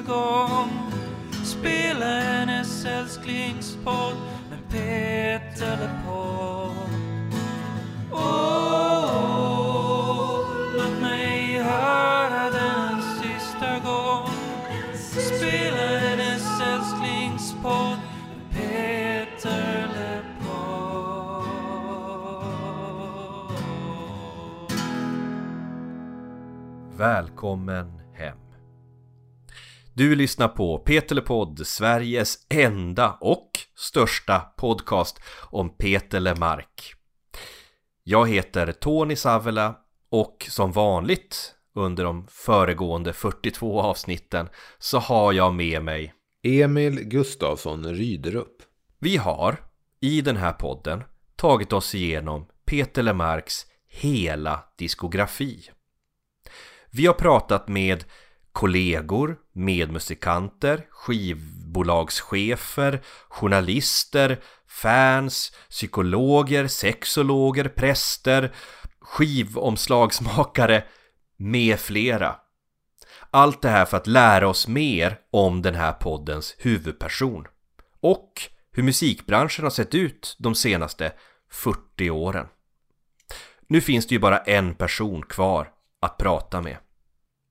gång. Spela hennes älsklingspodd med Peter LePaul Åh, låt mig höra den en sista gång. Spela hennes älsklingspodd med Peter LePaul Välkommen. Du lyssnar på Petelepodd, Sveriges enda och största podcast om Peter Lemark. Jag heter Tony Savela och som vanligt under de föregående 42 avsnitten så har jag med mig Emil Gustafsson Ryderup. Vi har i den här podden tagit oss igenom Peter Lemarks hela diskografi. Vi har pratat med kollegor, medmusikanter, skivbolagschefer, journalister, fans, psykologer, sexologer, präster, skivomslagsmakare med flera. Allt det här för att lära oss mer om den här poddens huvudperson och hur musikbranschen har sett ut de senaste 40 åren. Nu finns det ju bara en person kvar att prata med.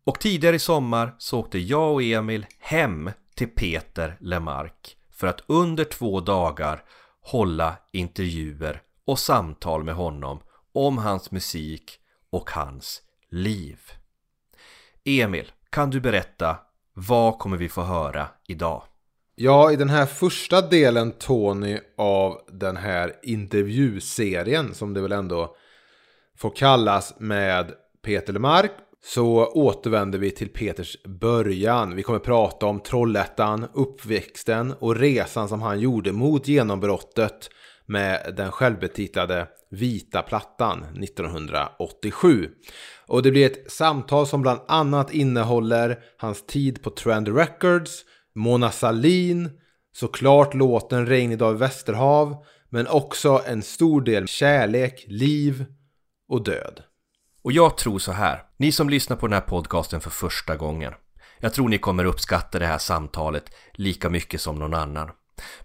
Och tidigare i sommar så åkte jag och Emil hem till Peter Lemark för att under två dagar hålla intervjuer och samtal med honom om hans musik och hans liv. Emil, kan du berätta vad kommer vi få höra idag? Ja, i den här första delen Tony av den här intervjuserien som det väl ändå får kallas med Peter Lemark så återvänder vi till Peters början. Vi kommer prata om Trollhättan, uppväxten och resan som han gjorde mot genombrottet med den självbetitlade Vita plattan 1987. Och det blir ett samtal som bland annat innehåller hans tid på Trend Records, Mona Sahlin, såklart låten Regn dag i Västerhav, men också en stor del kärlek, liv och död. Och jag tror så här, ni som lyssnar på den här podcasten för första gången, jag tror ni kommer uppskatta det här samtalet lika mycket som någon annan.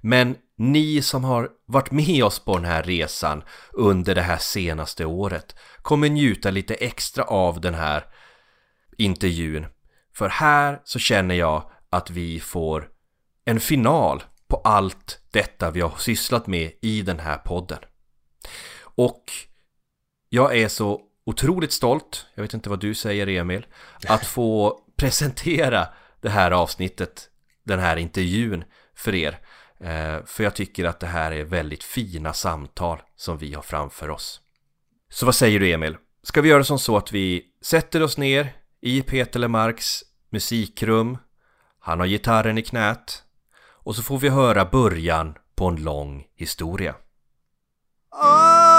Men ni som har varit med oss på den här resan under det här senaste året kommer njuta lite extra av den här intervjun. För här så känner jag att vi får en final på allt detta vi har sysslat med i den här podden. Och jag är så otroligt stolt, jag vet inte vad du säger Emil, att få presentera det här avsnittet, den här intervjun för er. Eh, för jag tycker att det här är väldigt fina samtal som vi har framför oss. Så vad säger du Emil? Ska vi göra som så att vi sätter oss ner i Peter Marks musikrum, han har gitarren i knät och så får vi höra början på en lång historia. Åh,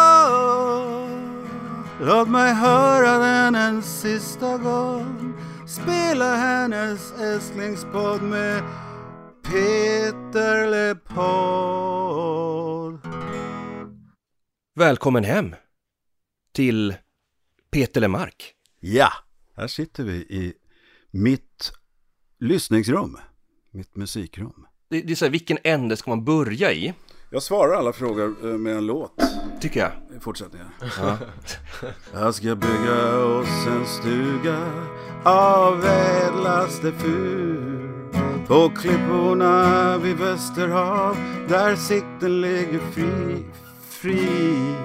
låt mig höra den en sista gång Spela hennes älsklingspodd med Peter LePaul Välkommen hem till Peter Lemark. Ja, här sitter vi i mitt lyssningsrum, mitt musikrum. Det, det är så här, vilken ände ska man börja i? Jag svarar alla frågor eh, med en låt Tycker jag. Fortsättningen. Jag ska bygga oss en stuga av ädlaste fur På klipporna vid Västerhav där sikten ligger fri, fri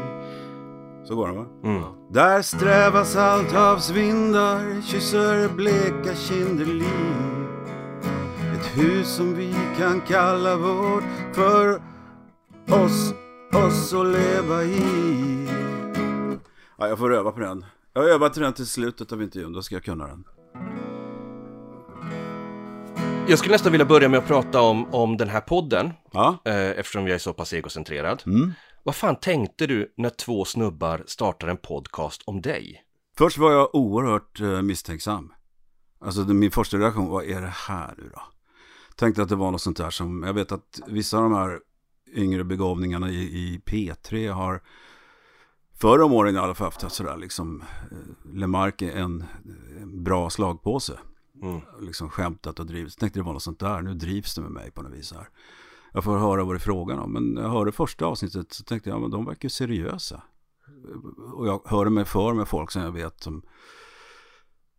Så går den va? Mm. Där strävar salthavsvindar, kysser bleka kinder liv Ett hus som vi kan kalla vårt för oss, oss att leva i Ja, jag får öva på den. Jag har övat till den till slutet av intervjun, då ska jag kunna den. Jag skulle nästan vilja börja med att prata om, om den här podden, Ja, eh, eftersom jag är så pass egocentrerad. mm. Vad fan tänkte du när två snubbar startar en podcast om dig? Först var jag oerhört eh, misstänksam. Alltså min första reaktion, vad är det här nu då? Tänkte att det var något sånt där som, jag vet att vissa av de här yngre begåvningarna i, i P3 har förr om åren i alla fall haft sådär liksom, eh, Lemark är en, en bra slagpåse. liksom skämtat och drivits. Tänkte det var något sånt där, nu drivs det med mig på något vis här. Jag får höra vad det är frågan om. Men jag hörde första avsnittet så tänkte jag, ja, men de verkar ju seriösa. Och jag hörde mig för med folk som jag vet som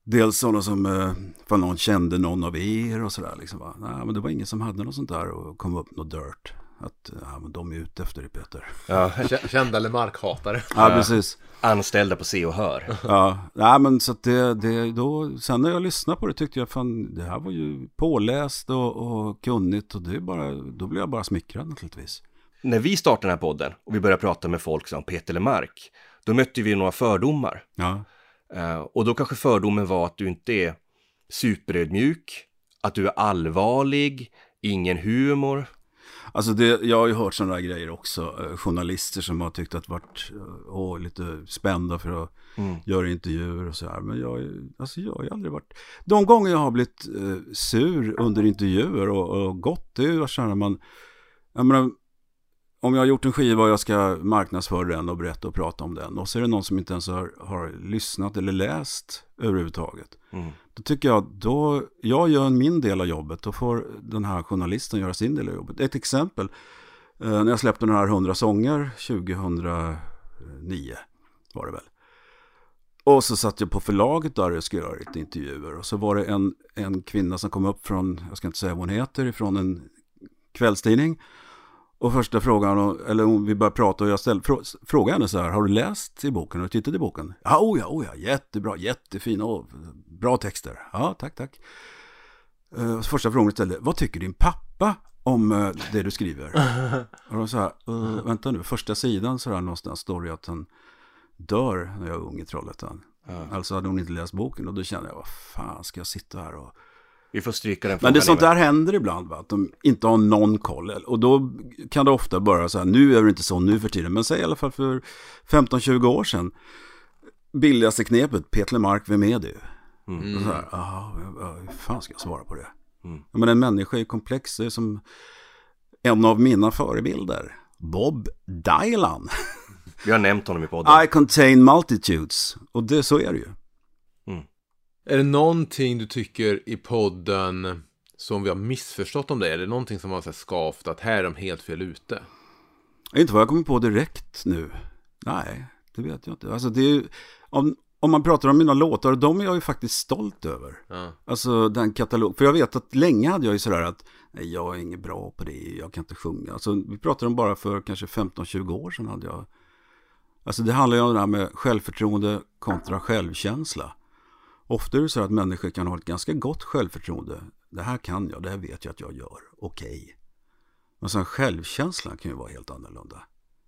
Dels sådana som, eh, för någon kände någon av er och sådär. Liksom, va? Nej, men det var ingen som hade något sånt där och kom upp något dirt. Att ja, men de är ute efter dig Peter. Ja, Kända eller markhatare. Ja, precis. anställda på Se och Hör. Ja, nej, men så att det, det då, sen när jag lyssnade på det tyckte jag fan, det här var ju påläst och, och kunnigt och det är bara, då blev jag bara smickrad naturligtvis. När vi startade den här podden och vi började prata med folk som Peter Lemark, då mötte vi några fördomar. Ja, Eh, och då kanske fördomen var att du inte är superödmjuk, att du är allvarlig, ingen humor. Alltså det, jag har ju hört sådana grejer också. Eh, journalister som har tyckt att varit eh, åh, lite spända för att göra intervjuer och så här. Men jag, alltså jag har aldrig varit... De gånger jag har blivit eh, sur under intervjuer och, och gått, det är ju så här när man... Jag menar, om jag har gjort en skiva och jag ska marknadsföra den och berätta och prata om den och så är det någon som inte ens har, har lyssnat eller läst överhuvudtaget. Mm. Då tycker jag, då, jag gör min del av jobbet, då får den här journalisten göra sin del av jobbet. Ett exempel, eh, när jag släppte den här 100 sånger 2009 var det väl. Och så satt jag på förlaget där och skulle göra lite intervjuer. Och så var det en, en kvinna som kom upp från, jag ska inte säga vad hon heter, ifrån en kvällstidning. Och första frågan, eller hon- vi började prata och jag ställde, frå, frågade henne så här, har du läst i boken? Har du tittat i boken? Ja, oh ja, oh ja, jättebra, jättefina, oh, bra texter. Ja, tack, tack. Uh, första frågan jag ställde, vad tycker din pappa om eh, det du skriver? och då så här, "Eh, vänta nu, första sidan så där någonstans står det att han dör när jag är ung i Trollhättan. Alltså hade hon inte läst boken och då kände jag, vad fan ska jag sitta här och Vi får stryka den men det är sånt där händer ibland, va? att de inte har någon koll. Och då kan det ofta bara så här, nu är det inte så nu för tiden, men säg i alla fall för 15-20 år sedan. Billigaste knepet, Peter Lemark, vem är du? Och så här, "Jaha, ja, hur fan ska jag svara på det? Ja, Men en människa är komplex, det är som en av mina förebilder, Bob Dylan. Vi har nämnt honom i podden. I contain multitudes. Och det, så är det ju. Är det någonting du tycker i podden som vi har missförstått om det? Är det någonting som har så här skavt att här är de helt fel ute? Inte vad jag kommer på direkt nu. Nej, det vet jag inte. Alltså det är om, om man pratar om mina låtar, de är jag ju faktiskt stolt över. Ja. Alltså den katalog. För jag vet att länge hade jag ju sådär att nej, jag är inget bra på det, jag kan inte sjunga. Alltså vi pratar om bara för kanske 15-20 år sedan hade jag. Alltså det handlar ju om det här med självförtroende kontra självkänsla. Ofta är det så att människor kan ha ett ganska gott självförtroende. Det här kan jag, det här vet jag att jag gör. Okej. Men sen självkänslan kan ju vara helt annorlunda.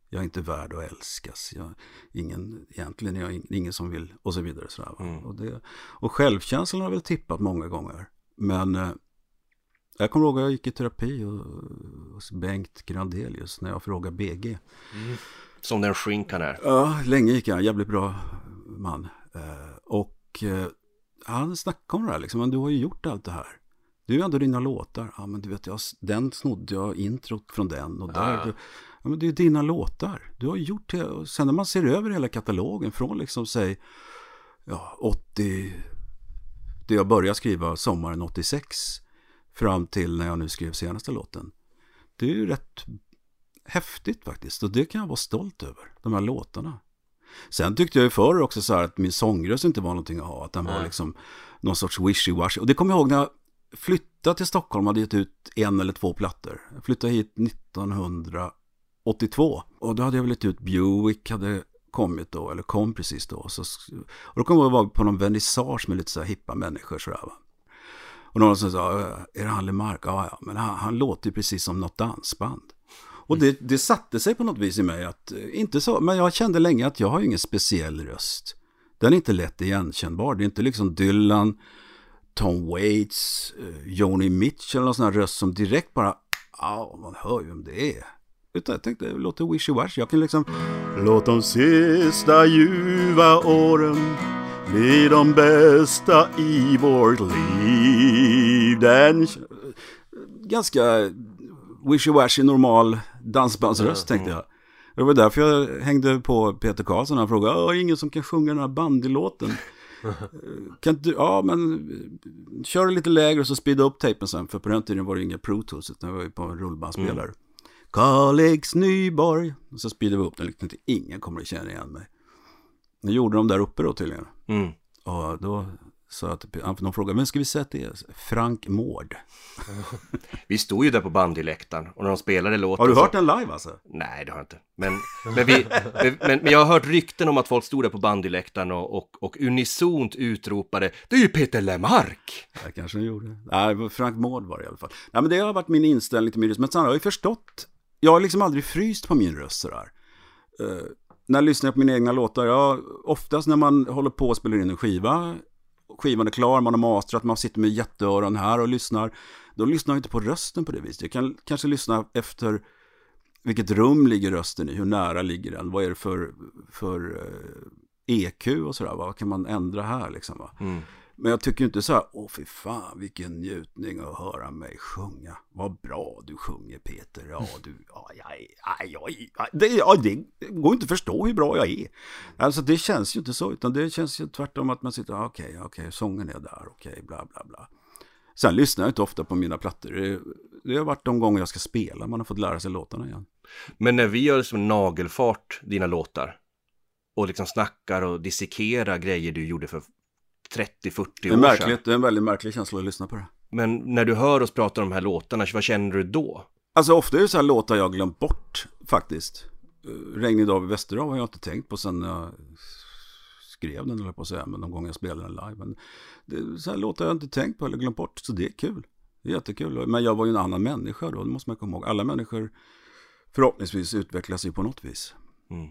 Jag är inte värd att älskas. Jag, ingen, egentligen jag ing- ingen som vill och så vidare. Sådär, va? Och, det, och självkänslan har väl tippat många gånger. Men eh, jag kommer ihåg att jag gick i terapi och, hos Bengt Grandelius när jag frågade BG. Som den shrink han är. Ja, länge gick jag. Jävligt bra man. Eh, och eh, han snackade om det här liksom. Men du har ju gjort allt det här. Det är ändå dina låtar. Ja, men du vet, jag, den snodde jag introt från den och där. Ja. Ja, men det är dina låtar. Du har gjort det. Sen när man ser över hela katalogen från liksom, säg, ja, 80, det jag började skriva sommaren 86 fram till när jag nu skrev senaste låten. Det är ju rätt häftigt faktiskt och det kan jag vara stolt över, de här låtarna. Sen tyckte jag ju förr också så här att min sångröst inte var någonting att ha, att den var liksom någon sorts wishy-washy. Och det kommer jag ihåg när jag flyttade till Stockholm och hade gett ut en eller två plattor. Jag flyttade hit 1982 och då hade jag väl gett ut Buick, hade kommit då, eller kom precis då. Så, och då kom jag vara på någon vernissage med lite så här hippa människor sådär va. Och någon som sa, är det han Lemark? Ja, ja, men han, han låter ju precis som något dansband. Och det, det satte sig på något vis i mig att, eh, inte så, men jag kände länge att jag har ju ingen speciell röst. Den är inte lätt igenkännbar. Det är inte liksom Dylan, Tom Waits, eh, Joni Mitchell eller någon sån här röst som direkt bara, ja, man hör ju vem det är. Utan jag tänkte, det låter wishy-wash. Jag kan liksom, låt de sista ljuva åren bli de bästa i vårt liv. Den eh, ganska wishy-washy normal dansbandsröst tänkte jag. Det var därför jag hängde på Peter Karlsson. Han frågade, "Åh, ingen som kan sjunga den här bandylåten. kan inte, ja men kör lite lägre och så speeda upp tejpen sen. För på den tiden var det inga Pro Tools, utan det var ju på en rullbandspelare. Mm. Kalix Nyborg. Och så speedade vi upp den lite, ingen kommer att känna igen mig. Det gjorde de där uppe då tydligen. Mm. Och då jag till de frågade, vem ska vi säga att det är? Frank Mård. Vi stod ju där på bandyläktaren och när de spelade låten Har du så- hört den live alltså? Nej, det har jag inte. Men, men, vi, men, men jag har hört rykten om att folk stod där på bandyläktaren och, och, och unisont utropade Det är ju Peter Lemark! Det kanske den gjorde. Nej, Frank Mård var det i alla fall. Nej, men det har varit min inställning till min röst. Men sen har jag ju förstått. Jag har liksom aldrig fryst på min röst sådär. Uh, när jag lyssnar på mina egna låtar, jag, oftast när man håller på och spelar in en skiva, skivan är klar, man har mastrat, man sitter med jätteöron här och lyssnar, då lyssnar jag inte på rösten på det viset. Jag kan kanske lyssna efter vilket rum ligger rösten i, hur nära ligger den, vad är det för, för eh, EQ och sådär, vad kan man ändra här liksom va? Mm. Men jag tycker inte så här, åh fy fan vilken njutning att höra mig sjunga. Vad bra du sjunger Peter. Ja, du, ja, ja, ja, ja, ja, det, ja, det går inte att förstå hur bra jag är. Alltså det känns ju inte så, utan det känns ju tvärtom att man sitter, ah, okej, okay, okej, okay, sången är där, okej, okay, bla, bla, bla. Sen lyssnar jag inte ofta på mina plattor. Det, det har varit de gånger jag ska spela, man har fått lära sig låtarna igen. Men när vi gör som nagelfart dina låtar och liksom snackar och dissekerar grejer du gjorde för 30-40 år det är märkligt, Det är en väldigt märklig känsla att lyssna på det. Men när du hör oss prata om de här låtarna, vad känner du då? Alltså ofta är det så här låtar jag glömt bort faktiskt. Regnig dag vid Västerhav har jag inte tänkt på sen jag skrev den, eller på att säga, men de gånger jag spelade den live. Men det så här låtar jag inte tänkt på eller glömt bort, så det är kul. Det är jättekul. Men jag var ju en annan människa då, det måste man komma ihåg. Alla människor förhoppningsvis utvecklas ju på något vis. Mm.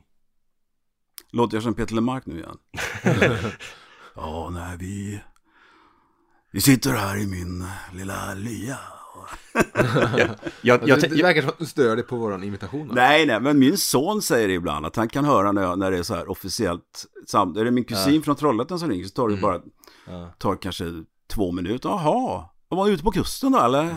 Låter jag som Peter Lemark nu igen? Ja, nej, vi, vi sitter här i min lilla lya. Jag, jag, jag, det, det verkar som att du stör dig på våran imitation. Nej, nej, men min son säger ibland att han kan höra när, jag, när det är så här officiellt. Sam, är det min kusin Ja. från Trollhättan som ringer så tar det bara, Ja. tar kanske två minuter. Jaha, var du ute på kusten då eller? jag,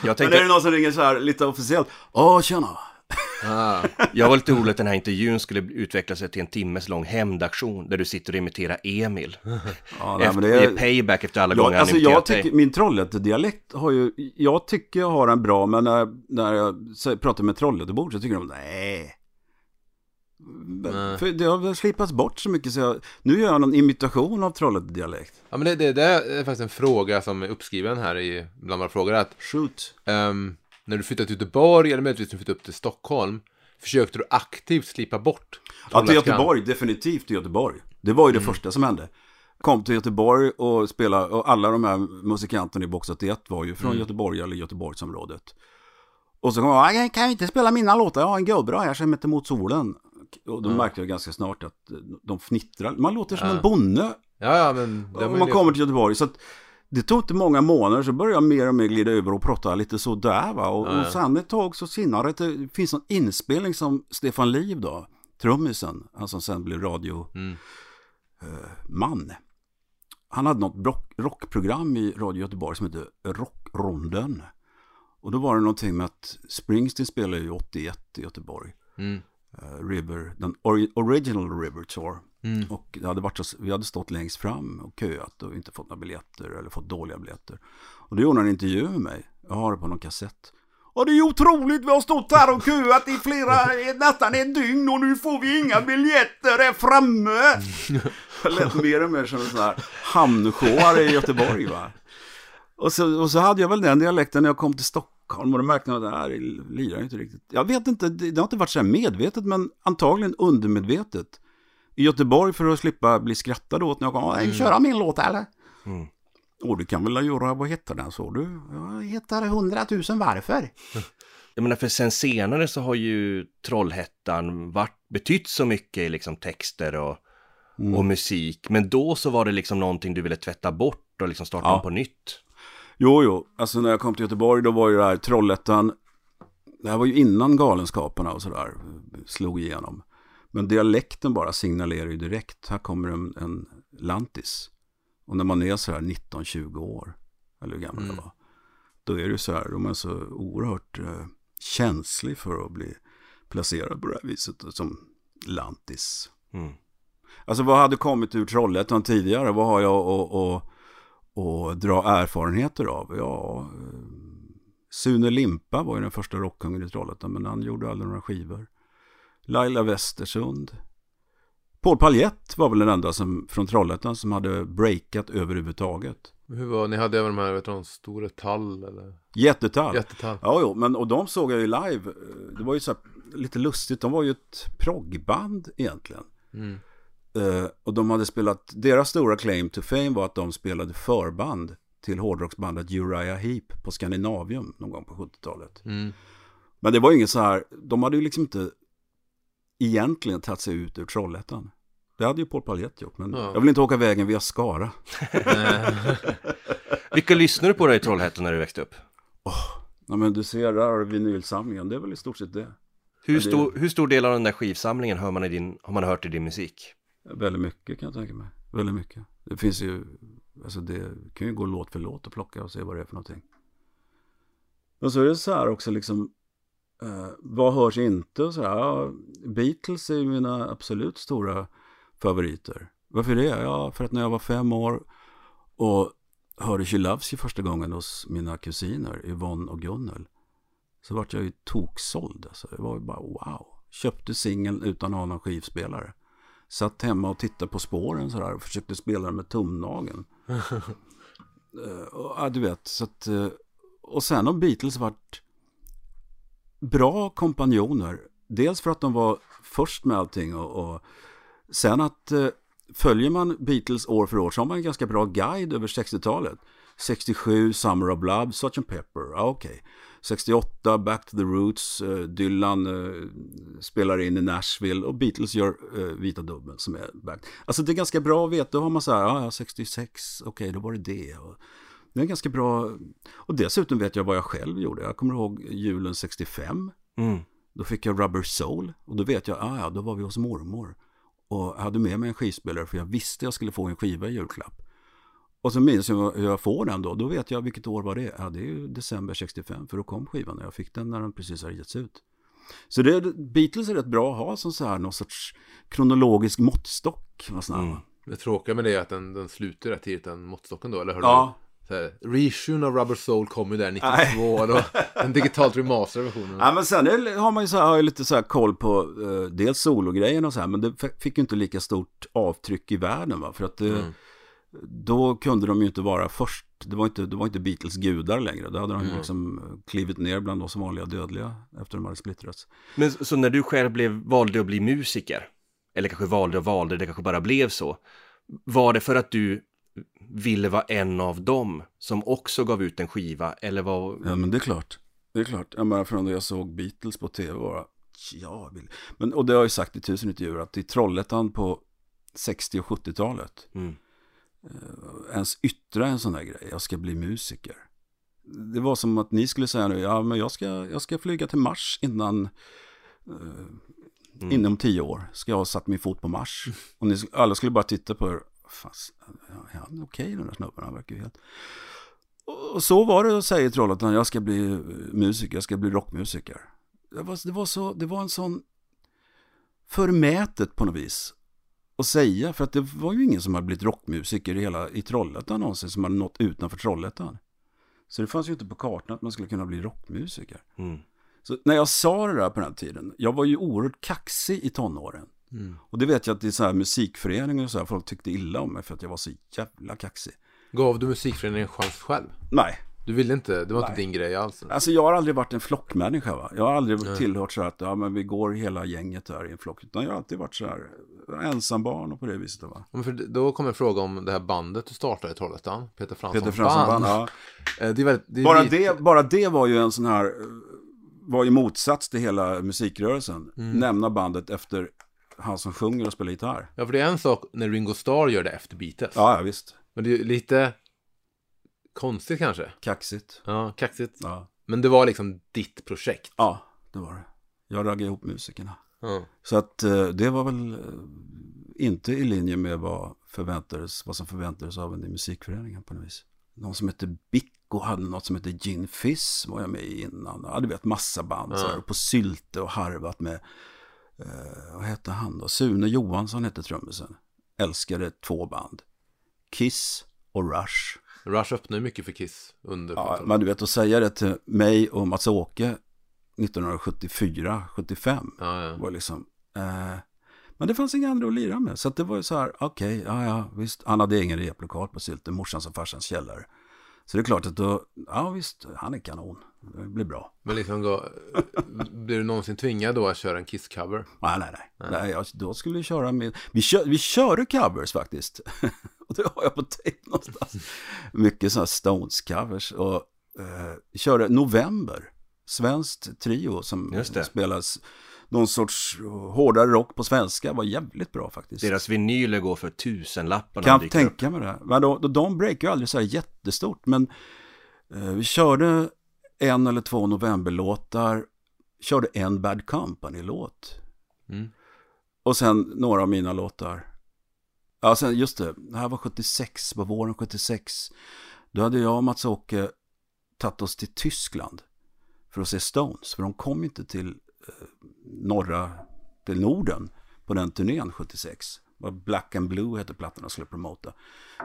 Men är tänkte, det någon som ringer så här lite officiellt? Ja, tjena. Ah, jag var lite orolig att den här intervjun skulle utveckla sig till en timmes lång hämndaktion där du sitter och imiterar Emil. Ja, nej, Efter, men det är payback efter alla Ja, gånger alltså han jag tycker, dig. min Trollhätte-dialekt har ju, jag tycker jag har en bra, men när, när jag pratar med Trollhättebor så tycker de, nej. Nej. För det har slipats bort så mycket så jag, nu gör jag någon imitation av Trollhätte-dialekt. ja, men det, det, det är faktiskt en fråga som är uppskriven här i bland våra frågor. Att, Shoot. ehm, när du flyttade till Göteborg, eller möjligtvis när du flyttade upp till Stockholm, försökte du aktivt slipa bort Ja, till? Göteborg, definitivt till Göteborg. Det var ju det första som hände. Kom till Göteborg och spelade, och alla de här musikanterna i Box 81 var ju från Göteborg eller Göteborgsområdet. Och så kom jag, "Jag kan jag inte spela mina låtar, jag har en gubbe här som heter Mot solen. Och då märkte jag ganska snart att de fnittrar, man låter som en bonde Ja, ja, men... om man kommer till Göteborg. Så att det tog inte många månader så började jag mer och mer glida över och prata lite sådär va. Och, ja. och sen ett tag så senare, det finns en inspelning som Stefan Liv då, trummisen, han som sen blev radio Mm. eh, man. Han hade något rock, rockprogram i Radio Göteborg som hette Rockronden. Och då var det någonting med att Springsteen spelade ju 81 i Göteborg. Mm. Eh, River, den ori- original River Tour. Mm. Och det hade varit så, vi hade stått längst fram och köat och inte fått några biljetter eller fått dåliga biljetter. Och då gjorde han en intervju med mig. Jag har det på någon kassett. Och det är otroligt, vi har stått här och köat i flera, nästan ett dygn och nu får vi inga biljetter här framme. Jag lät mer och mer som en sån här hamnshoare i Göteborg va. Och så, och så hade jag väl den dialekten när jag kom till Stockholm och då märkte jag att det här lirar inte riktigt. Jag vet inte, det, det har inte varit så här medvetet men antagligen undermedvetet. I Göteborg för att slippa bli skrattad åt när jag kom, mm. köra min låt eller? Mm. Och du kan väl göra, vad heter den så du? Jag heter 100 000 varför? Jag menar, för sen senare så har ju Trollhättan varit, betytt så mycket i liksom texter och, Mm. och musik. Men då så var det liksom någonting du ville tvätta bort och liksom starta Ja. på nytt. Jo, jo, alltså när jag kom till Göteborg då var ju det här Trollhättan, det här var ju innan Galenskaparna och sådär slog igenom. Men dialekten bara signalerar ju direkt, här kommer en, en lantis. Och när man är så här 19-20 år, eller hur gammal Mm. jag var, då är det ju så här, då är så oerhört eh, känslig för att bli placerad på det här viset som lantis. Mm. Alltså vad hade kommit ur Trollhättan tidigare? Vad har jag att, att, att dra erfarenheter av? Ja, eh, Sune Limpa var ju den första rockkungen i Trollhättan, men han gjorde aldrig några skivor. Laila Westersund. Paul Paljett var väl den enda som, från Trollhättan som hade breakat överhuvudtaget. Hur var, ni hade även de här, vet du, de stora tall eller? Jättetall. Jättetall. Ja, jo, men och de såg jag ju live. Det var ju så här, lite lustigt. De var ju ett proggband egentligen. Mm. Eh, och de hade spelat, deras stora claim to fame var att de spelade förband till hårdrocksbandet Uriah Heep på Scandinavium någon gång på 70-talet. Mm. Men det var ju inget så här, de hade ju liksom inte egentligen tagit sig ut ur Trollhättan. Det hade ju Paul Paljett gjort, men Ja. jag vill inte åka vägen via Skara. Vilka lyssnade på dig i Trollhättan när du växte upp? Ja, men du ser, där har du vinylsamlingen, det är väl i stort sett det. Hur, stor, hur stor del av den där skivsamlingen hör man i din, har man hört i din musik? Väldigt mycket kan jag tänka mig. Väldigt mycket. Det finns ju, alltså det kan ju gå låt för låt och plocka och se vad det är för någonting. Och så är det så här också liksom, eh, vad hörs inte och så här. Ja, Beatles är mina absolut stora favoriter. Varför det? Ja, för att när jag var fem år och hörde She Loves You första gången hos mina kusiner Yvonne och Gunnel. Så vart jag ju toksåld. Alltså. Det var ju bara wow. Köpte singeln utan att ha någon skivspelare. Satt hemma och tittade på spåren sådär och försökte spela den med tumnageln. Och, ja, du vet, så att, eh, och sen har Beatles varit bra kompanjoner. Dels för att de var först med allting och, och sen att eh, följer man Beatles år för år så har man en ganska bra guide över 60-talet. 67, Summer of Love, Sgt. Pepper, ah, okej. 68, Back to the Roots, eh, Dylan eh, spelar in i Nashville och Beatles gör eh, Vita Dubben som är back. Alltså det är ganska bra att veta, då har man så här, ja, ja 66, okej då var det det. Och det är ganska bra, och dessutom vet jag vad jag själv gjorde. Jag kommer ihåg julen 65. Mm. Då fick jag Rubber Soul och då vet jag, ah, ja, då var vi hos mormor. Och jag hade med mig en skivspelare för jag visste jag skulle få en skiva i julklapp. Och så minns jag hur jag får den då. Då vet jag vilket år var det Ja, det är ju december 65. För då kom skivan och jag fick den när den precis hade getts ut. Så det, Beatles är rätt bra att ha som så här någon sorts kronologisk måttstock. Vad va? Det tråkiga med det är att den, den slutar rätt tidigt, den måttstocken då, eller hör Ja. Reissuen av Rubber Soul kom ju där 92, och den digitalt remasterade versionen. Ja, men sen är, har man ju så här, har ju lite så här koll på eh, dels sologrejen och så här, men det fick ju inte lika stort avtryck i världen va, för att det, Mm. då kunde de ju inte vara först, det var inte, det var inte Beatles gudar längre, då hade de ju liksom klivit ner bland oss vanliga dödliga efter de hade splittrats. Men så så när du själv blev, valde att bli musiker, eller kanske valde och valde, det kanske bara blev så. Var det för att du ville vara en av dem som också gav ut en skiva, eller var... Ja men det är klart, det är klart, jag menar från då jag såg Beatles på tv bara, ja. Men, och det har jag ju sagt i tusen intervjuer, att i Trollhättan på 60 och 70-talet, Mm. ens yttra en sån där grej, jag ska bli musiker. Det var som att ni skulle säga nu, ja men jag ska, jag ska flyga till Mars innan, eh, inom tio år, ska jag ha satt min fot på Mars. Och ni, alla skulle bara titta på er, fast, är han okej den där snubben, han verkar ju helt... Och så var det i Trollhättan, jag ska bli musiker, jag ska bli rockmusiker. Det var, det var, så, det var en sån förmätet på något vis att säga, för att det var ju ingen som hade blivit rockmusiker i, hela, i Trollhättan någonsin som hade nått utanför Trollhättan. Så det fanns ju inte på kartan att man skulle kunna bli rockmusiker. Mm. Så när jag sa det där på den här tiden, jag var ju oerhört kaxig i tonåren. Och det vet jag att i så här musikföreningar och så här, folk tyckte illa om mig för att jag var så jävla kaxig. Gav du musikföreningen en chans själv? Nej, Du ville inte, det var inte din grej alls. Alltså jag har aldrig varit en flockmänniska va. Jag har aldrig tillhört så här att ja, men vi går hela gänget där i en flock. Utan jag har alltid varit så här ensambarn och på det viset va. Men för då kommer en fråga om det här bandet du startade i Trollhättan, Peter Fransson Peter Fransson band. band, ja. Eh, Det är väldigt, det är bara, lite- det, bara det var ju en sån här, eh, var ju motsats till hela musikrörelsen. Mm. Nämna bandet efter han som sjunger och spelar gitarr. Ja, för det är en sak när Ringo Starr gör det efter Beatles. Ja, ja visst. Men det är lite konstigt kanske. Kaxigt. Ja, kaxigt. Ja. Men det var liksom ditt projekt. ja, det var det. Jag raggade ihop musikerna. Ja. Så att eh, det var väl eh, inte i linje med vad, förväntades, vad som förväntades av en i musikföreningen på något vis. Någon som hette Bicko hade något som hette Gin Fizz var jag med i innan. Ja, du vet massa band så här, på Sylte och harvat med, eh, vad hette han då? Sune Johansson hette trummisen. älskade två band. Kiss och Rush. Rush öppnade mycket för Kiss under Ja, 70-talet. men du vet att säga det till mig och Mats-Åke 1974, 75 Ja, ja. var liksom... Eh, men det fanns inga andra att lira med. Så det var ju så här, okej, ja, ja, visst. Han hade ingen replokal på Sylten, morsans och farsans källare. Så det är klart att då, ja visst, han är kanon. Det blir bra. Men liksom då, blir du någonsin tvingad då att köra en Kiss-cover? Nej, nej, nej. nej jag, då skulle vi köra med... Vi, kör, vi körde covers faktiskt. och det har jag på tejp någonstans. Mycket sådana Stones-covers. Och eh, vi körde November. Svenskt trio som spelas någon sorts hårdare rock på svenska. var jävligt bra faktiskt. Deras vinyler går för tusenlappar Kan upp. tänka mig det. Men då, då, de breakar ju aldrig så här jättestort. Men eh, vi körde en eller två novemberlåtar. Körde en Bad Company-låt. Mm. Och sen några av mina låtar. Ja, sen just det. Det här var 76, på våren 76. Då hade jag och Mats-Åke tagit oss till Tyskland för att se Stones. För de kom inte till eh, norra, till Norden på den turnén 76. Det var Black and Blue hette plattan de skulle promota.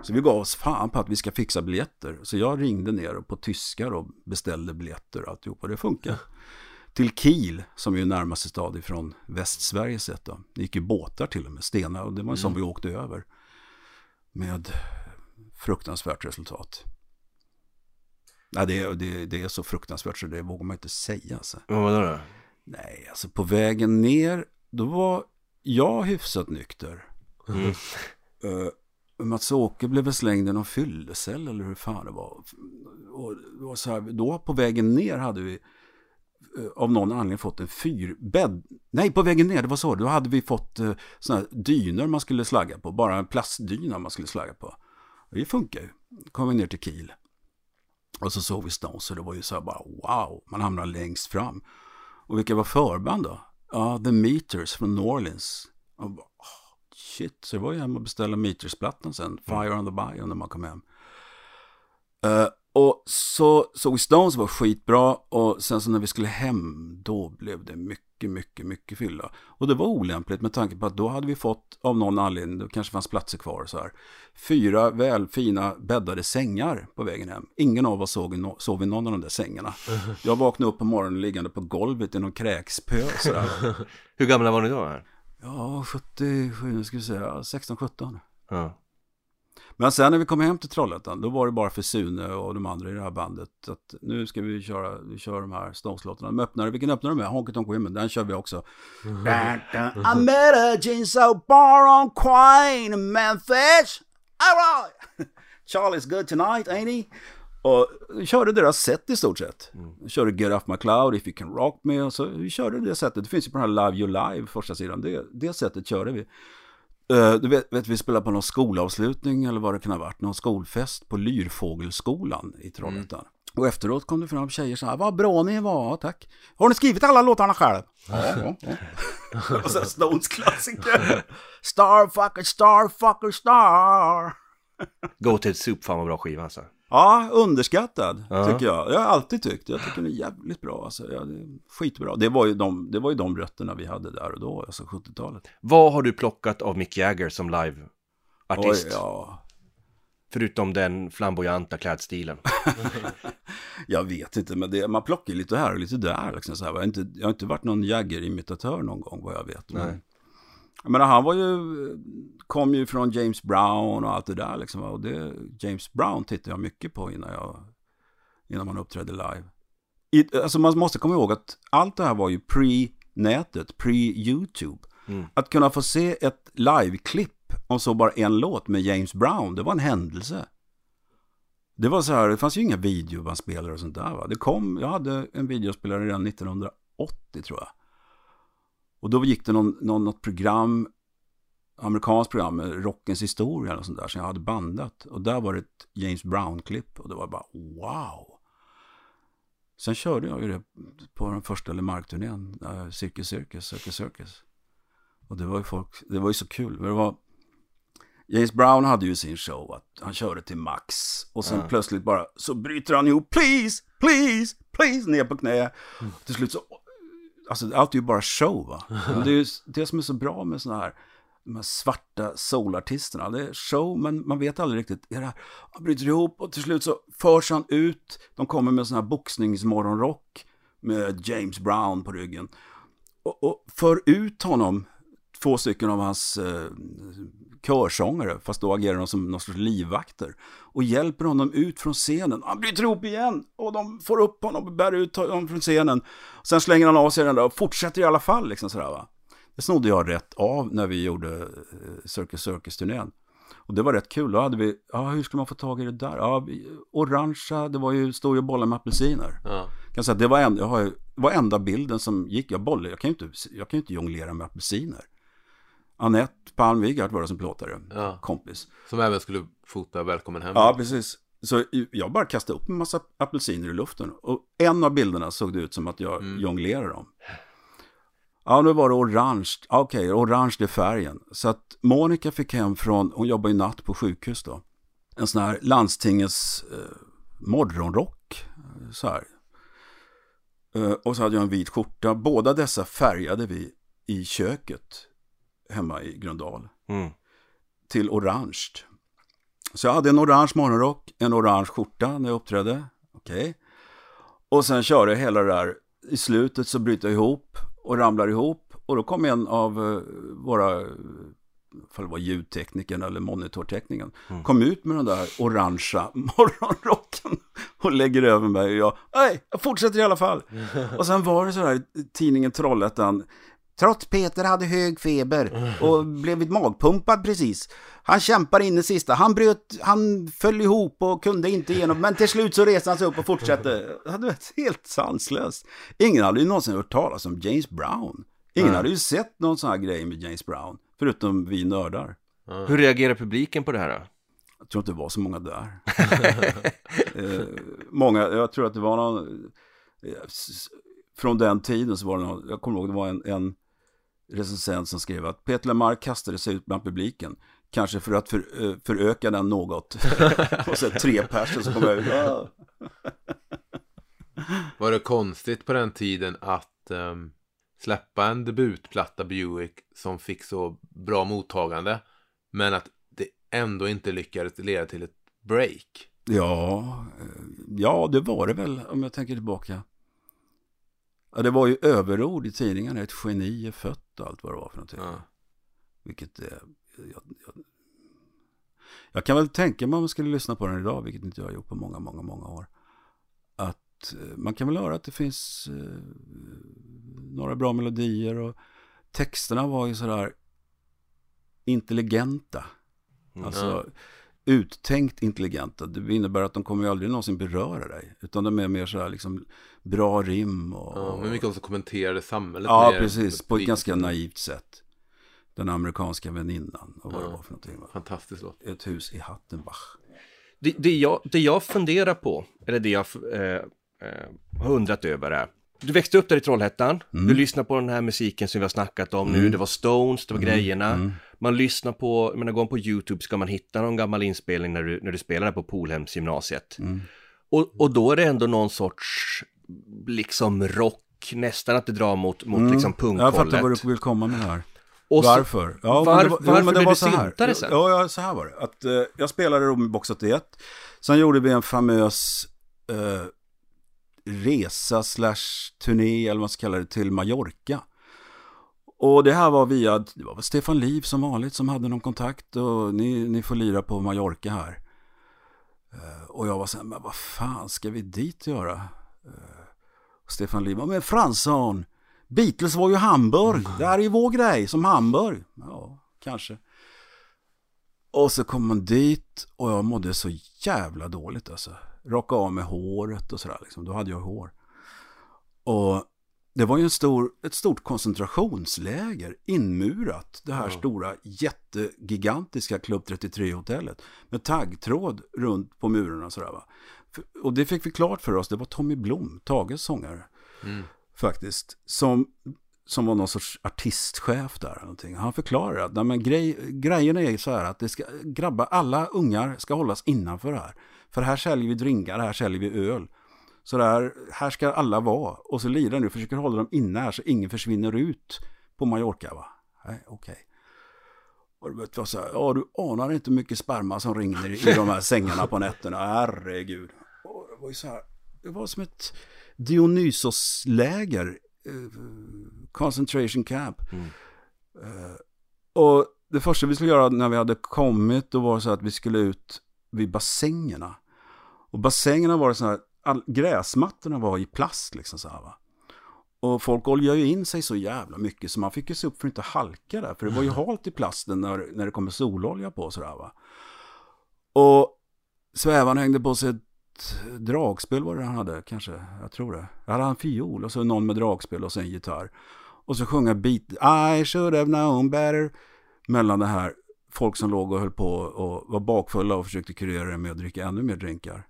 Så vi gav oss fan på att vi ska fixa biljetter. Så jag ringde ner och på tyska och beställde biljetter och alltihopa. Det funkar. Till Kiel, som är närmaste stad ifrån Västsverige sett då. Det gick ju båtar till och med, stenar, och det var som vi åkte över. Med fruktansvärt resultat. Nej, det, är, det, det är så fruktansvärt så det vågar man inte säga. Alltså. Men vadå då? Nej, alltså på vägen ner, då var jag hyfsat nykter. Mm. Uh, Mats-Åke blev väl slängd i någon fyllecell eller hur fan det var. Och var så här, då på vägen ner hade vi eh, av någon anledning fått en fyrbädd. Nej, på vägen ner, det var så. Då hade vi fått uh, sådana här dyner man skulle slagga på. Bara en plastdyna man skulle slagga på. Och det funkar ju. kom vi ner till Kiel. Och så såg vi Stones och det var ju så här bara wow, man hamnar längst fram. Och vilka var förband då? Ja, The Meters från New Orleans. Och bara, oh, shit, så det var ju hem och beställa Meters-plattan sen. Fire on the Bayou när man kom hem. Eh, och så såg vi Stones var skitbra och sen så när vi skulle hem då blev det mycket, mycket, mycket fylla. Och det var olämpligt med tanke på att då hade vi fått av någon anledning, det kanske fanns platser kvar så här, fyra väl fina bäddade sängar på vägen hem. Ingen av oss såg, no- sov i någon av de där sängarna. Jag vaknade upp på morgonen liggande på golvet i någon kräkspö. Hur gamla var ni då? Här? Ja, 77, nu ska vi säga, 16-17. Ja. Men sen när vi kom hem till Trollhättan, då var det bara för Sune och de andra i det här bandet att nu ska vi köra, vi kör de här Stones-låtarna. De öppnade, vilken öppnar de med? Honky Tonk Women, den kör vi också. I met a Jinso bar on Quine in Memphis. All right. Charlie's good tonight, ain't he? Och körde deras set i stort sett. Vi körde Get Off My Cloud, If You Can Rock Me. Och så vi körde det sättet. Det finns ju på den här Live You Live, första sidan. Det, det sättet körde vi. Eh, du vet, vet, vi spelade på någon skolavslutning eller vad det kan ha varit. Någon skolfest på Lyrfågelskolan i Trollhättan. Och efteråt kom det fram tjejer så här, vad bra ni var, tack. Har ni skrivit alla låtarna själv? Ja. Och sen Stones klassiker. Starfucker, starfucker, star. Go to Soup, fan vad bra skiva alltså. Ja, underskattad Ja. tycker jag. Jag har alltid tyckt. Jag tycker den är jävligt bra. Alltså. Ja, det är skitbra. Det var, ju de, det var ju de rötterna vi hade där och då, alltså 70-talet. Vad har du plockat av Mick Jagger som Oj, live-artist? ja. Förutom den flamboyanta klädstilen. Jag vet inte, men det, man plockar lite här och lite där. Liksom, så här. Jag, har inte, jag har inte varit någon Jagger-imitatör någon gång, vad jag vet. Men, Nej. Jag menar, han var ju, kom ju från James Brown och allt det där. Liksom, och det, James Brown tittade jag mycket på innan, jag, innan man uppträdde live. I, alltså man måste komma ihåg att allt det här var ju pre-nätet, pre-YouTube. Mm. Att kunna få se ett live-klipp om så bara en låt med James Brown, det var en händelse. Det var så här, det fanns ju inga videobandspelare och sånt där va. Det kom, jag hade en videospelare redan 1980 tror jag. Och då gick det någon, någon, något program, amerikanskt program, rockens historia och sånt där, som jag hade bandat. Och där var det ett James Brown-klipp och det var bara wow. Sen körde jag ju det på den första Lemark-turnén, äh, Cirkus Cirkus, Cirkus Cirkus. Och det var ju folk, det var ju så kul. Det var, James Brown hade ju sin show att han körde till max. Och sen Ja. plötsligt bara så bryter han ihop, please, please, please, ner på knä. Till slut så, alltså allt är ju bara show va. Men det är ju det som är så bra med sådana här de här svarta soulartisterna. Det är show, men man vet aldrig riktigt. Är det här? Han bryter ihop och till slut så förs han ut. De kommer med sån här boxningsmorgonrock med James Brown på ryggen. Och, och för ut honom, två stycken av hans eh, körsångare, fast då agerar de som någon sorts livvakter. Och hjälper honom ut från scenen. Han bryter ihop igen och de får upp honom och bär ut honom från scenen. Sen slänger han av sig den där och fortsätter i alla fall. Liksom sådär, va? Det snodde jag rätt av när vi gjorde eh, Circus Circus-turnén. Och det var rätt kul. Då hade vi, ja hur skulle man få tag i det där? Ja, orangea, det var ju, stod ju bollar med apelsiner. Ja. Kan säga, det var, en, jag har, var enda bilden som gick. Jag bollade, jag kan ju inte, jag kan ju inte jonglera med apelsiner. Anette Palm Wigart var det som plåtade, Ja. kompis. Som även skulle fota Välkommen hem. Ja, precis. Så jag bara kastade upp en massa apelsiner i luften. Och en av bilderna såg det ut som att jag jonglerade dem. Ja, nu var det orange. Okej, orange det är färgen. Så att Monica fick hem från, hon jobbar ju natt på sjukhus då. En sån här landstingets eh, morgonrock. eh, Så här. Eh, och så hade jag en vit skjorta. Båda dessa färgade vi i köket hemma i Gröndal Mm. till orange. Så jag hade en orange morgonrock, en orange skjorta när jag uppträdde. Okej. Och sen körde jag hela det där. I slutet så bryter jag ihop och ramlar ihop. Och då kom en av eh, våra, ifall det var ljudteknikern eller monitorteknikern, kom ut med den där orangea morgonrocken och lägger över mig. Och jag, nej, jag fortsätter i alla fall. Och sen var det så här, tidningen Trollhättan, Trots Peter hade hög feber och blivit magpumpad precis. Han kämpar in i sista. Han bröt, han föll ihop och kunde inte igenom. Men till slut så reste han sig upp och fortsatte. Det varit helt sanslöst. Ingen hade ju någonsin hört talas om James Brown. Ingen hade ju sett någon sån här grej med James Brown. Förutom vi nördar. Hur reagerar publiken på det här då? Jag tror inte det var så många där. eh, många, jag tror att det var någon, eh, från den tiden så var det någon, jag kommer ihåg det var en, en recensent som skrev att Peter Lemark kastade sig ut bland publiken. Kanske för att för, eh, föröka den något. och så tre personer som kom ut. Var det konstigt på den tiden att ehm, släppa en debutplatta Buick som fick så bra mottagande men att det ändå inte lyckades leda till ett break? Ja, eh, ja, det var det väl om jag tänker tillbaka. Ja, det var ju överord i tidningarna. Ett geni är fött och allt vad det var för någonting. Ja. Vilket är... Jag, jag, jag kan väl tänka mig om man skulle lyssna på den idag, vilket inte jag har gjort på många, många, många år. Att eh, man kan väl höra att det finns eh, några bra melodier och texterna var ju sådär intelligenta. Alltså uttänkt intelligenta. Det innebär att de kommer ju aldrig någonsin beröra dig. Utan de är mer sådär liksom bra rim och... Ja, men mycket också kommenterade samhället. Ja, precis. På ett ganska naivt sätt. Den amerikanska väninnan och vad det var för någonting. Va? Fantastisk låt. Ett hus i Hattenbach. Det, det, jag, det jag funderar på, eller det jag eh, eh, har undrat över är, du växte upp där i Trollhättan, du lyssnar på den här musiken som vi har snackat om nu, det var Stones, det var grejerna. Man lyssnar på, jag menar, går man på YouTube ska man hitta någon gammal inspelning när du, när du spelade på Polhemsgymnasiet. Och, och då är det ändå någon sorts, liksom rock, nästan att det drar mot, mot liksom Jag fattar punkhållet. vad du vill komma med här. Så- varför? Ja, Var- men det var, varför men det blev var du så här. syntare sen? Ja, ja, så här var det. Att, eh, jag spelade med Box 81. Sen gjorde vi en famös eh, resa slash turné, eller vad man ska kalla det, till Mallorca. Och det här var via, det var Stefan Liv som vanligt som hade någon kontakt och ni, ni får lira på Mallorca här. Eh, och jag var så här, men vad fan ska vi dit göra? Eh, och Stefan Liv, men Fransson, Beatles var ju Hamburg, det här är ju vår grej, som Hamburg. Ja, kanske. Och så kom man dit och jag mådde så jävla dåligt alltså. Raka av med håret och sådär liksom, då hade jag hår. Och det var ju en stor, ett stort koncentrationsläger inmurat. Det här stora jättegigantiska Club 33-hotellet. Med taggtråd runt på murarna och sådär va. Och det fick vi klart för oss, det var Tommy Blom, Tages sångare. Faktiskt. Som, som var någon sorts artistchef där. Någonting. Han förklarade att nej, men grej, grejerna är så här att det ska, grabbar, alla ungar ska hållas innanför här. För här säljer vi drinkar, här säljer vi öl. Så där, här ska alla vara. Och så lirar nu, försöker hålla dem inne här så ingen försvinner ut på Mallorca va. Nej, okej. Och det var så här, ja du anar inte hur mycket sperma som ringer i de här sängarna på nätterna, herregud. Och det var ju så här, det var som ett Dionysos-läger, eh, concentration camp. Eh, och det första vi skulle göra när vi hade kommit, då var det så att vi skulle ut vid bassängerna. Och bassängerna var så här, all, gräsmattorna var i plast liksom så här va. Och folk oljade ju in sig så jävla mycket så man fick ju se upp för att inte halka där. För det var ju halt i plasten när, när det kommer sololja på och sådär va. Och svävaren hängde på sig ett dragspel var det han hade kanske. Jag tror det. Jag hade en fiol och så någon med dragspel och så en gitarr. Och så sjunga beat I should have known better. Mellan det här folk som låg och höll på och var bakfulla och försökte kurera det med att dricka ännu mer drinkar.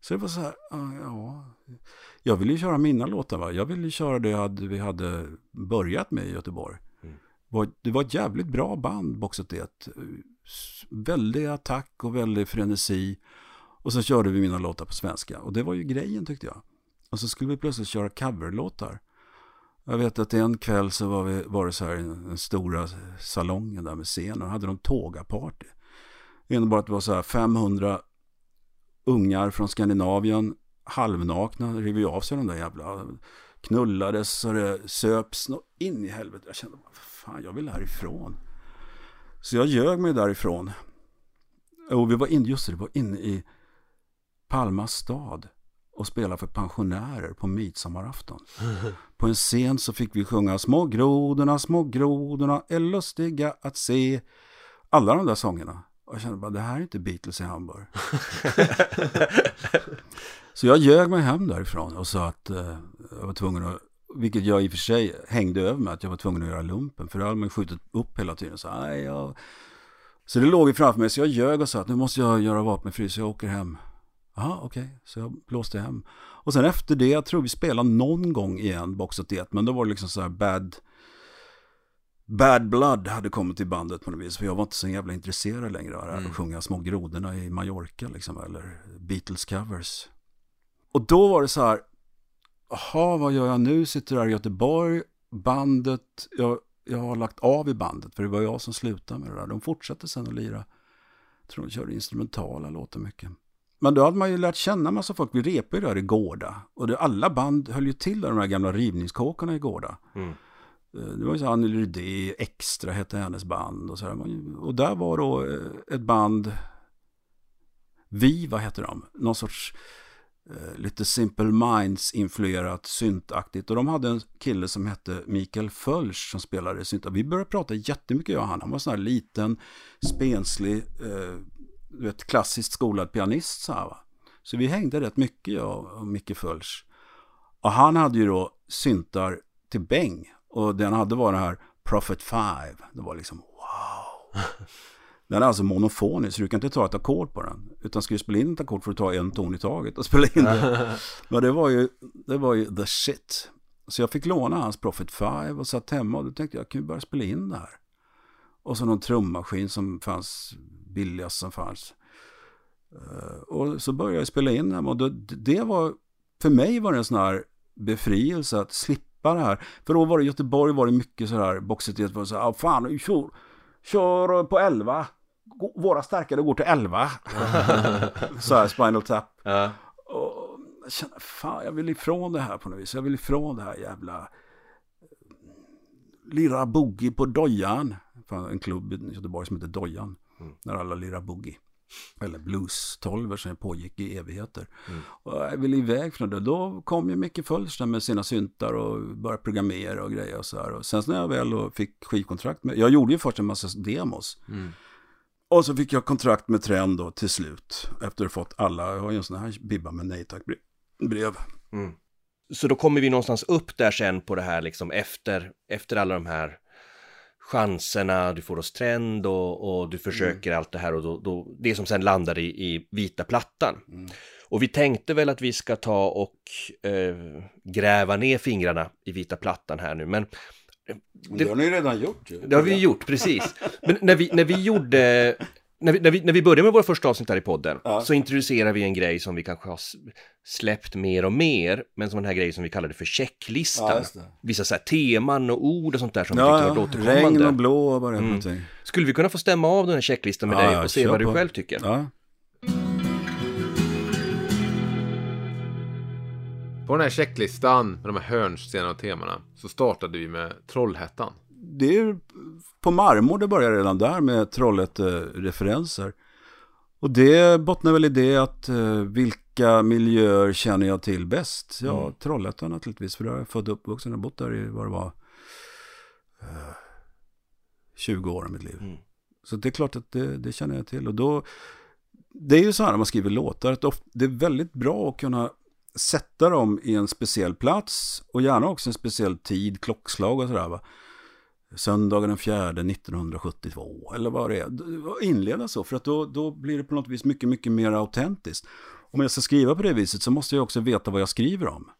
Så det var så här, ja, jag ville ju köra mina låtar va. Jag ville ju köra det vi hade börjat med i Göteborg. Var- Det var ett jävligt bra band, Boxet det. Väldig attack och väldig frenesi. Och så körde vi mina låtar på svenska. Och det var ju grejen tyckte jag. Och så skulle vi plötsligt köra coverlåtar. Jag vet att en kväll så var, vi, var det så här i den stora salongen där med scen och hade de tågaparty. Det innebar att det var så här 500 ungar från Skandinavien, halvnakna, rev ju av sig de där jävla knullades och det söps in i helvete. Jag kände, fan jag vill härifrån. Så jag ljög mig därifrån. Och vi var inne, just det, vi var inne i Palma stad och spelade för pensionärer på midsommarafton. På en scen så fick vi sjunga Små grodorna, små grodorna är lustiga att se. Alla de där sångerna. Och jag kände bara, det här är inte Beatles i Hamburg. så jag ljög mig hem därifrån och sa att eh, jag var tvungen att, vilket jag i och för sig hängde över med, att jag var tvungen att göra lumpen. För det hade man ju skjutit upp hela tiden. Så, nej, jag... så det låg ju framför mig, så jag ljög och sa att nu måste jag göra vapenfri, så jag åker hem. Jaha, okej. Så jag blåste hem. Och sen efter det, jag tror vi spelade någon gång igen, Boxet det, men då var det liksom så här bad... Bad Blood hade kommit till bandet på något vis. För jag var inte så jävla intresserad längre av det här. Att sjunga Små grodorna i Mallorca liksom. Eller Beatles covers. Och då var det så här. Jaha, vad gör jag nu? Sitter här i Göteborg. Bandet. Jag, jag har lagt av i bandet. För det var jag som slutade med det där. De fortsatte sen att lira. Jag tror de körde instrumentala låtar mycket. Men då hade man ju lärt känna massa folk. Vi repade ju där i Gårda. Och det, alla band höll ju till där, de här gamla rivningskåkarna i Gårda. Mm. Eh, det var ju så här, Anneli Rydé, Extra hette hennes band och så här. Och där var då eh, ett band, Viva hette de, någon sorts eh, lite Simple Minds-influerat syntaktigt. Och de hade en kille som hette Mikael Fölsch som spelade synt. Vi började prata jättemycket jag och han. Han var sån här liten, spenslig, eh, du vet, klassiskt skolad pianist så här va. Så vi hängde rätt mycket jag och Micke Fölsch. Och han hade ju då syntar till bäng. Och den hade var den här Prophet 5. Det var liksom wow. Den är alltså monofonisk, så du kan inte ta ett ackord på den. Utan ska du spela in ett ackord får du ta en ton i taget och spela in det. Men det var ju, det var ju the shit. Så jag fick låna hans Prophet 5 och satt hemma och då tänkte jag, jag kan ju börja spela in det här. Och så någon trummaskin som fanns, billigast som fanns. Eh, Och så började jag spela in den och då, det var, för mig var det en sån här befrielse att slippa det här. För då var det i Göteborg var det mycket så här, boxet det var så här, "Ah, fan, kör, kör på 11. Gå- Våra starkare går till 11. så här, Spinal Tap. Ja. Och jag kände, fan, jag vill ifrån det här på något vis. Jag vill ifrån det här jävla eh, lira boogie på Dojan. En klubb i Göteborg som heter Dojan. När alla lirar boogie. Eller blues tolver som pågick i evigheter. Och jag ville iväg från det. Då kom ju Micke Fölsch där med sina syntar och började programmera och grejer och så här. Och sen när jag väl fick skivkontrakt med, jag gjorde ju först en massa demos. Och så fick jag kontrakt med Trend då till slut. Efter att ha fått alla, jag har ju en sån här bibba med nej tack brev. Så då kommer vi någonstans upp där sen på det här liksom efter, efter alla de här chanserna, du får oss trend och, och du försöker allt det här och då, då, det som sen landar i, i vita plattan. Och vi tänkte väl att vi ska ta och eh, gräva ner fingrarna i vita plattan här nu, men Det, det har ni ju redan gjort ju. det har vi gjort, precis. Men när vi, när vi gjorde när vi, när, vi, när vi börjar med våra första avsnitt här i podden Ja. så introducerar vi en grej som vi kanske har släppt mer och mer, men som den här grejen som vi kallade för checklistan. Ja. Vissa så här teman och ord och sånt där som vi Ja, tyckte var ja. återkommande. regn och blå och vad det Mm. någonting. Skulle vi kunna få stämma av den här checklistan med Ja, dig och se vad du på. själv tycker? Ja. På den här checklistan med de här hörnstenarna och temana så startade vi med Trollhättan. Det är på marmor det börjar redan där med Trollhätte-referenser. Och det bottnar väl i det att eh, vilka miljöer känner jag till bäst? Ja, Mm. Trollhättan naturligtvis, för där är jag född och uppvuxen och bott där i vad det var eh, 20 år av mitt liv. Mm. Så det är klart att det, det känner jag till. Och då, det är ju så här när man skriver låtar, att det är väldigt bra att kunna sätta dem i en speciell plats och gärna också en speciell tid, klockslag och sådär. Söndagen den fjärde 1972 eller vad det är. Inleda så, för att då, då blir det på något vis mycket, mycket mer autentiskt. Om jag ska skriva på det viset så måste jag också veta vad jag skriver om.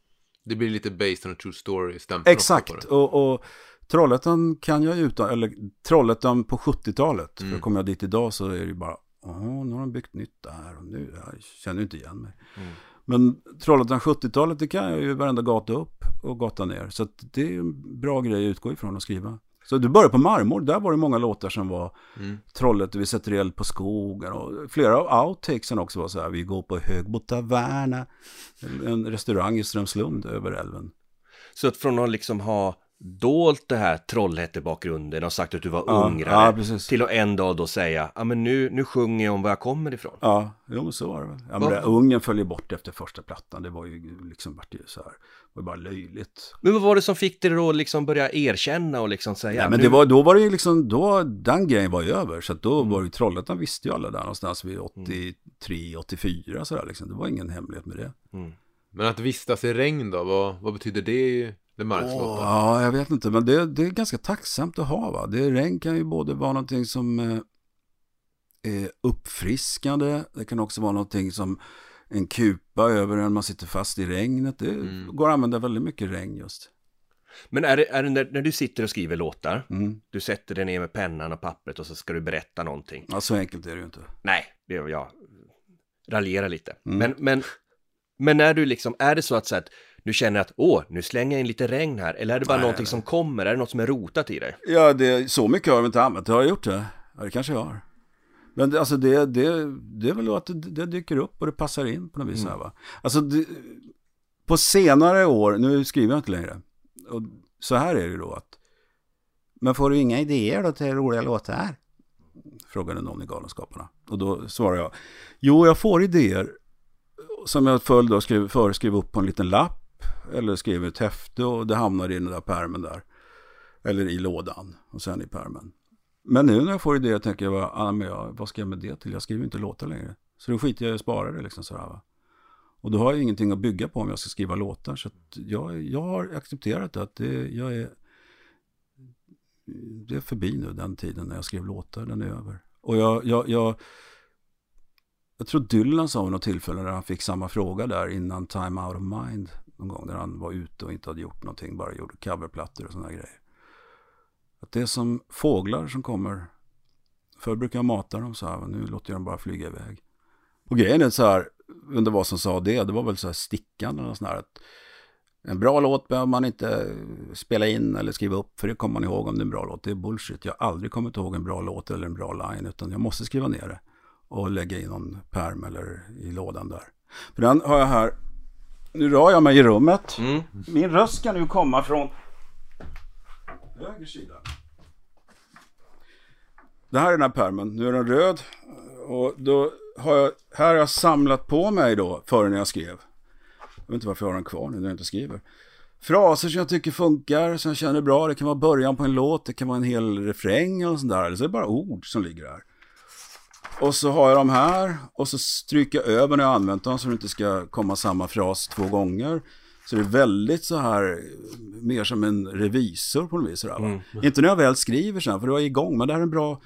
Det blir lite based on a true story stämpel Exakt, och, och Trollhättan kan jag utan, eller Trollhättan på 70-talet. Mm. För kommer jag dit idag så är det ju bara, åh, nu har de byggt nytt där och nu, jag känner inte igen mig. Mm. Men Trollhättan 70-talet, det kan jag ju varenda gata upp och gata ner. Så det är ju en bra grej att utgå ifrån och skriva. Så du börjar på Marmor, där var det många låtar som var Mm. Trollhätte, vi sätter eld på skogen och flera av outtakesen också var så här, vi går på Högbo Taverna, en restaurang i Strömslund över älven. Så att från att liksom ha dolt det här Trollhätte-bakgrunden och sagt att du var Ja, ungrare ja, till att en dag då säga, ja men nu, nu sjunger jag om var jag kommer ifrån. Ja, jo men så var det väl. Ja, men det, ungen följer bort efter första plattan, det var ju liksom vart ju så här, det var bara löjligt. Men vad var det som fick dig då liksom börja erkänna och liksom säga, Ja, men nu- det var, då var det ju liksom, då, den grejen var ju över. Så att då Mm. var ju Trollhättan visste ju alla där någonstans vid 83, 84 sådär liksom. Det var ingen hemlighet med det. Mm. Men att vistas i regn då, vad, vad betyder det det markslottet? Ja, jag vet inte, men det, det är ganska tacksamt att ha va. Det, regn kan ju både vara någonting som eh, är uppfriskande, det kan också vara någonting som en kupa över en man sitter fast i regnet. Det Mm. går att använda väldigt mycket regn just. Men är det, är det när, när du sitter och skriver låtar, Mm. du sätter dig ner med pennan och pappret och så ska du berätta någonting. Ja, så enkelt är det ju inte. Nej, det är jag raljerar lite. Mm. Men, men, men när du liksom, är det så att, så att du känner att åh, nu slänger jag in lite regn här, eller är det bara Nej, någonting nej. som kommer, är det något som är rotat i dig? Ja, det, så mycket har jag inte använt. Har jag gjort det? Ja, det kanske jag har. Men det, alltså det, det, det är väl att det, det dyker upp och det passar in på något vis. Här, va? Alltså det, på senare år, nu skriver jag inte längre. Och så här är det då att. Men får du inga idéer då till roliga låtar? Frågade någon i Galenskaparna. Och då svarar jag. Jo, jag får idéer. Som jag föll då skrev, föreskrev upp på en liten lapp. Eller skrev ett häfte och det hamnar i den där pärmen där. Eller i lådan och sen i pärmen. Men nu när jag får idéer tänker jag, ah, men jag, vad ska jag med det till? Jag skriver inte låtar längre. Så då skiter jag i att spara det liksom sådär va. Och då har jag ingenting att bygga på om jag ska skriva låtar. Så att jag, jag har accepterat att det, jag är, det är förbi nu den tiden när jag skrev låtar, den är över. Och jag, jag, jag, jag tror Dylan sa vid något tillfälle när han fick samma fråga där innan Time Out of Mind. Någon gång när han var ute och inte hade gjort någonting, bara gjorde coverplattor och sådana grejer. Att det är som fåglar som kommer. Förr brukade jag mata dem så här, nu låter jag dem bara flyga iväg. Och grejen är så här, undrar vad som sa det, det var väl så här stickan eller något sånt här. Att en bra låt behöver man inte spela in eller skriva upp, för det kommer man ihåg om det är en bra låt. Det är bullshit, jag har aldrig kommit ihåg en bra låt eller en bra line, utan jag måste skriva ner det. Och lägga i någon pärm eller i lådan där. För den har jag här, nu rör jag mig i rummet. Mm. Min röst ska nu komma från höger sida. Det här är den här pärmen. Nu är den röd. Och då har jag, här har jag samlat på mig då, före när jag skrev. Jag vet inte varför jag har den kvar nu när jag inte skriver. Fraser som jag tycker funkar, som jag känner bra. Det kan vara början på en låt, det kan vara en hel refräng eller sånt där. Eller så är det bara ord som ligger här. Och så har jag dem här och så stryker jag över när jag använt dem så det inte ska komma samma fras två gånger. Så det är väldigt så här, mer som en revisor på något vis. Sådär, va? Inte när jag väl skriver sen, för då är jag igång, men det här är en bra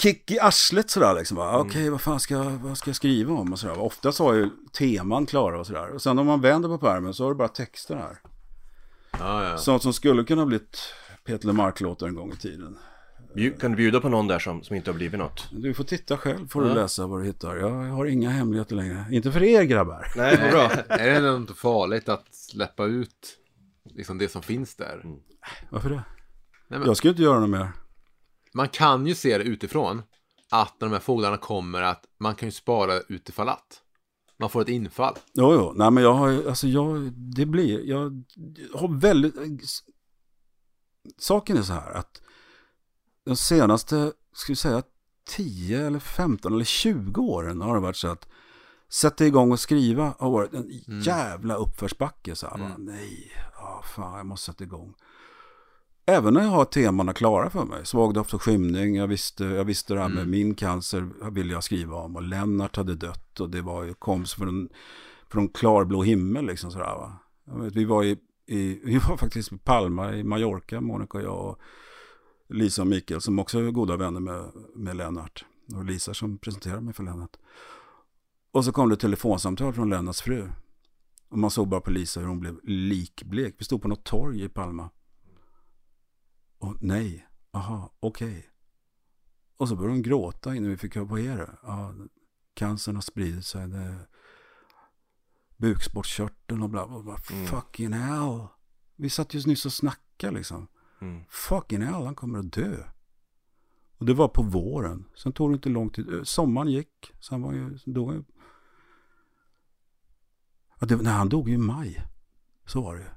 kick i arslet sådär liksom. va. Okej, vad fan ska, vad ska jag skriva om och sådär. Oftast har jag ju teman klara och sådär. Och sen om man vänder på pärmen så har du bara texter här. Ja, ja. Sånt som skulle kunna blivit Peter LeMarc-låtar en gång i tiden. Kan du bjuda på någon där som, som inte har blivit något? Du får titta själv får du läsa vad du hittar. Jag har inga hemligheter längre. Inte för er grabbar. Nej, vad bra. Är det inte farligt att släppa ut liksom det som finns där? Varför det? Nej, men- Jag ska inte göra något mer. Man kan ju se det utifrån. Att när de här fåglarna kommer att man kan ju spara utifall att. Man får ett infall. Jo, jo. Nej, men jag har alltså jag, det blir, jag har väldigt, saken är så här att de senaste, ska vi säga 10 eller 15 eller 20 åren har det varit så att sätta igång och skriva har varit en jävla uppförsbacke. Så här, bara, nej, ja, fan, jag måste sätta igång. Även när jag har temana klara för mig. Svag doft och skymning. Jag visste, jag visste det här med min cancer ville jag skriva om. Och Lennart hade dött. Och det var ju, kom från, från klarblå himmel liksom sådär va. Vet, vi var i, i, vi var faktiskt i Palma i Mallorca, Monica och jag. Och Lisa och Mikael som också är goda vänner med, med Lennart. Och Lisa som presenterade mig för Lennart. Och så kom det ett telefonsamtal från Lennarts fru. Och man såg bara på Lisa hur hon blev likblek. Vi stod på något torg i Palma. Och nej, aha, okej. Och så började hon gråta innan vi fick höra, är det? Ja, cancern har spridit sig. Det bukspottkörteln och bla bla bla. Fucking hell. Vi satt just nyss och snackade liksom. Mm. Fucking hell, han kommer att dö. Och det var på våren. Sen tog det inte lång tid. Eh, Sommaren gick. Sen var ju, sen dog han ju. Det, nej, han dog ju i maj. Så var det.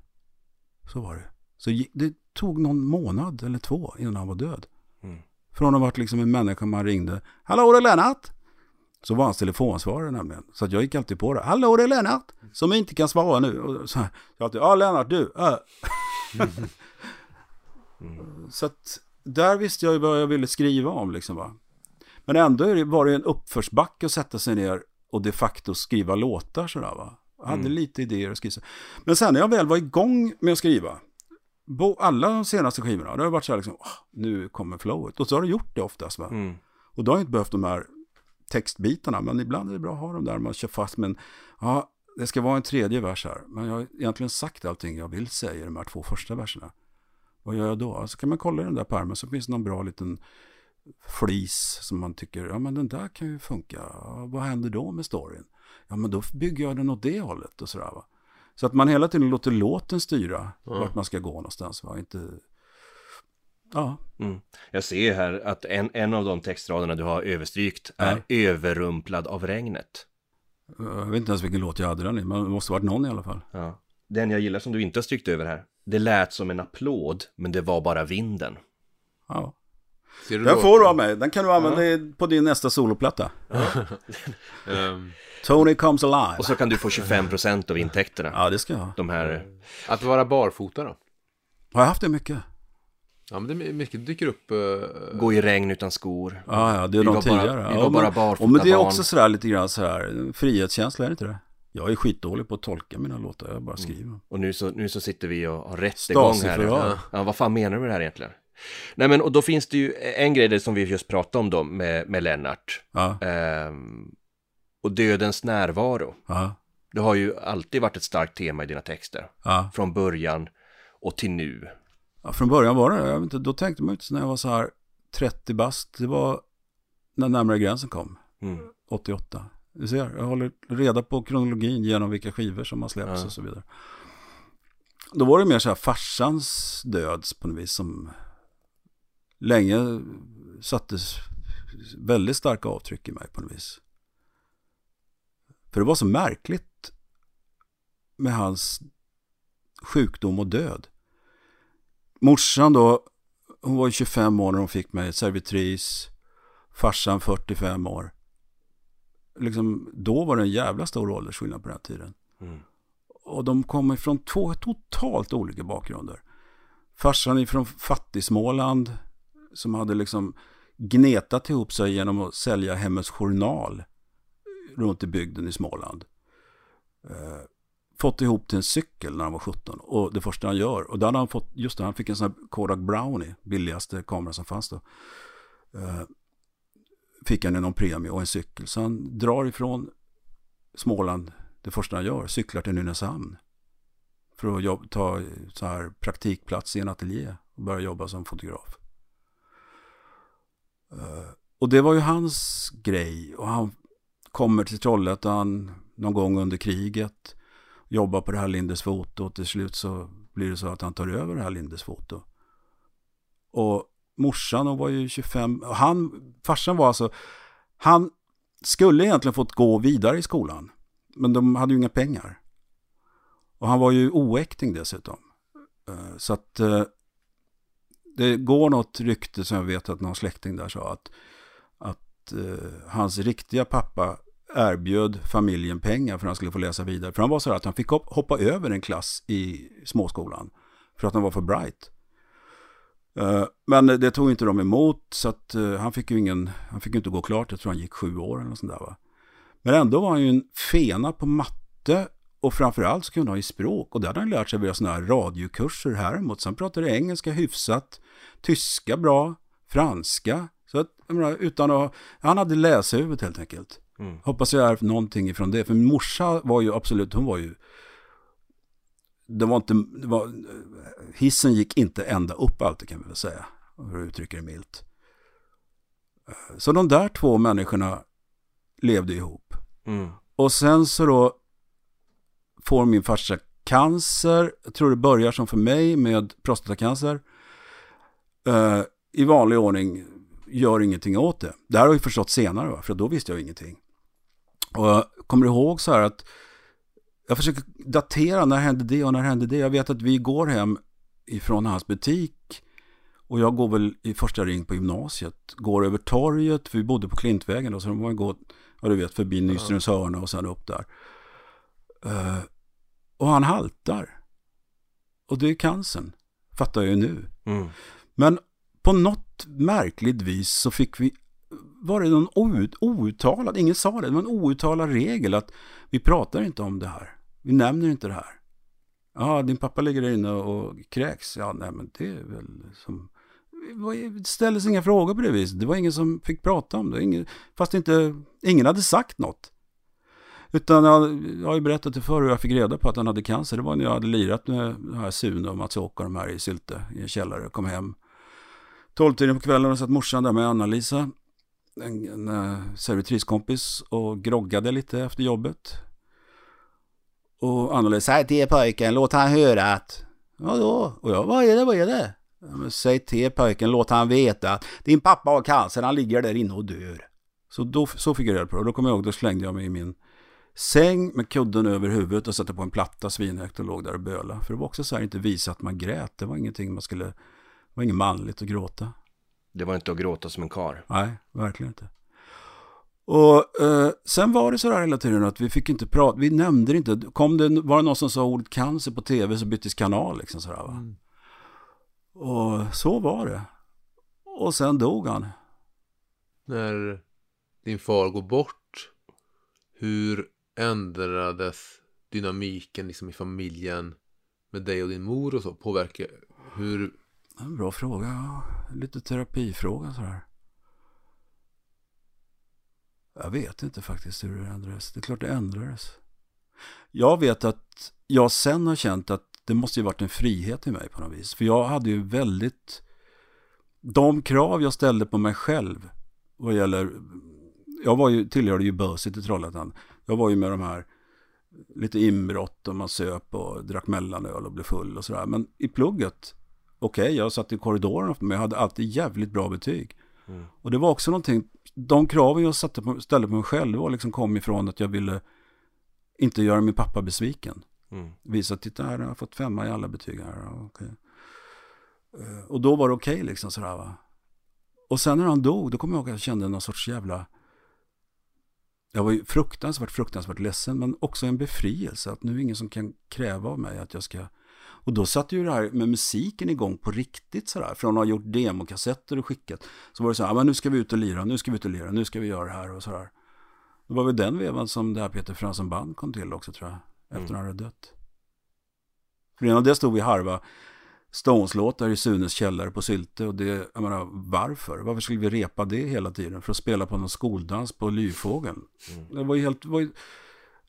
Så var det. Så det tog någon månad eller två innan han var död. Mm. Från att ha varit liksom en människa man ringde. Hallå det är Lennart! Så var hans telefonsvarare nämligen. Så jag gick alltid på det. Hallå det är Lennart! Som inte kan svara nu. Och så här, jag alltid, ja Lennart du. Äh. Så att där visste jag ju vad jag ville skriva om liksom va. Men ändå det, var det en uppförsbacke att sätta sig ner och de facto skriva låtar sådär va. Jag hade lite idéer att skriva. Men sen när jag väl var igång med att skriva. Alla de senaste skivorna. Det har varit så här liksom, "Åh, nu kommer flowet. Och så har det gjort det oftast va. Mm. Och då har jag inte behövt de här textbitarna. Men ibland är det bra att ha dem där. Man kör fast. Men ja, det ska vara en tredje vers här. Men jag har egentligen sagt allting jag vill säga i de här två första verserna. Vad gör jag då? Så kan man kolla i den där pärmen så finns det någon bra liten flis som man tycker, ja men den där kan ju funka. Ja, vad händer då med storyn? Ja men då bygger jag den åt det hållet och sådär va. Så att man hela tiden låter låten styra vart man ska gå någonstans va. Inte... Ja, Mm. Jag ser här att en, en av de textraderna du har överstrykt är överrumplad av regnet. jag vet inte ens vilken låt jag hade den i, men det måste varit någon i alla fall. Ja. Den jag gillar som du inte har strykt över här. Det lät som en applåd, men det var bara vinden. Ja. Ser du Den då- får du av mig, den kan du använda i- på din nästa soloplatta. Ehm, Tony comes alive. Och så kan du få 25% av intäkterna. Ja, det ska jag ha. De här... att vara barfota då? Har jag haft det mycket? Ja men det är mycket dyker upp. eh, Gå i regn utan skor. Ja, ja, det är Vi de var bara- tidigare. vi ja, var bara men, barfota ja, men det är barn. också sådär lite grann sådär, frihetskänsla är det inte det? Jag är skitdålig på att tolka mina låtar, jag bara skriver. Och nu så, nu så sitter vi och har rättegång här. Stasi-förhör. Ja, vad fan menar du med det här egentligen? Nej men och då finns det ju en grej där som vi just pratade om då med, med Lennart. Ja, Ehm, och dödens närvaro. ja, Det har ju alltid varit ett starkt tema i dina texter. ja. Från början och till nu. ja. Från början var det, jag vet inte, då tänkte man inte så när jag var så här 30 bast, det var när närmare gränsen kom, Mm. 88. Du ser, jag håller reda på kronologin genom vilka skivor som har släppts Ja. och så vidare. Då var det mer så här farsans död på något vis som länge satte väldigt starka avtryck i mig på något vis. För det var så märkligt med hans sjukdom och död. Morsan då, hon var ju 25 år när hon fick mig, servitris, farsan 45 år. Liksom, då var det en jävla stor åldersskillnad på den här tiden. Mm. Och de kommer från två totalt olika bakgrunder. Farsan är från fattigsmåland som hade liksom gnetat ihop sig genom att sälja Hemmets Journal runt i bygden i Småland. Eh, fått ihop till en cykel när han var 17 och det första han gör, och då hade han fått, just det, han fick en sån här Kodak Brownie, billigaste kamera som fanns då. Eh, fick han någon premie och en cykel, så han drar ifrån Småland det första han gör, cyklar till Nynäshamn. För att jobba, ta så här praktikplats i en ateljé och börja jobba som fotograf. Eh, och det var ju hans grej. Och han kommer till Trollhättan någon gång under kriget. Jobbar på det här Lindes foto. Och till slut så blir det så att han tar över det här Lindes foto. Och morsan hon var ju 25. Han, farsan var alltså, han skulle egentligen fått gå vidare i skolan. Men de hade ju inga pengar. Och han var ju oäkting dessutom. Eh, så att eh, det går något rykte som jag vet att någon släkting där sa att, att eh, hans riktiga pappa erbjöd familjen pengar för att han skulle få läsa vidare. För han var så här att han fick hoppa över en klass i småskolan för att han var för bright. Eh, Men det tog inte de emot så att eh, han fick ju ingen, han fick inte gå klart, jag tror han gick sju år eller något sånt där va. Men ändå var han ju en fena på matte och framförallt så kunde han ju språk och där hade han lärt sig via sådana här radiokurser häremot. Så han pratade engelska hyfsat, tyska bra, franska. Så att, jag menar, utan att, han hade läshuvud helt enkelt. Mm. Hoppas jag är någonting ifrån det. För min morsa var ju absolut, hon var ju det var inte, det var, hissen gick inte ända upp alltid kan vi väl säga. För att uttrycka det milt. Så de där två människorna levde ihop. Mm. Och sen så då får min farsa cancer. Jag tror det börjar som för mig med prostatacancer. Eh, I vanlig ordning gör ingenting åt det. Det här har jag förstått senare, va? för då visste jag ingenting. Och jag kommer ihåg så här att jag försöker datera när hände det och när hände det. Jag vet att vi går hem ifrån hans butik och jag går väl i första ring på gymnasiet. Går över torget, för vi bodde på Klintvägen då, så de var gå, ja du vet, förbi Nyströms hörna och sen upp där. Eh, och han haltar. Och det är cancern, fattar jag ju nu. Mm. Men på något märkligt vis så fick vi, var det någon out, outtalad, ingen sa det, det var en outtalad regel att vi pratar inte om det här. Vi nämner inte det här. Ja, din pappa ligger där inne och kräks. Ja, nej men det är väl som... Det ställdes inga frågor på det viset. Det var ingen som fick prata om det. Ingen, fast inte, ingen hade sagt något. Utan jag, jag har ju berättat det förr hur jag fick reda på att han hade cancer. Det var när jag hade lirat med de här Sune och Mats-Åke och de här i Sylte i en källare. Jag kom hem tolvtiden på kvällen och satt morsan där med Anna-Lisa. En, en eh, servitriskompis och groggade lite efter jobbet. Och Anna-Lisa, säg till pojken, låt han höra att... Ja då? Och jag, vad är det, vad är det? Ja, säg till pojken, låt han veta att din pappa har cancer, han ligger där inne och dör. Så, då, så fick jag reda på det. Och då kommer jag ihåg, då slängde jag mig i min säng med kudden över huvudet och satte på en platta svinhögt och låg där och böla. För det var också så här, inte visa att man grät. Det var ingenting man skulle, det var inget manligt att gråta. Det var inte att gråta som en kar. Nej, verkligen inte. Och eh, sen var det så där hela tiden att vi fick inte prata, vi nämnde det inte. Kom det, var det någon som sa ordet cancer på tv så byttes kanal liksom sådär va. Mm. Och så var det. Och sen dog han. När din far går bort, hur ändrades dynamiken liksom i familjen med dig och din mor och så? Påverkar, hur, En bra fråga, ja. Lite terapifråga sådär. Jag vet inte faktiskt hur det ändrades. Det är klart det ändrades. Jag vet att jag sen har känt att det måste ju varit en frihet i mig på något vis. För jag hade ju väldigt... De krav jag ställde på mig själv vad gäller... Jag var ju, tillhörde ju böset i Trollhättan. Jag var ju med de här lite inbrott och man söp och drack mellanöl och blev full och sådär. Men i plugget, okej, jag satt i korridoren men jag hade alltid jävligt bra betyg. Mm. Och det var också någonting, de kraven jag satte på, ställde på mig själv, var liksom kom ifrån att jag ville inte göra min pappa besviken. Mm. Visa, titta här, jag har fått femma i alla betyg här. Okej. Eh, Och då var det okej liksom sådär va. Och sen när han dog, då kommer jag ihåg att jag kände någon sorts jävla... Jag var ju fruktansvärt, fruktansvärt ledsen, men också en befrielse. Att nu är ingen som kan kräva av mig att jag ska... Och då satte ju det här med musiken igång på riktigt sådär. Från att ha gjort demokassetter och skickat. Så var det så här, "Ja, men nu ska vi ut och lira, nu ska vi ut och lira, nu ska vi göra det här och sådär. Det var väl den vevan som det här Peter Fransson band kom till också tror jag. Efter Mm. han hade dött. För innan det stod vi harva Stones-låtar i Sunes källare på Sylte. Och det, jag menar, varför? Varför skulle vi repa det hela tiden? För att spela på någon skoldans på Lyfågeln. Mm. Det var ju helt... Var ju,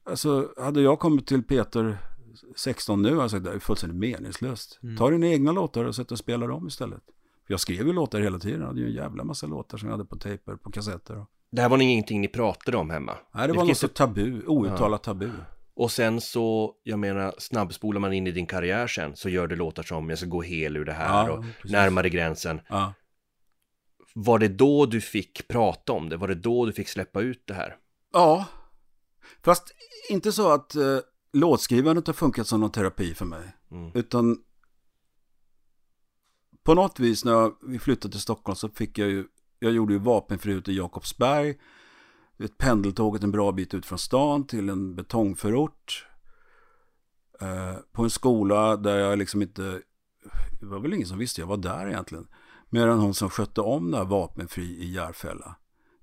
alltså, hade jag kommit till Peter 16 nu, alltså, det är fullständigt meningslöst. Mm. Ta dina egna låtar och sätt och spela dem istället. För jag skrev ju låtar hela tiden. Jag hade ju en jävla massa låtar som jag hade på tejper, på kassetter. Det här var ingenting ni pratade om hemma? Nej, det var något så inte- tabu, outtalat tabu. Och sen så, jag menar, snabbspolar man in i din karriär sen så gör du låtar som Jag ska gå hel ur det här Ja, och precis. Närmare gränsen. Ja. Var det då du fick prata om det? Var det då du fick släppa ut det här? ja, fast inte så att eh, låtskrivandet har funkat som någon terapi för mig. Mm. Utan på något vis när jag, vi flyttade till Stockholm så fick jag ju, jag gjorde ju vapenfri ute i Jakobsberg. Ett pendeltåget en bra bit ut från stan till en betongförort. Eh, på en skola där jag liksom inte, det var väl ingen som visste jag var där egentligen. Mer än hon som skötte om det här vapenfri i Järfälla.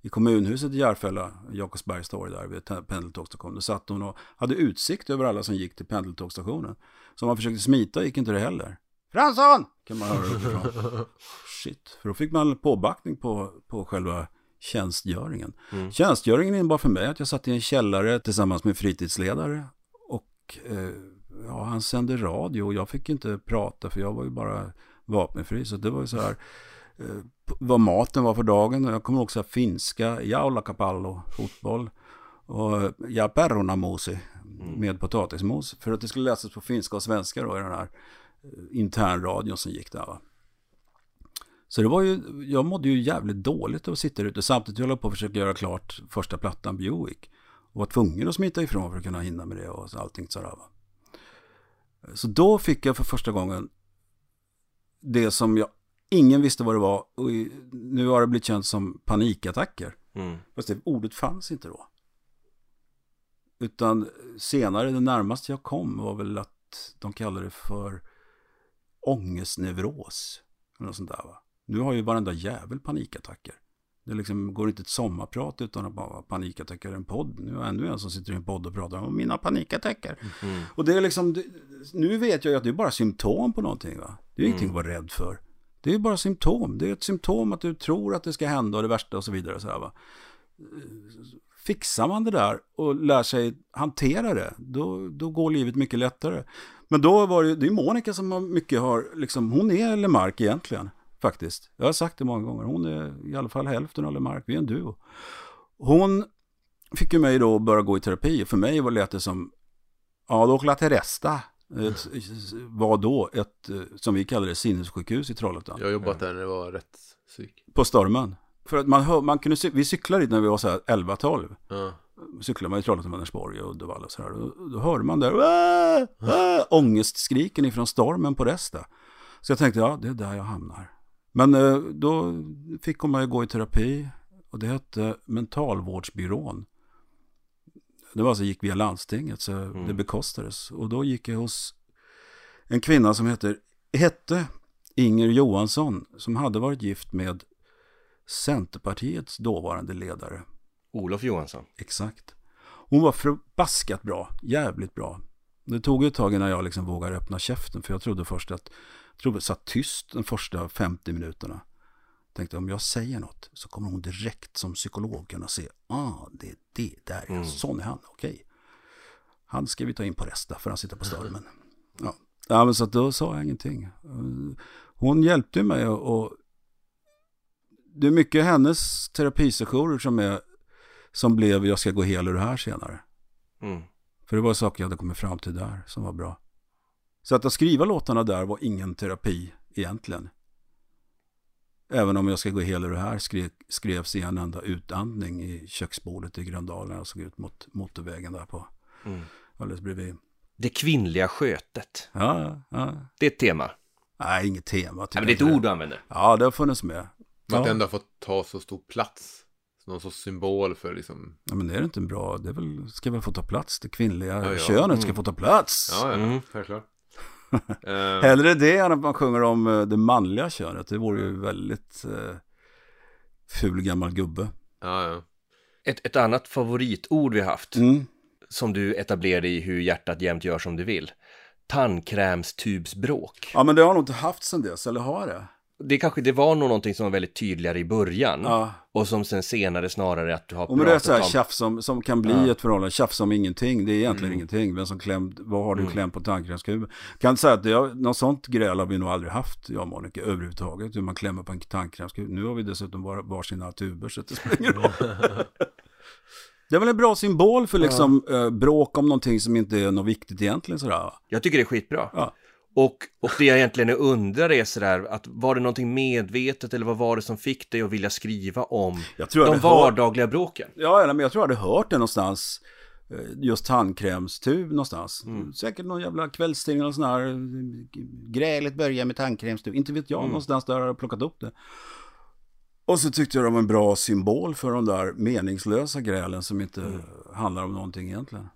I kommunhuset i Järfälla, Jakobsbergs torg där vid pendeltågsstationen, då satt hon och hade utsikt över alla som gick till pendeltågsstationen. Så om man försökte smita gick inte det heller. Fransson! Kan man höra uppifrån. Shit, för då fick man påbackning på, på själva tjänstgöringen. Mm. Tjänstgöringen innebar för mig att jag satt i en källare tillsammans med fritidsledare. Och eh, ja, han sände radio och jag fick inte prata för jag var ju bara vapenfri. Så det var ju så här vad maten var för dagen. Och jag kommer också ihåg finska, jaulakapallo, fotboll. Och ja, perunamusi med potatismos. För att det skulle läsas på finska och svenska då i den här eh, internradion som gick där va. Så det var ju, jag mådde ju jävligt dåligt av att sitta där ute. Samtidigt höll jag på att försöka göra klart första plattan Buick. Och var tvungen att smita ifrån för att kunna hinna med det och allting sådär va. Så då fick jag för första gången det som jag, ingen visste vad det var. Och nu har det blivit känt som panikattacker. Mm. Fast det ordet fanns inte då. Utan senare, det närmaste jag kom var väl att de kallade det för ångestneuros. Eller något sånt där va. Nu har ju varenda jävel panikattacker. Det liksom går inte ett sommarprat utan att bara panikattacker i en podd. Nu är ännu en som sitter i en podd och pratar om mina panikattacker. Mm. Och det är liksom, nu vet jag ju att det är bara symptom på någonting va. Det är ingenting att vara rädd för. Det är ju bara symptom. Det är ett symptom att du tror att det ska hända och det värsta och så vidare. Så här, va? Fixar man det där och lär sig hantera det, då, då går livet mycket lättare. Men då var det, det är Monica som har mycket har, liksom, hon är Lemark egentligen, faktiskt. Jag har sagt det många gånger, hon är i alla fall hälften av Lemark, vi är en duo. Hon fick ju mig då att börja gå i terapi, och för mig var det lät det som, ja då åkla till Resta. Ett, var då ett, eh, som vi kallar det, sinnessjukhus i Trollhättan. Jag har jobbat där när det var rätt psyk. På Stormen. För att man, hör, man kunde, vi cyklade dit när vi var så här 11-12. Ja. Cyklade man i Trollhättan, Vänersborg och Uddevalla och så här. Då, då hörde man där "Åh! Åh!" ångestskriken ifrån stormen på Resta. Så jag tänkte, ja det är där jag hamnar. Men eh, då fick mig att gå i terapi. Och det hette Mentalvårdsbyrån. Det var alltså, gick via landstinget så det bekostades. Och då gick jag hos en kvinna som heter, hette Inger Johansson. Som hade varit gift med Centerpartiets dåvarande ledare. Olof Johansson. Exakt. Hon var förbaskat bra, jävligt bra. Det tog ett tag innan jag liksom vågade öppna käften för jag trodde först att, jag trodde jag satt tyst de första 50 minuterna. Tänkte om jag säger något så kommer hon direkt som psykolog kunna se, ah det är det, där är sån är han, okej. Han ska vi ta in på resta för han sitter på stormen. Ja, ja men så att då sa jag ingenting. Hon hjälpte mig och, och det är mycket hennes terapisessioner som är som blev Jag ska gå hel ur det här senare. Mm. För det var saker jag hade kommit fram till där som var bra. Så att, att skriva låtarna där var ingen terapi egentligen. Även om Jag ska gå hel ur det här skrev, skrevs i en enda utandning i köksbordet i Gröndalen och såg ut mot motorvägen där på Mm. alldeles bredvid. Det kvinnliga skötet. Ja, ja. Det är ett tema. Nej, inget tema. Ja, men det är ett inte. ord du använder. Ja, det har funnits med. Men att Ja. ändå fått ta så stor plats. Någon sorts symbol för liksom. Ja, men är det inte en bra, det är väl, ska väl få ta plats, det kvinnliga Ja, ja. könet ska Mm. få ta plats. Ja, ja, Mm. självklart. Eh, Hellre det än att man sjunger om eh, det manliga könet, det vore ju väldigt eh, ful gammal gubbe. ja, ja. Ett, ett annat favoritord vi har haft, Mm. som du etablerade i Hur hjärtat jämt gör som du vill. Tandkrämstubsbråk. Ja, men det har jag nog inte haft sen dess, eller har det? Det kanske det var nog någonting som var väldigt tydligare i början. Ja. Och som sen senare snarare att du har Och men det är så här om. tjafs som, som kan bli Ja. ett förhållande, tjafs om ingenting, det är egentligen Mm. ingenting. Vem som klämt, vad har du Mm. klämt på tandkrämskuben? Kan säga att det, har- något sånt gräl har vi nog aldrig haft, jag och Monica, överhuvudtaget. Hur man klämmer på en tandkrämskub. Nu har vi dessutom var, varsina tuber så att det spelar ingen roll. Det är väl en bra symbol för liksom eh, bråk om någonting som inte är något viktigt egentligen sådär. Jag tycker det är skitbra. Ja. Och, och det jag egentligen undrar är sådär, att var det någonting medvetet eller vad var det som fick dig att vilja skriva om de hade hört- vardagliga bråken? Ja, men jag tror jag hade hört det någonstans. eh, Just tandkrämstub någonstans. Mm. Säkert någon jävla kvällstidning eller sån här. eh, Grälet börjar med tandkrämstub. Inte vet jag, Mm. någonstans där har jag plockat upp det. Och så tyckte jag det var en bra symbol för de där meningslösa grälen som inte Mm. handlar om någonting egentligen.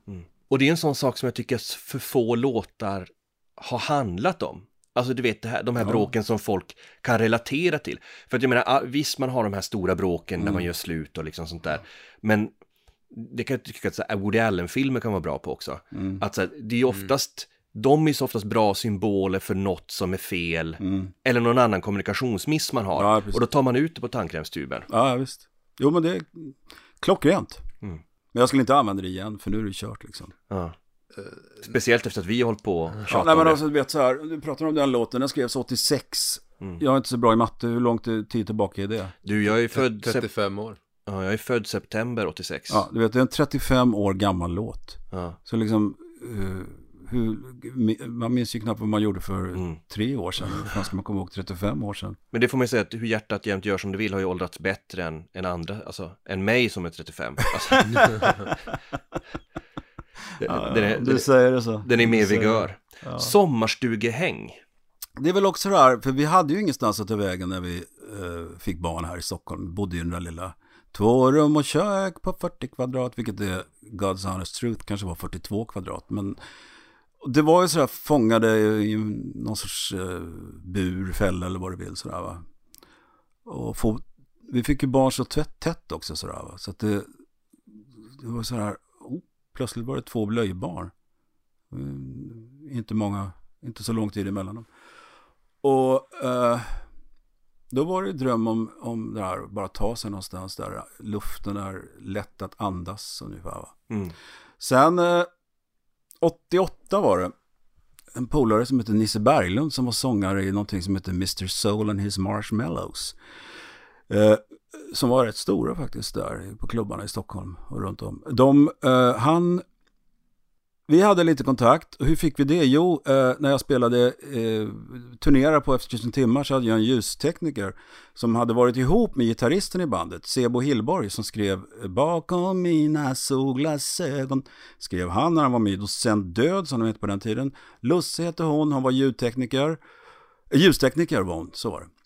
Och det är en sån sak som jag tycker för få låtar har handlat om. Alltså du vet det här, de här Ja. bråken som folk kan relatera till. För att jag menar, ah, visst man har de här stora bråken när Mm. man gör slut och liksom sånt där. Men det kan jag tycka att så här, Woody Allen-filmer kan vara bra på också. Mm. Att så här, det är oftast, de är så oftast bra symboler för något som är fel. Mm. Eller någon annan kommunikationsmiss man har. Ja, och då tar man ut det på tandkrämstuben. Ja, visst. Jo, men det är klockrent. Mm. Men jag skulle inte använda det igen, för nu är det kört liksom. Ja. Speciellt efter att vi har hållit på och Ja, nej, om men det. alltså, du vet så här, du pratar om den låten, den skrevs 86. Mm. Jag är inte så bra i matte, hur långt tid tillbaka är det? Du, jag är född... sep- 35 år. Ja, jag är född september 86. Ja, du vet, det är en 35 år gammal låt. Ja. Så liksom, eh, hur, man minns ju knappt vad man gjorde för Mm. tre år sedan. Hur fan ska man komma ihåg 35 år sedan? Men det får man ju säga att hur hjärtat jämt gör som det vill har ju åldrats bättre än, än andra, alltså än mig som är 35. Alltså, den, den, är, den, säger det så. den är mer Du vigör. Ja. Sommarstugehäng. Det är väl också det här, för vi hade ju ingenstans att ta vägen när vi eh, fick barn här i Stockholm. Vi bodde i den där lilla två rum och kök på 40 kvadrat, vilket är God's honest truth, kanske var 42 kvadrat. Men det var ju sådär fångade i någon sorts eh, bur, fälla eller vad du vill sådär va. Och få, vi fick ju barn så tätt, tätt också sådär va. Så att det, det var sådär, plötsligt var det två blöjbarn. Mm, inte många, inte så lång tid emellan dem. Och eh, då var det dröm om, om det här, bara ta sig någonstans där luften är lätt att andas ungefär. Va? Mm. Sen eh, 88 var det en polare som heter Nisse Berglund som var sångare i någonting som heter Mr. Soul and His Marshmallows. Eh, som var rätt stora faktiskt där på klubbarna i Stockholm och runt om. De, eh, han, vi hade lite kontakt och hur fick vi det? Jo, eh, när jag spelade eh, turnerar på Efter tusen timmar så hade jag en ljustekniker som hade varit ihop med gitarristen i bandet, Sebo Hillborg, som skrev Bakom mina solglasögon, skrev han när han var med i Docent Död, som de hette på den tiden. Lusse hette hon, hon var ljudtekniker, eh, ljustekniker var hon, så var det.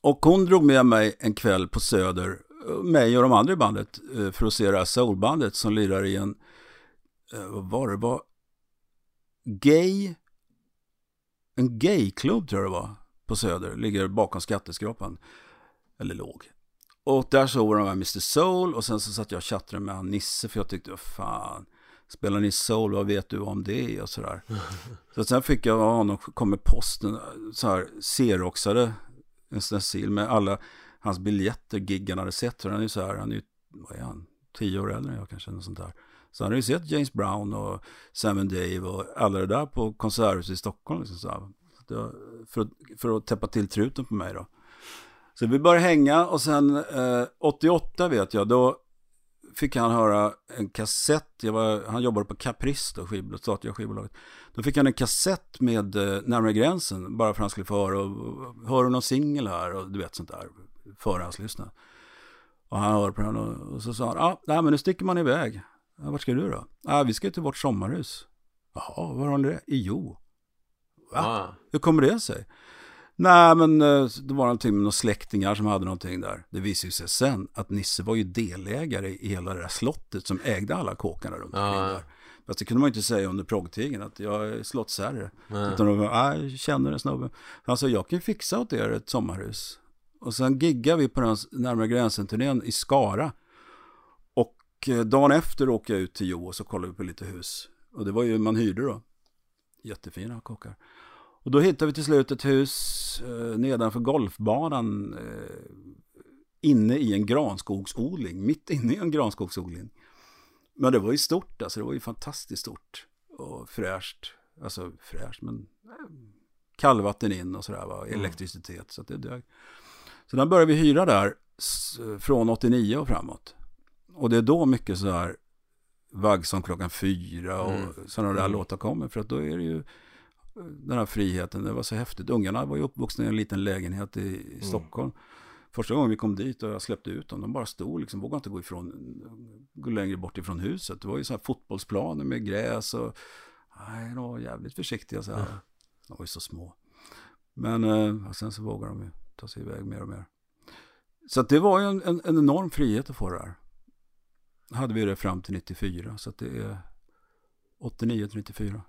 Och hon drog med mig en kväll på Söder, eh, mig och de andra i bandet, eh, för att se det här soulbandet som lirar i en, eh, vad var det, var gay, en gayklubb tror jag det var, på Söder, ligger bakom skatteskrapan, eller låg. Och där såg de här Mr. Soul och sen så satt jag och chattade med han Nisse för jag tyckte, fan, spelar ni soul, vad vet du om det och sådär. så sen fick jag av honom, kom med posten, så här xeroxade en stencil med alla hans biljetter, giggen hade sett. Så han är ju så här, han är ju, vad är han, tio år äldre än jag kanske, något sånt där. Så han har ju sett James Brown och Sam and Dave och alla det där på konserthuset i Stockholm. Liksom så här. För, att, för att täppa till truten på mig då. Så vi började hänga och sen eh, 88 vet jag, då fick han höra en kassett. Var, han jobbade på Caprice, då, skivbolag, statliga skivbolaget. Då fick han en kassett med eh, Närmare gränsen, bara för att han skulle få höra. Och, hör du någon singel här? Och du vet sånt där, förhandslyssna. Och han hör på den och, och så sa han, ja, ah, men nu sticker man iväg. Ja, vart ska du då? Ah, vi ska till vårt sommarhus. Jaha, var har ni det? I Jo. Va? Ah. Hur kommer det sig? Nej, men eh, det var någonting med några släktingar som hade någonting där. Det visade sig sen att Nisse var ju delägare i hela det där slottet som ägde alla kåkarna runt omkring Ja. där. Fast det kunde man inte säga under proggtiden att jag är slottsherre. Nej. Utan de var, "Nej, jag känner en snubbe. Han sa, jag kan fixa åt er ett sommarhus. Och sen giggade vi på den närmare gränsen-turnén i Skara. Och eh, dagen efter åkte jag ut till Jo och så kollade vi på lite hus. Och det var ju, man hyrde då. Jättefina kåkar. Och då hittade vi till slut ett hus eh, nedanför golfbanan eh, inne i en granskogsodling, mitt inne i en granskogsodling. Men det var ju stort, alltså det var ju fantastiskt stort och fräscht. Alltså fräscht, men eh, kallvatten in och sådär, va? elektricitet. Så att det dög. Så den började vi hyra där från 89 och framåt. Och det är då mycket sådär Vaggsång klockan fyra och Mm. sådana där Mm. låtar kommer. För att då är det ju den här friheten, det var så häftigt. Ungarna var ju uppvuxna i en liten lägenhet i, i Mm. Stockholm. Första gången vi kom dit och jag släppte ut dem, de bara stod liksom, vågade inte gå ifrån, gå längre bort ifrån huset. Det var ju så här fotbollsplaner med gräs och, nej, de var jävligt försiktiga så här. De var ju så små. Men eh, sen så vågar de ju ta sig iväg mer och mer. Så det var ju en, en, en enorm frihet att få det här. Hade vi det fram till 94, så att det är 89 till 94.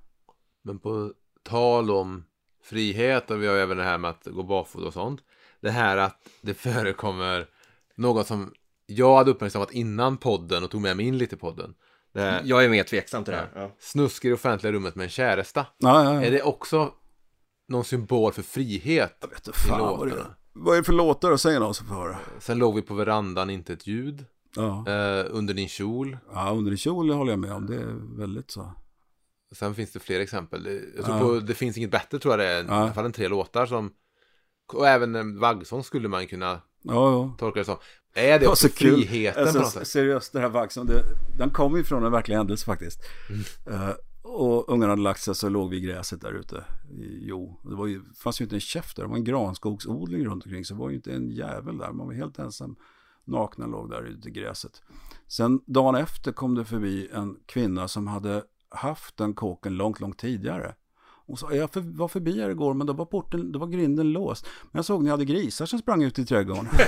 Men på tal om frihet och vi har även det här med att gå barfota och sånt. Det här att det förekommer något som jag hade uppmärksammat innan podden och tog med mig in lite i podden. Det här Jag är mer tveksam till det här. Ja. snusk i det offentliga rummet med en käresta. Ja, ja, ja. Är det också någon symbol för frihet? Jag vet inte fan vad det är. låtarna? Vad är det för låtar att säga någon som får höra? Sen låg vi på verandan, inte ett ljud. Ja. Eh, under din kjol. ja, under en kjol håller jag med om. Det är väldigt så. Sen finns det fler exempel. Det- Jag tror Ja. på Det finns inget bättre tror jag det är. I Ja. alla fall en tre låtar som... Och även en vaggsång skulle man kunna Ja, tolka det som. Är det Det också så kul. friheten på något Alltså, sätt? seriöst, det här det, den kom ju från en verklig händelse faktiskt. Mm. Eh, och ungarna hade lagt sig så låg vi i gräset där ute. I, jo, det var ju, fanns ju inte en käft där. Det var en granskogsodling runt omkring. Så det var ju inte en jävel där. Man var helt ensam. Nakna låg där ute i gräset. Sen dagen efter kom det förbi en kvinna som hade haft den kåken långt, långt tidigare. Hon sa, jag för, var förbi här igår men då var porten, då var grinden låst. Men jag såg ni hade grisar som sprang ut i trädgården.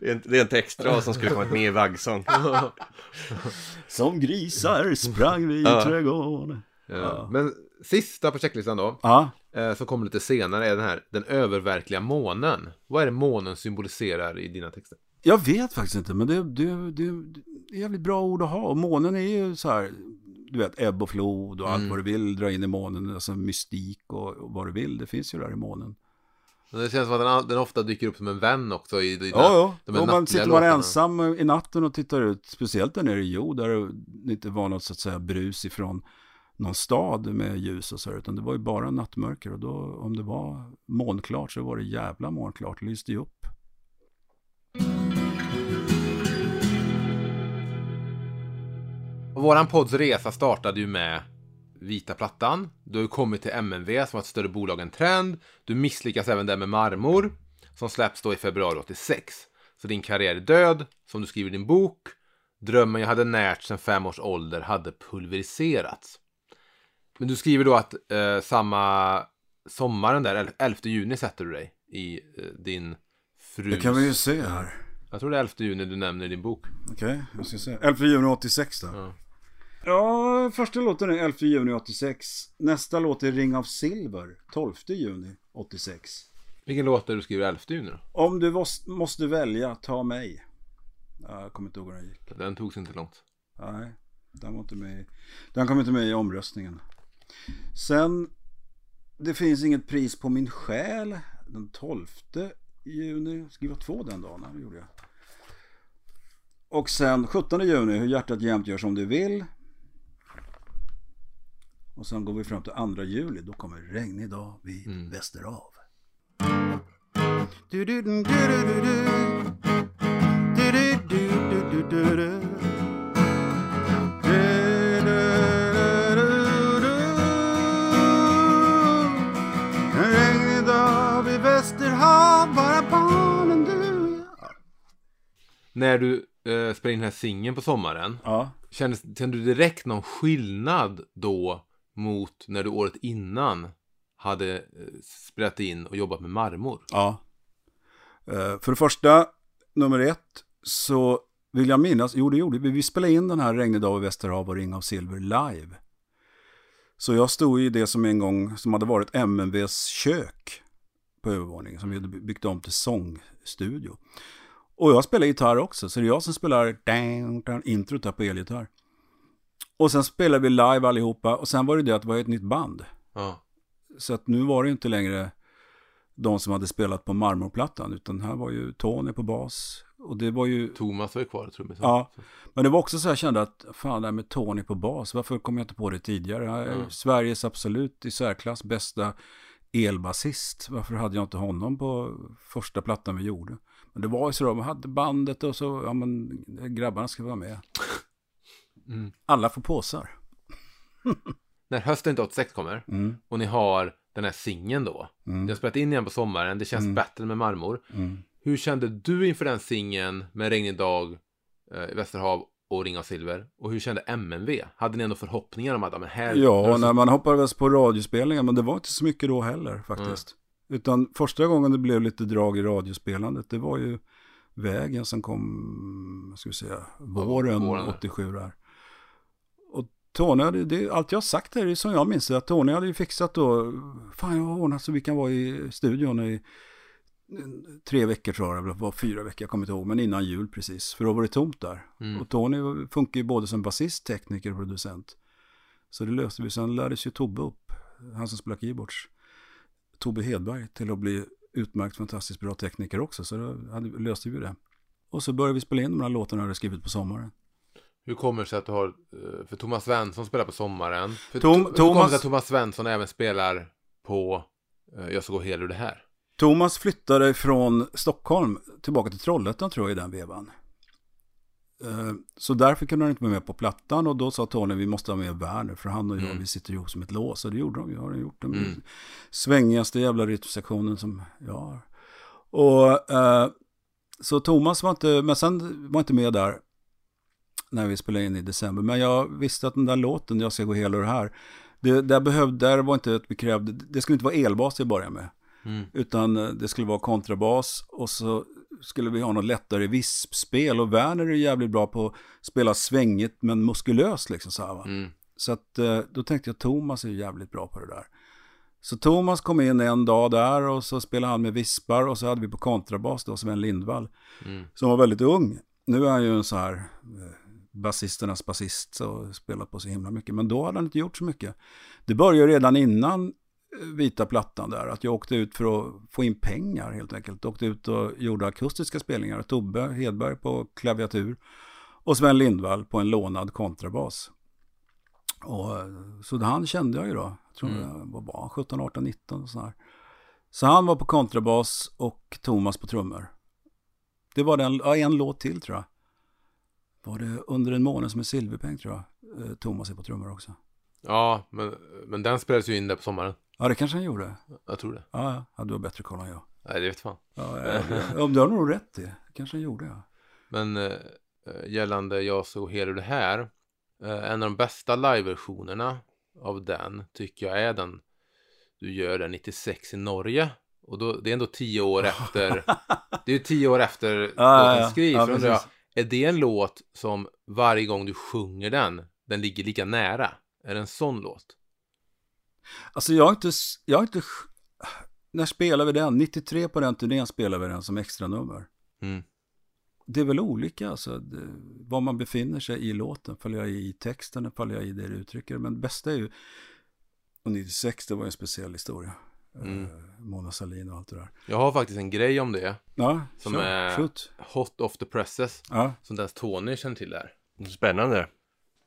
Det, är en, det är en textrad som skulle kommit med i vaggsång. Som grisar sprang vi i Ja. trädgården. Ja. Men sista på checklistan då, Ja, eh, som kommer lite senare, är den här Den öververkliga månen. Vad är det månen symboliserar i dina texter? Jag vet faktiskt inte, men det, det, det, det är jävligt bra ord att ha. Och månen är ju så här, du vet, ebb och flod och allt vad du vill dra in i månen. Alltså mystik och, och vad du vill, det finns ju där i månen. Men det känns som att den, den ofta dyker upp som en vän också i dina, Ja, ja. de Om man sitter man ensam i natten och tittar ut, speciellt där nere i Jo, där det inte var något så att säga brus ifrån någon stad med ljus och så här, utan det var ju bara nattmörker och då om det var månklart så var det jävla månklart, det lyste ju upp. Och våran podds resa startade ju med Vita Plattan. Du har ju kommit till MNV som var ett större bolag än Trend. Du misslyckas även där med Marmor som släpps då i februari 86. Så din karriär är död, som du skriver i din bok. Drömmen jag hade närt sedan fem års ålder hade pulveriserats. Men du skriver då att eh, samma sommaren där, el- 11 juni sätter du dig i eh, din frus... Det kan vi ju se här. Jag tror det är 11 juni du nämner i din bok. Okej, jag ska se. 11 juni 86 då. Ja. Ja, första låten är 11 juni 86. Nästa låt är Ring av Silver, 12 juni 86. Vilken låt är du skriver 11 juni då? Om du måste, välja, ta mig. Ja, Jag kommer inte ihåg hur den gick. Den togs inte långt. Nej, den var inte med. Den kom inte med i omröstningen. Sen, det finns inget pris på min själ. Den 12 juni, skriva två den dagen, det gjorde jag. Och sen 17 juni, hur hjärtat jämt gör som du vill. Och sen går vi fram till 2 juli, då kommer regnig dag vid vid Västerhav. När du eh, spelade in den här singeln på sommaren, Ja, kändes, kände du direkt någon skillnad då mot när du året innan hade eh, sprätt spelat in och jobbat med marmor? ja. Eh, för det första, nummer ett, så vill jag minnas, jo det gjorde vi, vi spelade in den här Regnig dag i Västerhav och Ring av Silver live. Så jag stod i det som en gång, som hade varit MNVs kök på övervåningen, som vi hade byggt om till sångstudio. Och jag spelar gitarr också, så det är jag som spelar dang, dang, introt där på elgitarr. Och sen spelade vi live allihopa och sen var det det att det var ett nytt band. Ja. Så att nu var det inte längre de som hade spelat på marmorplattan utan här var ju Tony på bas. Och det var ju, Thomas var ju kvar, trummis. ja. Men det var också så jag kände att fan det här med Tony på bas, varför kom jag inte på det tidigare? Mm. Sveriges absolut i särklass bästa elbasist. Varför hade jag inte honom på första plattan vi gjorde? Men det var ju så då, man hade bandet och så, ja men grabbarna ska vara med. Mm. Alla får påsar. När hösten 86 kommer Mm, och ni har den här singeln då. mm, Ni har spelat in igen på sommaren, det känns Mm. bättre med marmor. mm. Hur kände du inför den singeln med regnig dag eh, i Västerhav och Ring av Silver? Och hur kände MNV? Hade ni ändå förhoppningar om att men här... Ja, här- när man hoppades på radiospelningar, men det var inte så mycket då heller faktiskt. Utan första gången det blev lite drag i radiospelandet, det var ju vägen som kom, vad ska vi säga, våren våren. 87 där. Tony hade, det, allt jag har sagt här är som jag minns det, att Tony hade ju fixat då, fan jag har ordnat så vi kan vara i studion i tre veckor tror jag, eller var fyra veckor, jag kommer inte ihåg, men innan jul precis. För då var det tomt där. Mm. Och Tony funkar ju både som basist, tekniker och producent. Så det löste vi. Sen lärdes ju Tobbe upp, han som spelar keyboards, Tobbe Hedberg, till att bli utmärkt fantastiskt bra tekniker också. Så då löste vi det. Och så började vi spela in de här låtarna jag hade skrivit på sommaren. Hur kommer det sig att du har... eh, För Thomas Svensson spelar på sommaren. För Tom- Hur kommer det Thomas- sig att Thomas Svensson även spelar på eh, Jag ska gå hel ur det här? Thomas flyttade från Stockholm tillbaka till Trollhättan tror jag i den vevan. Eh, Så därför kunde han inte vara med på plattan och då sa Tony vi måste ha med Werner för han och jag Mm. vi sitter ihop som ett lås och det gjorde de. Vi har gjort den Mm. svängigaste jävla rytmsektionen som jag har. Och eh, så Thomas var inte, men sen var inte med där när vi spelade in i december. Men jag visste att den där låten, Jag ska gå hela det här, det, där, behövde, där var inte att vi krävde, det skulle inte vara elbas till att börja med. Mm. Utan eh, det skulle vara kontrabas och så skulle vi ha något lättare vispspel. Och Werner är jävligt bra på att spela svängigt men muskulöst liksom så här va. Mm. Så att eh, då tänkte jag Thomas är jävligt bra på det där. Så Thomas kom in en dag där och så spelade han med vispar och så hade vi på kontrabas då Sven Lindvall Mm. som var väldigt ung. Nu är han ju en så här eh, basisternas basist och spelat på så himla mycket. Men då hade han inte gjort så mycket. Det började redan innan eh, vita plattan där. Att jag åkte ut för att få in pengar helt enkelt. Åkte ut och gjorde akustiska spelningar. Tobbe Hedberg på klaviatur. Och Sven Lindvall på en lånad kontrabas. Och, eh, så han kände jag ju då. Jag tror Mm. jag var bara 17, 18, 19 och sådär. Så han var på kontrabas och Thomas på trummor. Det var den, ja, en låt till tror jag. Var det Under en månad som är silverpeng tror jag. Eh, Thomas är på trummor också. Ja, men, men den spelades ju in där på sommaren. Ja, det kanske han gjorde. Jag tror det. Ja, ja. ja du har bättre koll än jag. Nej, det vet fan. Ja, ja, du har nog rätt i. Kanske han gjorde, ja. Men eh, eh, gällande Jag så hel ur det här. Eh, en av de bästa liveversionerna av den tycker jag är den du gör den 96 i Norge. Och då, det är ändå tio år efter. Det är ju tio år efter Ja, ja, låten ja. skrivs. Ja, Är det en låt som varje gång du sjunger den, den ligger lika nära? Är det en sån låt? Alltså jag har inte, jag har inte, när spelade vi den? 93 på den turnén spelade vi den som extra nummer. Mm. Det är väl olika, alltså, det, var man befinner sig i låten. Faller jag i texten, faller jag i det du uttrycker. Men det bästa är ju, och 96 det var en speciell historia. Mm. Eh, Mona Sahlin och allt det där. Jag har faktiskt en grej om det. Ja, Som kör, är- shoot. Hot off the presses. Ja, Som den Tony känner till där. Spännande.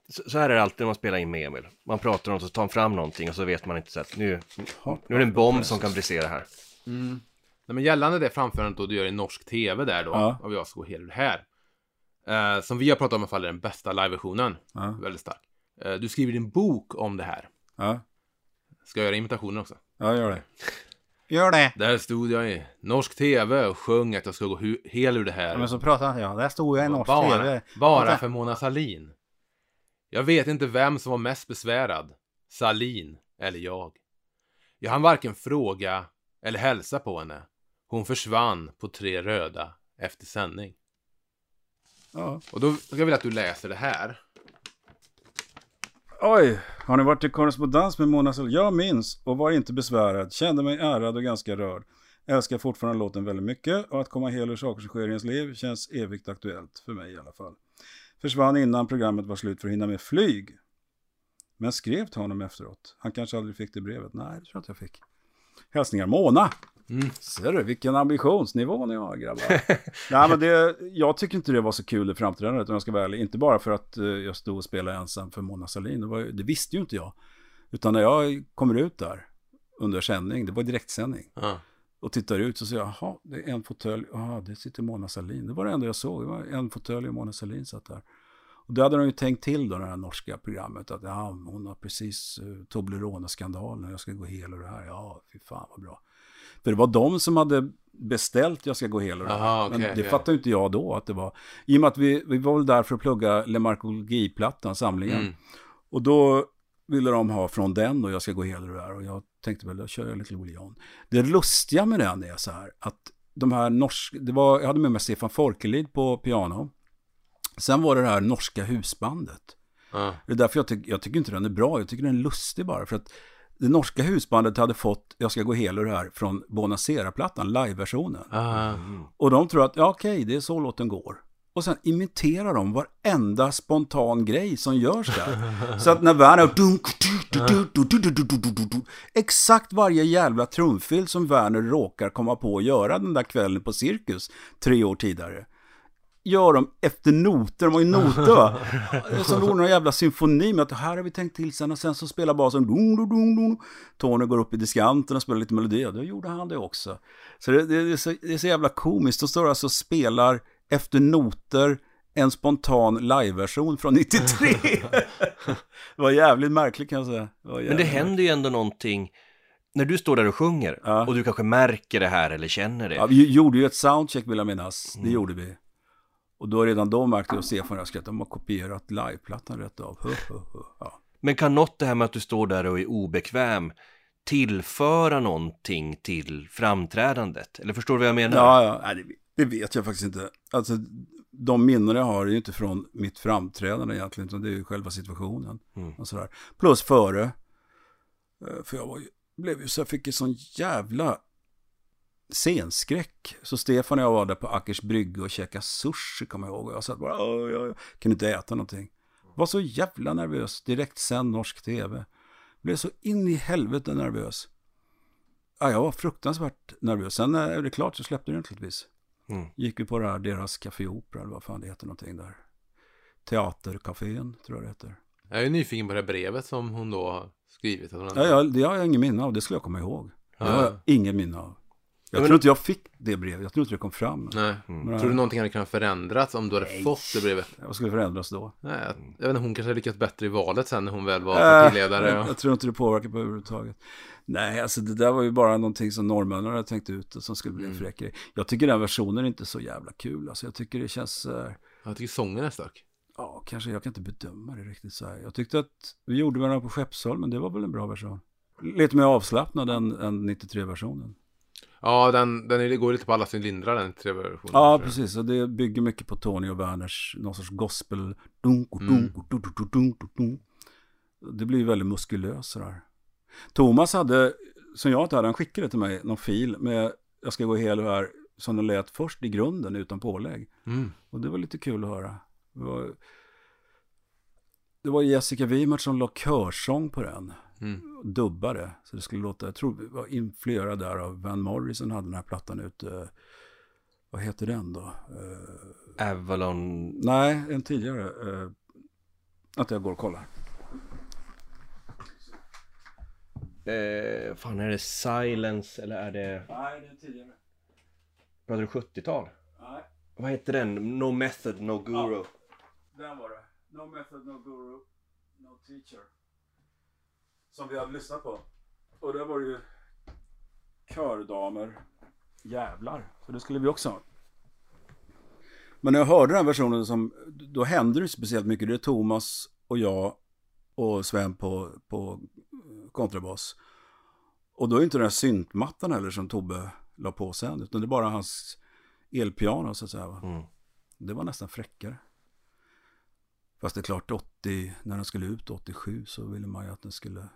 Så, här är det alltid när man spelar in med Emil. Man pratar om och så tar han fram någonting och så vet man inte så att nu, nu är det en bomb som kan brisera här. Nej, men gällande det framförandet då du gör i norsk tv där då, Ja. av Jag ska gå det här. Eh, som vi har pratat om i alla fall är den bästa liveversionen. ja, Väldigt stark. Eh, du skriver din bok om det här. ja, Ska jag göra imitationen också? Ja, gör det. Gör det. Där stod jag i norsk tv och sjöng att jag ska gå hu- hel ur det här. Men så pratar jag, där stod jag i norsk bara, tv. bara för Mona Salin. Jag vet inte vem som var mest besvärad. Salin eller jag. Jag hann varken fråga eller hälsa på henne. Hon försvann på tre röda efter sändning. Ja. Och då ska jag vilja att du läser det här. Oj, har ni varit i korrespondens med Mona Sahlin? Jag minns och var inte besvärad, kände mig ärad och ganska rörd. Älskar fortfarande låten väldigt mycket och att komma hel ur saker som sker i ens liv känns evigt aktuellt, för mig i alla fall. Försvann innan programmet var slut för att hinna med flyg. Men skrev till honom efteråt. Han kanske aldrig fick det brevet. Nej, det tror jag inte jag fick. Hälsningar Mona. Mm. Ser du vilken ambitionsnivå ni har grabbar. Nej men det, jag tycker inte det var så kul i framträdandet om jag ska vara ärlig. Inte bara för att eh, jag stod och spelade ensam för Mona Sahlin. Det, var, det visste ju inte jag. Utan när jag kommer ut där under sändning, det var direktsändning. Ja. Och tittar ut så ser jag, jaha, det är en fåtölj, jaha, det sitter Mona Sahlin. Det var det enda jag såg, det var en fåtölj och Mona Sahlin satt där. Och då hade de ju tänkt till då, det här norska programmet, att ja, hon har precis uh, Toblerone-skandalen, jag ska gå hel och det här, ja, fy fan vad bra. För det var de som hade beställt Jag ska gå hel och. Aha, Men okej, det okej. fattade inte jag då att det var. I och med att vi, vi var väl där för att plugga Lemarkologiplattan, samlingen. Mm. Och då ville de ha från den och jag ska gå hela det där. Och jag tänkte väl, då kör jag lite John. Det lustiga med den är så här att de här norska, det var, jag hade med mig Stefan Folkelid på piano. Sen var det det här norska husbandet. Ja. Det är därför jag, tyck, jag tycker inte den är bra, jag tycker den är lustig bara. För att det norska husbandet hade fått Jag ska gå hela det här från Bonacera-plattan, live-versionen. Ah. Och de tror att, ja okej, det är så låten går. Och sen imiterar de varenda spontan grej som görs där. Så att när Werner... Exakt varje jävla trumfil som Werner råkar komma på att göra den där kvällen på Cirkus tre år tidigare. Gör de efter noter, de har ju noter. Som gjorde någon jävla symfoni med att här har vi tänkt till sen och sen så spelar basen dun, dun, dun, dun. Tony går upp i diskanten och spelar lite melodi, då gjorde han det också. Så det, det, det, är så det är så jävla komiskt, då står det alltså och spelar efter noter en spontan liveversion från 93. det var jävligt märkligt kan jag säga. Det Men det händer ju ändå någonting när du står där och sjunger Ja. och du kanske märker det här eller känner det. Ja, vi gjorde ju ett soundcheck vill jag minnas. Mm. Det gjorde vi. Och då redan då märkte och Stefan Rask att de har kopierat liveplattan rätt av. Ja. Men kan något det här med att du står där och är obekväm tillföra någonting till framträdandet? Eller förstår du vad jag menar? Ja, ja. Nej, det, det vet jag faktiskt inte. Alltså, de minnen jag har är ju inte från mitt framträdande egentligen, utan det är ju själva situationen. Mm. Och sådär. Plus före. Eh, För jag var ju, blev ju så jag fick ju sån jävla scenskräck. Så Stefan och jag var där på Ackers brygga och käkade sushi, kommer jag ihåg. Och jag satt bara, "Åh, jag kunde inte äta någonting. Var så jävla nervös, direkt sen norsk tv. Blev så in i helvete nervös. Ja, jag var fruktansvärt nervös. Sen det är klart så släppte det naturligtvis. Mm. Gick vi på det här, deras Café Opera, eller vad fan det heter någonting där. Teatercafén, tror jag det heter. Jag är nyfiken på det brevet som hon då har skrivit. Ja, ja, det har jag ingen minne av, det skulle jag komma ihåg. Det har jag Ja. ingen minne av. Jag men- tror inte jag fick det brevet, jag tror inte det kom fram. Nej. Men, Tror du någonting hade kunnat förändrats om du hade Nej. fått det brevet? Vad skulle förändras då? Nej, jag, jag vet inte, hon kanske hade lyckats bättre i valet sen när hon väl var Äh, partiledare. jag, jag tror inte det påverkar på överhuvudtaget. Nej, alltså det där var ju bara någonting som norrmännen hade tänkt ut och som skulle bli en Mm. fräck. Jag tycker den versionen är inte så jävla kul. Alltså jag tycker det känns, eh, Jag tycker sången är stark. ja kanske jag kan inte bedöma det riktigt så här. Jag tyckte att vi gjorde den på Skeppsholmen, det var väl en bra version. Lite mer avslappnad än, än 93-versionen. Ja, den, den går lite på alla cylindrar den tv-versionen. Ja, precis. Och det bygger mycket på Tony och Werners någon sorts gospel. Dunk, Mm. dunk, dunk, dunk. Det blir väldigt muskulöst sådär. Thomas hade, som jag inte hade, han skickade till mig någon fil med Jag ska gå hel här, som den lät först i grunden utan pålägg. Mm. Och det var lite kul att höra. Det var, det var Jessica Wimert som la körsång på den. Mm. Dubbade. Så det skulle låta, jag tror vi var influerad där av Van Morrison hade den här plattan ute. Vad heter den då? Eh, Avalon... nej, en tidigare. Uh, att jag går och kollar. Eh, fan, är det Silence eller är det... Nej, det är tidigare. Pratar du 70-tal? Nej, Vad heter den? No Method, No Guru. den var det. No method, no guru, no teacher. Som vi hade lyssnat på. Och där var det ju kördamer. Jävlar. Så det skulle vi också ha. Men när jag hörde den versionen som, då hände det speciellt mycket. Det är Thomas och jag och Sven på, på eh, kontrabas. Och då är inte den här syntmattan heller som Tobbe la på sen, utan det är bara hans elpiano så att säga. Va? Mm. Det var nästan fräckare. Fast det är klart 80, när den skulle ut 87 så ville man ju att den skulle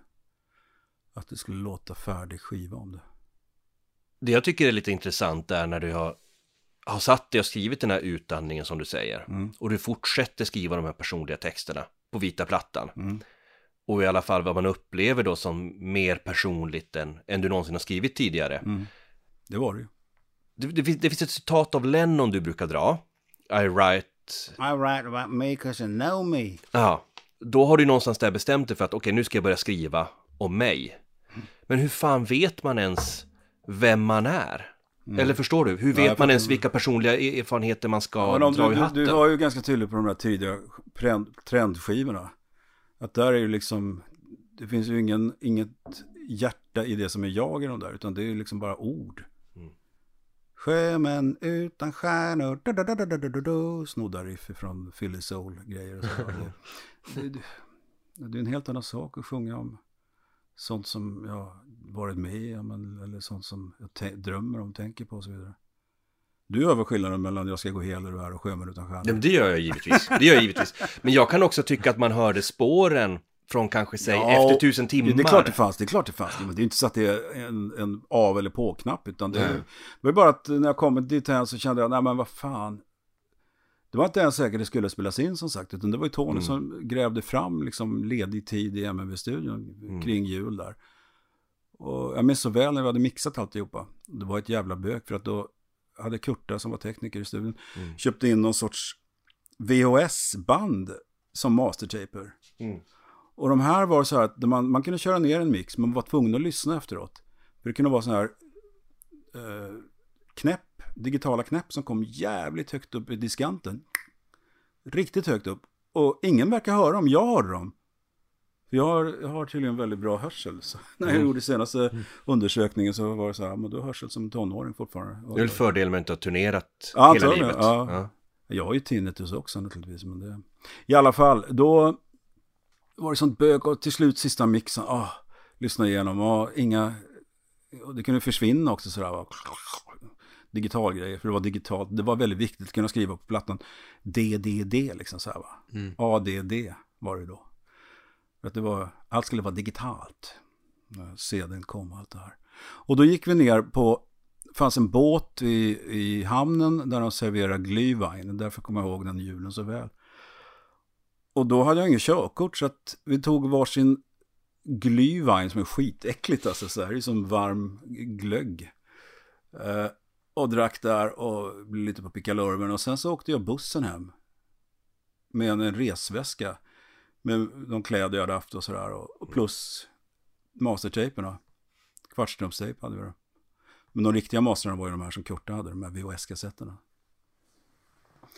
att det skulle låta färdig skiva om det. Det jag tycker är lite intressant är när du har, har satt dig och skrivit den här utandningen som du säger. Mm. Och du fortsätter skriva de här personliga texterna på vita plattan. Mm. och i alla fall vad man upplever då som mer personligt än, än du någonsin har skrivit tidigare. Mm. Det var det ju. Det, det, finns- det finns ett citat av Lennon du brukar dra. I write... I write about me because you know me. Ja, då har du någonstans där bestämt dig för att okej, nu ska jag börja skriva om mig. Men hur fan vet man ens vem man är? Mm. Eller förstår du? Hur vet ja, man ens vilka personliga e- erfarenheter man ska ja, dra du, i hatten? Du, du var ju ganska tydlig på de där tidiga trendskivorna. Att där är ju liksom, det finns ju ingen, inget hjärta i det som är jag i de där, utan det är ju liksom bara ord. Mm. Sjömän utan stjärnor, da, da, da, da, da, da, da, snoddar riff från Philly Soul-grejer. det, det, det är en helt annan sak att sjunga om sånt som jag varit med om eller sånt som jag drömmer om, tänker på och så vidare. Du hör väl skillnaden mellan Jag ska gå hel och här och Sjömän utan stjärnor? Ja, det gör jag givetvis. Det gör jag givetvis. Men jag kan också tycka att man hörde spåren från kanske, säg, Ja, efter tusen timmar. Det är klart det fanns, det är klart det fanns. Men det är inte så att det är en, en av eller på-knapp. Utan det, Nej. det var bara att när jag kom dit här så kände jag, nej men vad fan. Det var inte ens säkert det skulle spelas in som sagt. Utan det var ju Tony Mm. som grävde fram liksom ledig tid i MMV-studion Mm. kring jul där. Och jag minns så väl när vi hade mixat alltihopa. Det var ett jävla bök för att då hade Kurta som var tekniker i studion Mm. köpt in någon sorts VHS-band som mastertaper. Mm. Och de här var så här att man, man kunde köra ner en mix, men man var tvungen att lyssna efteråt. För det kunde vara så här eh, knäpp, digitala knäpp som kom jävligt högt upp i diskanten. Riktigt högt upp. Och ingen verkar höra dem, jag hörde dem. För jag har, jag har tydligen väldigt bra hörsel. Så när jag gjorde senaste undersökningen så var det så här, men du har hörsel som tonåring fortfarande. Det är väl fördel med att inte ha turnerat Ja, hela livet. ja. Jag har ju tinnitus också naturligtvis. Men det... I alla fall, då var det sånt bök och till slut sista mixen. Ah, lyssna igenom och inga... Och det kunde försvinna också sådär. Va? Digital grejer, för det var digitalt. Det var väldigt viktigt att kunna skriva på plattan. DDD liksom så här va. ADD var det då. För att det var, allt skulle vara digitalt. När CDn kom och allt det här. Och då gick vi ner på fanns en båt i, i hamnen där de serverade glühwein. Därför kommer jag ihåg den julen så väl. Och då hade jag ingen körkort så att vi tog varsin glühwein som är skitäckligt alltså. Så här, det är som varm glögg. Eh, och drack där och blev lite på pickalurven. Och sen så åkte jag bussen hem. Med en, en resväska. Med de kläder jag hade haft och sådär. Och, och plus mastertejperna. Kvartstrumstejp hade vi då. Men de riktiga masterna var ju de här som Kurta hade, de här VHS-kassetterna.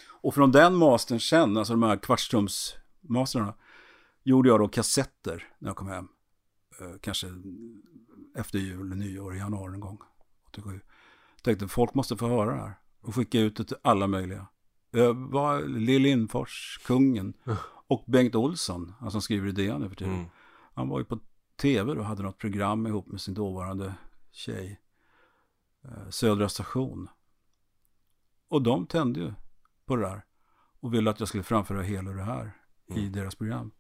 Och från den mastern sen, alltså de här kvartstrumsmasterna, gjorde jag då kassetter när jag kom hem. Eh, kanske efter jul, nyår, januari en gång. 87. Tänkte folk måste få höra det här. Och skicka ut det till alla möjliga. Jag var Lill Lindfors, kungen. Och Bengt Olsson, han som skriver i DN nu för tiden. Mm. Han var ju på tv och hade något program ihop med sin dåvarande tjej. eh, Södra station. Och de tände ju på det där. Och ville att jag skulle framföra hela det här i deras program.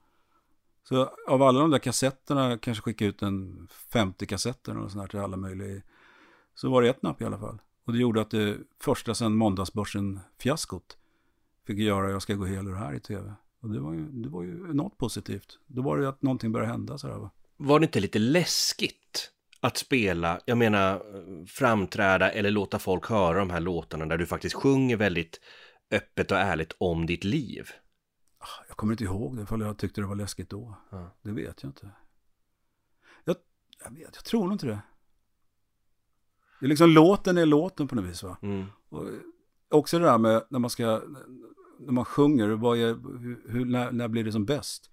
Så av alla de där kassetterna, kanske skicka ut en 50 kassetter eller sånt här till alla möjliga. Så var det ett napp i alla fall. Och det gjorde att det första sen måndagsbörsen-fiaskot fick göra Jag ska gå hel ur här i tv. Och det var ju, det var ju något positivt. Då var det ju att någonting började hända sådär va. Var det inte lite läskigt att spela, jag menar framträda eller låta folk höra de här låtarna där du faktiskt sjunger väldigt öppet och ärligt om ditt liv? Jag kommer inte ihåg det, ifall jag tyckte det var läskigt då. Ja. Det vet jag inte. Jag, jag vet, jag tror nog inte det. Det är liksom låten är låten på något vis va. Mm. Och också det där med när man ska, när man sjunger, vad är, hur, när, när blir det som bäst?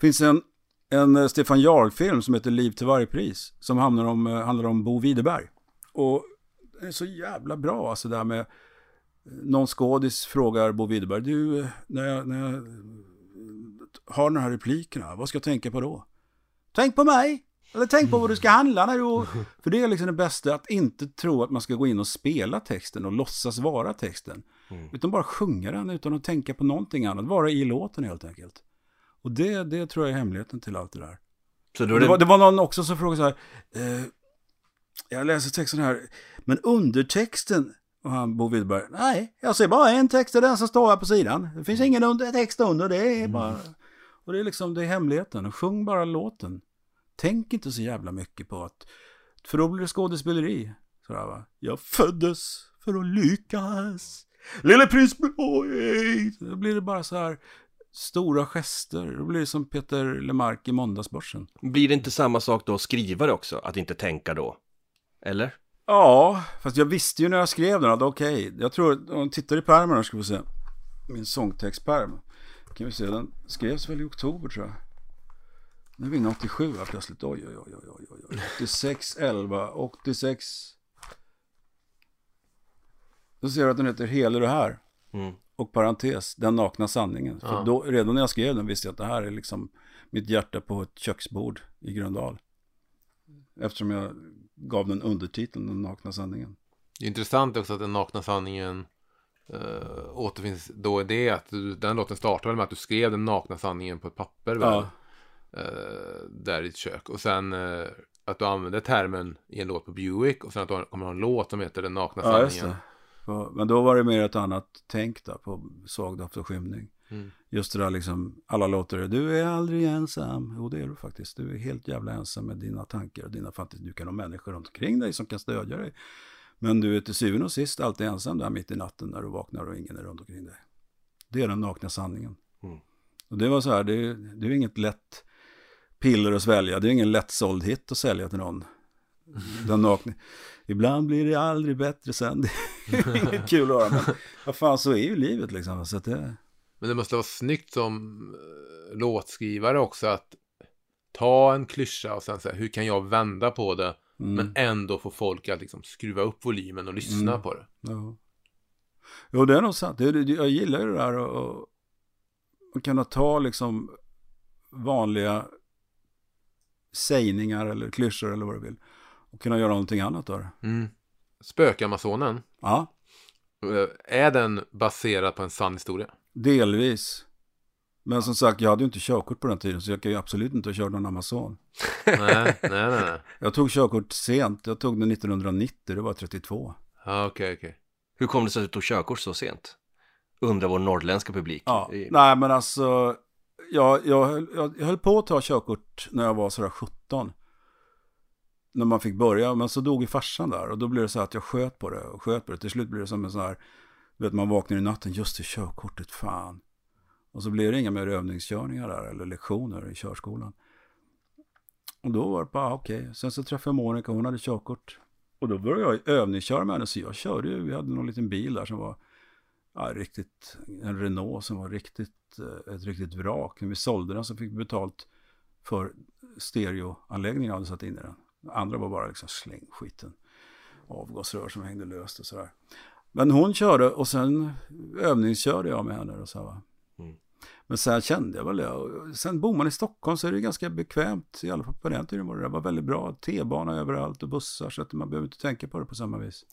finns en, en eh, Stefan Jarl-film som heter Liv till varje pris, som handlar om, eh, handlar om Bo Widerberg. Och den är så jävla bra, alltså det här med, någon skådis frågar Bo Widerberg, du, eh, när jag, när jag eh, har de här replikerna, vad ska jag tänka på då? Tänk på mig! Eller tänk på vad du ska handla när du... För det är liksom det bästa, att inte tro att man ska gå in och spela texten och låtsas vara texten. Utan bara sjunga den utan att tänka på någonting annat. Vara i låten helt enkelt. Och det, det tror jag är hemligheten till allt det där. Så det, det, var, det var någon också som frågade så här. Eh, jag läser texten här. Men undertexten. Och han, Bo Widerberg. Nej, jag ser bara en text och den som står här på sidan. Det finns ingen under, text under. Det är bara... Och det är liksom, det är hemligheten. Sjung bara låten. Tänk inte så jävla mycket på att, för då blir det skådespeleri. Sådär va. Jag föddes för att lyckas. Lille prins blåögd. Då blir det bara så här stora gester. Då blir det som Peter Lemark i Måndagsbörsen. Blir det inte samma sak då att skriva det också? Att inte tänka då? Eller? Ja, fast jag visste ju när jag skrev den att okej, jag tror, om tittar i pärmen här ska vi se. Min sångtextpärm. Kan vi se, den skrevs väl i oktober tror jag. Nu är vi inne 87 här plötsligt. Oj, oj, oj, oj, oj, oj. 86, 11, 86. Då ser du att den heter Hela det här. Mm. Och parentes, den nakna sanningen. För Ja. då, redan när jag skrev den visste jag att det här är liksom mitt hjärta på ett köksbord i Gröndal. Eftersom jag gav den undertiteln, den nakna sanningen. Det är intressant också att den nakna sanningen uh, återfinns då i det att du, den låten startar med att du skrev den nakna sanningen på ett papper? Ja. Där i ditt kök. Och sen eh, att du använder termen i en låt på Buick och sen att du kommer ha en låt som heter den nakna sanningen. Ja, Men då var det mer ett annat tänk där på svag doft och skymning. Mm. Just det där liksom, alla låter det, du är aldrig ensam. Jo, det är du faktiskt. Du är helt jävla ensam med dina tankar och dina fantasier. Du kan ha människor runt omkring dig som kan stödja dig. Men du är till syvende och sist alltid ensam där mitt i natten när du vaknar och ingen är runt omkring dig. Det är den nakna sanningen. Mm. Och det var så här, det är, det är inget lätt piller att svälja. Det är ingen lättsåld hit att sälja till någon. Den nakna. Ibland blir det aldrig bättre sen. Det är inget kul att höra. Men vad fan, så är ju livet liksom. Så det, Men det måste vara snyggt som eh, låtskrivare också att ta en klyscha och sen säga hur kan jag vända på det mm. men ändå få folk att liksom skruva upp volymen och lyssna Mm. på det. Ja. Jo, det är nog sant. Jag gillar ju det där och, och kunna ta liksom vanliga sägningar eller klyschor eller vad du vill. Och kunna göra någonting annat av det. Mm. Spökamazonen, Ja, eh, är den baserad på en sann historia? delvis. Men som sagt, jag hade ju inte körkort på den tiden så jag kan ju absolut inte ha kört någon Amazon. nej, nej, nej. Jag tog körkort sent. Jag tog den 1990, det var 32. Ja, okej, okej. Hur kom det sig att du tog körkort så sent? Undrar vår norrländska publik. Ja, I- nej men alltså, jag, jag, höll, jag, jag höll på att ta körkort när jag var sådär 17. När man fick börja, men så dog ju farsan där och då blev det så att jag sköt på det och sköt på det. Till slut blev det som en sån här, du vet man vaknar i natten, just det körkortet, fan. Och så blev det inga mer övningskörningar där eller lektioner i körskolan. Och då var det bara, okej. okej. Sen så träffade jag Monica, hon hade körkort. Och då började jag övningsköra med henne, så jag körde ju, vi hade någon liten bil där som var ja, riktigt, en Renault som var riktigt, eh, ett riktigt vrak. När vi sålde den så fick vi betalt för stereoanläggningen jag hade satt in i den. Andra var bara liksom släng skiten. Avgasrör som hängde löst och sådär. Men hon körde och sen övningskörde jag med henne och så här. Mm. Men sen kände jag väl det. Sen bor man i Stockholm så är det ganska bekvämt. I alla fall på den tiden var det, det var väldigt bra. T-bana överallt och bussar så att man behöver inte tänka på det på samma vis.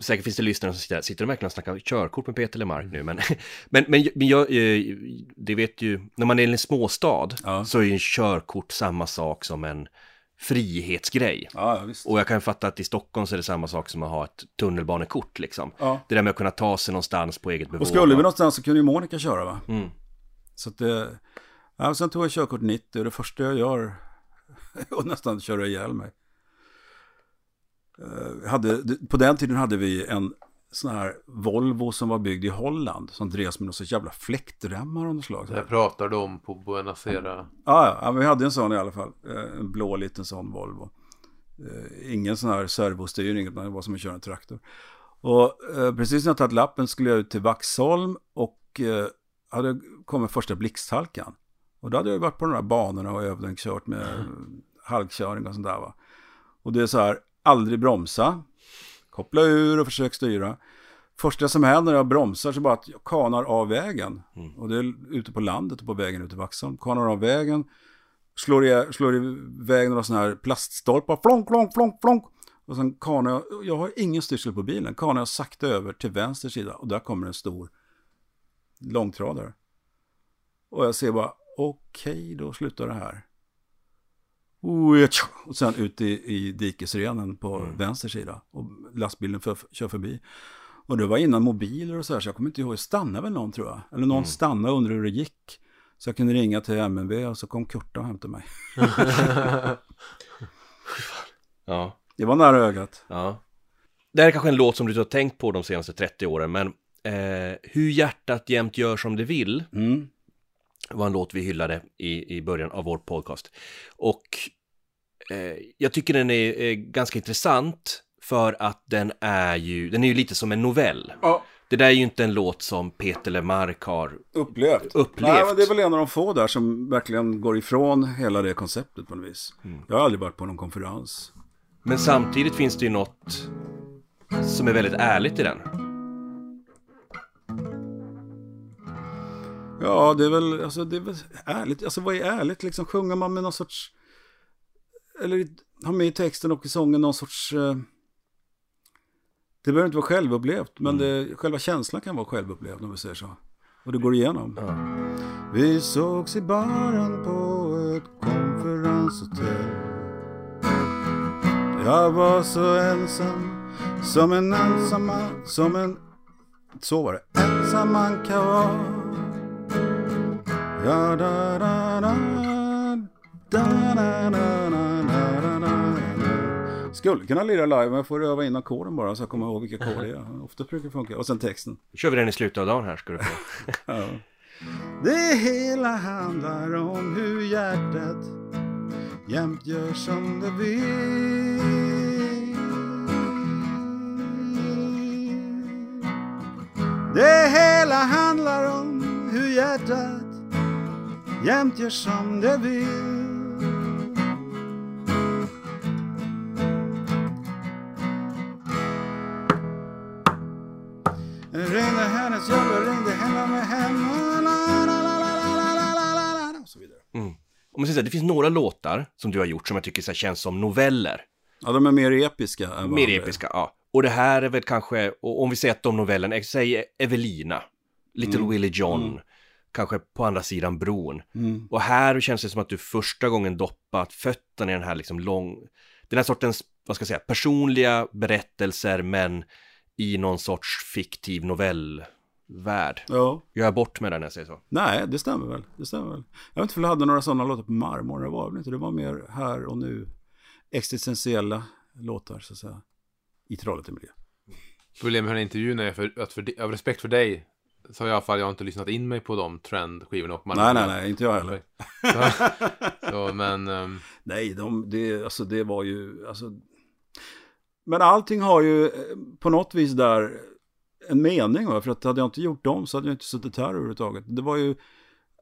Säkert finns det lyssnare som sitter, sitter de verkligen och snackar körkort med Peter Lemark nu, men, men, men, men jag, eh, det vet ju, när man är i en småstad Ja. så är ju en körkort samma sak som en frihetsgrej. Ja. Och jag kan fatta att i Stockholm så är det samma sak som att ha ett tunnelbanekort liksom. Ja. Det där med att kunna ta sig någonstans på eget bevåg. Och skulle vi någonstans så kunde ju Monica köra va? Mm. Så att det, ja, sen tog jag körkort 90 och det första jag gör att nästan köra ihjäl mig. Eh, hade, på den tiden hade vi en sån här Volvo som var byggd i Holland som drevs med någon sorts jävla fläktremmar av något slag. Det pratar du om på Buenos Aires. Ja, ja, vi hade en sån i alla fall. Eh, En blå liten sån Volvo. Eh, Ingen sån här servostyrning, utan det var som att köra en traktor. Och precis när jag tagit lappen skulle jag ut till Vaxholm och hade kommit första blixthalkan. Och då hade jag varit på de här banorna och övningskört med halkkörning och sånt där va. Och det är så här, aldrig bromsa, koppla ur och försök styra. Första som händer när jag bromsar så bara att jag kanar av vägen. Och det är ute på landet och på vägen ut till Vaxholm. Kanar av vägen, slår, i, slår iväg några sådana här plaststolpar, flonk, flonk, flonk, flonk. Och sen kanar jag, jag har ingen styrsel på bilen, kanar jag sakta över till vänster sida och där kommer en stor långtradare. Och jag ser bara, okej, då slutar det här. Och sen ut i, i dikesrenen på vänster sida. Och lastbilen för, kör förbi. Och det var innan mobiler och så här, så jag kommer inte ihåg, stannade väl någon tror jag. Eller någon stannade och undrade hur det gick. Så jag kunde ringa till MNV och så kom Kurta och hämtade mig. Ja, Det var nära ögat. ja. Det här är kanske en låt som du har tänkt på de senaste 30 åren, men eh, Hur hjärtat jämt gör som det vill Mm. Var en låt vi hyllade i, i början av vår podcast. Och eh, jag tycker den är, är ganska intressant för att den är ju, den är ju lite som en novell. Ja, Det där är ju inte en låt som Peter Lemark har upplevt. upplevt. Nej, men det är väl en av de få där som verkligen går ifrån hela det konceptet på något vis. Jag har aldrig varit på någon konferens. Men samtidigt finns det ju något som är väldigt ärligt i den. Ja, det är väl, alltså, det är väl ärligt. Alltså vad är ärligt liksom? Sjunger man med någon sorts, eller har med i texten och i sången någon sorts, eh, det behöver inte vara självupplevt, men det, själva känslan kan vara självupplevd om vi säger så. Och det går igenom. Vi sågs i baren på ett konferenshotell. Jag var så ensam som en ensam man, som en, så var det, ensam man kan vara. Skulle kunna lira live, men jag får öva in ackorden bara så jag kommer ihåg vilka ackord det är. Ofta brukar det funka. Och sen texten. Då kör vi den i slutet av dagen här ska du få. Ja. Det hela handlar om hur hjärtat jämt gör som det vill. Det hela handlar om hur hjärtat jämt gör som det vill. Ringde hennes jobb och ringde henne med henne. Mm. Om man säger det finns några låtar som du har gjort som jag tycker så här, känns som noveller. Ja, de är mer episka. Än mer episka, ja. Och det här är väl kanske, om vi säger att de novellerna, säg Evelina, Little mm. Willie John, mm kanske på andra sidan bron. Mm. Och här känns det som att du första gången doppat fötterna i den här liksom lång, den här sortens, vad ska jag säga, personliga berättelser men i någon sorts fiktiv novellvärld. Ja. Jag är bort med den när jag säger så. Nej, det stämmer väl. Det stämmer väl. Jag vet inte om jag hade några sådana låtar på Marmor. Det var väl inte. Det var mer här och nu. Existentiella låtar, så att säga. I Trollhättan-miljö. Problemet med den här intervjun är för, att för, av respekt för dig så i alla fall jag har inte lyssnat in mig på de trendskivorna och Nej, nej, nej, inte jag heller. Så, så, men ehm, Nej, de, det, alltså, det var ju... Alltså... Men allting har ju eh, på något vis där en mening. Va? För att hade jag inte gjort dem så hade jag inte suttit här överhuvudtaget. Det var ju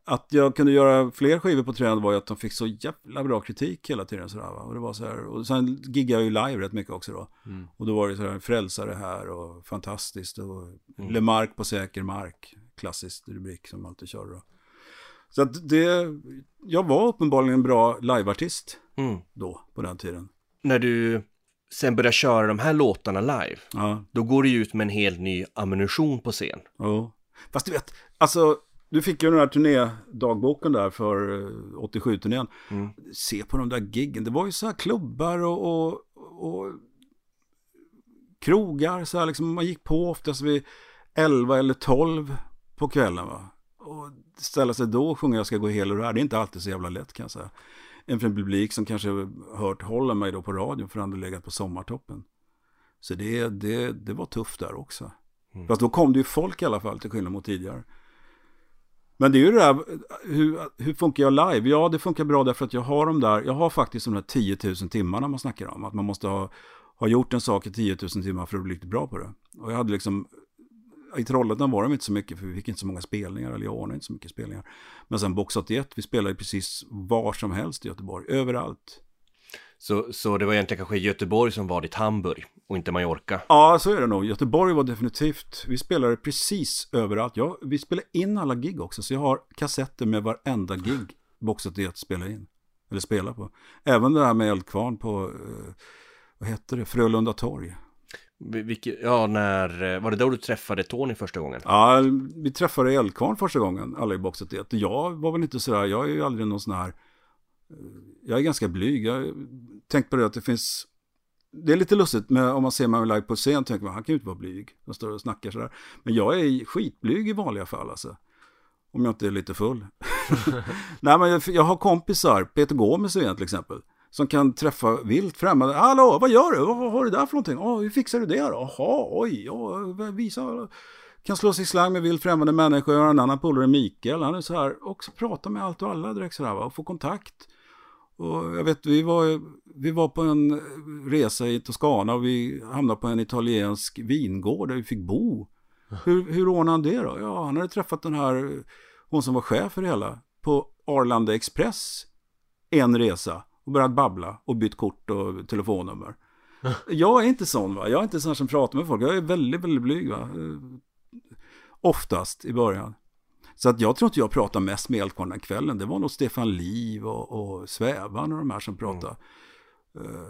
att jag kunde göra fler skivor på Trend var ju att de fick så jävla bra kritik hela tiden. Sådär, va? Och, det var så här, och sen giggade jag ju live rätt mycket också då. Mm. Och då var det så här, frälsare här och fantastiskt. Och Mm. Lemark på säker mark. Klassisk rubrik som man alltid kör då. Så att det, jag var uppenbarligen en bra liveartist Mm. då, på den tiden. När du sen börjar köra de här låtarna live, Ja, då går du ut med en helt ny ammunition på scen. ja. Fast du vet, alltså, du fick ju den här turnédagboken där för eh, 87-turnén. Mm. Se på de där giggen, det var ju så här klubbar och, och, och krogar, så här liksom, man gick på oftast vid 11 eller 12 på kvällen va. Och ställa sig då och sjunga Jag ska gå hel och här, det är inte alltid så jävla lätt kan jag säga. Inför en publik som kanske hört hålla mig då på radion för han hade legat på sommartoppen. Så det, det, det var tufft där också. Fast då kom det ju folk i alla fall till skillnad mot tidigare. Men det är ju det där, hur, hur funkar jag live? Ja, det funkar bra därför att jag har de där, jag har faktiskt de där 10 000 timmarna man snackar om. Att man måste ha, ha gjort en sak i 10 000 timmar för att bli riktigt bra på det. Och jag hade liksom, i Trollhättan var de inte så mycket för vi fick inte så många spelningar, eller jag ordnade inte så mycket spelningar. Men sen Box 81, vi spelade precis var som helst i Göteborg, överallt. Så, så det var egentligen kanske Göteborg som var ditt Hamburg och inte Mallorca. Ja, så är det nog. Göteborg var definitivt, vi spelade precis överallt. Ja, vi spelade in alla gig också, så jag har kassetter med varenda gig Box 81 spelar in. Eller spelar på. Även det där med Eldkvarn på, eh, vad hette det, Frölunda torg. Vi- Vilket, ja, när, eh, var det då du träffade Tony första gången? Ja, vi träffade Eldkvarn första gången, alla i Box 81. Jag var väl inte sådär, jag är ju aldrig någon sån här, eh, jag är ganska blyg. Jag har tänkt på det att det finns, det är lite lustigt med, om man ser mig live på scen, tänker man, han kan ju inte vara blyg. De står och snackar sådär. Men jag är skitblyg i vanliga fall alltså. Om jag inte är lite full. Nej, men jag, jag har kompisar, Peter Gomes igen till exempel, som kan träffa vilt främmande. Hallå, vad gör du? Vad, vad har du där för någonting? Oh, hur fixar du det då? Jaha, oj, ja, visa. Kan slå sig i slang med vilt främmande människor. Jag har en annan polare, Mikael, han är så här, också pratar med allt och alla direkt sådär, va? och får kontakt. Och jag vet, vi var, vi var på en resa i Toscana och vi hamnade på en italiensk vingård där vi fick bo. Hur, hur ordnade han det då? Ja, han hade träffat den här, hon som var chef för det hela, på Arlanda Express en resa och börjat babbla och bytt kort och telefonnummer. Jag är inte sån va, jag är inte sån som pratar med folk, jag är väldigt, väldigt blyg va. Eh, oftast i början. Så att jag tror inte jag pratade mest med Eldkvarn den kvällen. Det var nog Stefan Liv och, och Svävan och de här som pratade. Mm. Uh,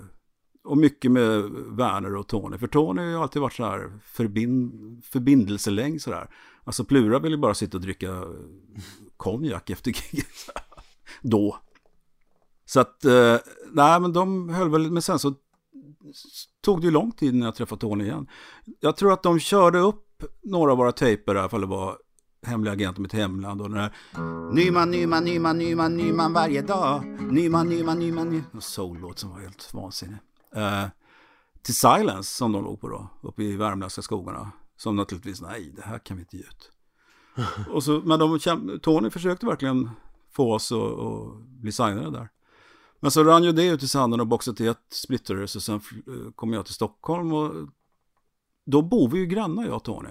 och mycket med Werner och Tony. För Tony har ju alltid varit så här förbind, så sådär. Alltså Plura vill ju bara sitta och dricka konjak efter giget. Då. Så att, uh, nej men de höll väl, men sen så tog det ju lång tid när jag träffade Tony igen. Jag tror att de körde upp några av våra tejper, i alla fall det var hemliga agent om ett hemland och den här Nyman, Nyman, Nyman, Nyman, Nyman varje dag. Nyman, Nyman, Nyman, Nyman. Soul-låt som var helt vansinnig. Uh, till Silence som de låg på då, uppe i värmländska skogarna. Som naturligtvis, nej, det här kan vi inte ge ut. och så, men de, Tony försökte verkligen få oss att, att bli signade där. Men så rann ju det ut i sanden och boxet till ett splittrades och sen kom jag till Stockholm och då bor vi ju grannar jag och Tony.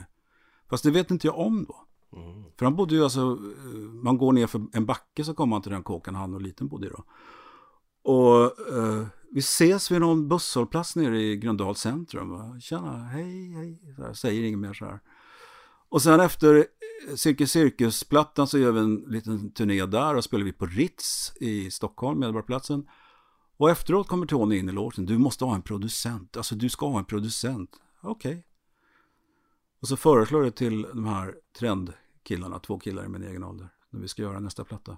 Fast det vet inte jag om då. Mm. För han bodde ju alltså, eh, man går ner för en backe så kommer man till den kåken han och liten bodde i då. Och eh, vi ses vid någon busshållplats nere i Gröndal centrum. Tjena, hej, hej, så här, säger inget mer så här. Och sen efter eh, Cirkus Cirkus-plattan så gör vi en liten turné där och spelar vi på Ritz i Stockholm, Medborgarplatsen. Och efteråt kommer Tony in i låten, du måste ha en producent, alltså du ska ha en producent. Okej. Okay. Och så föreslår det till de här trend trendkillarna, två killar i min egen ålder, när vi ska göra nästa platta.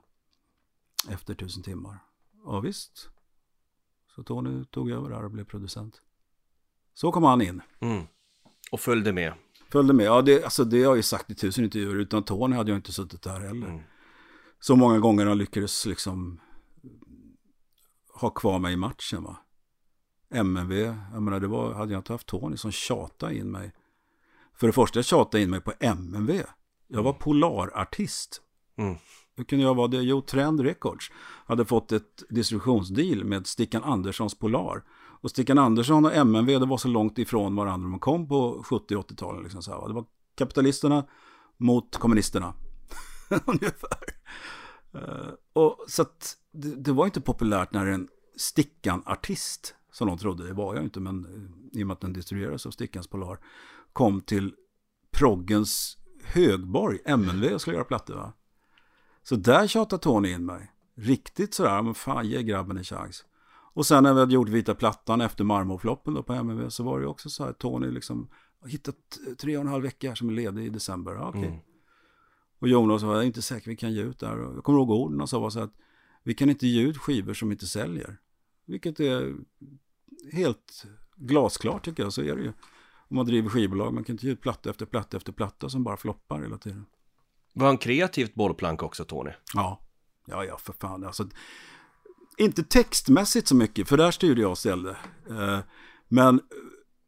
Efter tusen timmar. Ja visst. Så Tony tog över där och blev producent. Så kom han in. Mm. Och följde med. Följde med, ja det, alltså det har jag ju sagt i tusen intervjuer. Utan Tony hade jag inte suttit där heller. Mm. Så många gånger han lyckades liksom ha kvar mig i matchen va. MNV, jag menar det var, hade jag inte haft Tony som tjatade in mig. För det första tjatade in mig på MNV. Jag var polarartist. Mm. Hur kunde jag vara det? Jo, Trend Records hade fått ett distributionsdeal med Stickan Anderssons Polar. Och Stickan Andersson och MNV det var så långt ifrån varandra de kom på 70 80-talet. Liksom Det var kapitalisterna mot kommunisterna. Ungefär. Uh, och så att det, det, var inte populärt när en Stickan-artist, som de trodde, det var jag inte, men uh, i och med att den distribuerades av Stickans Polar, kom till proggens högborg, MNV, och skulle göra plattor. Va? Så där tjatade Tony in mig. Riktigt sådär, men fan ge grabben en chans. Och sen när vi hade gjort Vita Plattan efter marmorfloppen då på MMV så var det också så här, Tony liksom har hittat tre och en halv vecka här som är ledig i december. Ja, okay. mm. Och Jonas var inte säker vi kan ge ut där. Jag kommer ihåg orden han sa var så att vi kan inte ge ut skivor som inte säljer. Vilket är helt glasklart tycker jag, så är det ju. Om man driver skivbolag, man kan inte ge ut platta efter platta efter platta som bara floppar hela tiden. Var han kreativt bollplank också, Tony? Ja, ja, ja, för fan. Alltså, inte textmässigt så mycket, för där styrde jag och ställde. Eh, men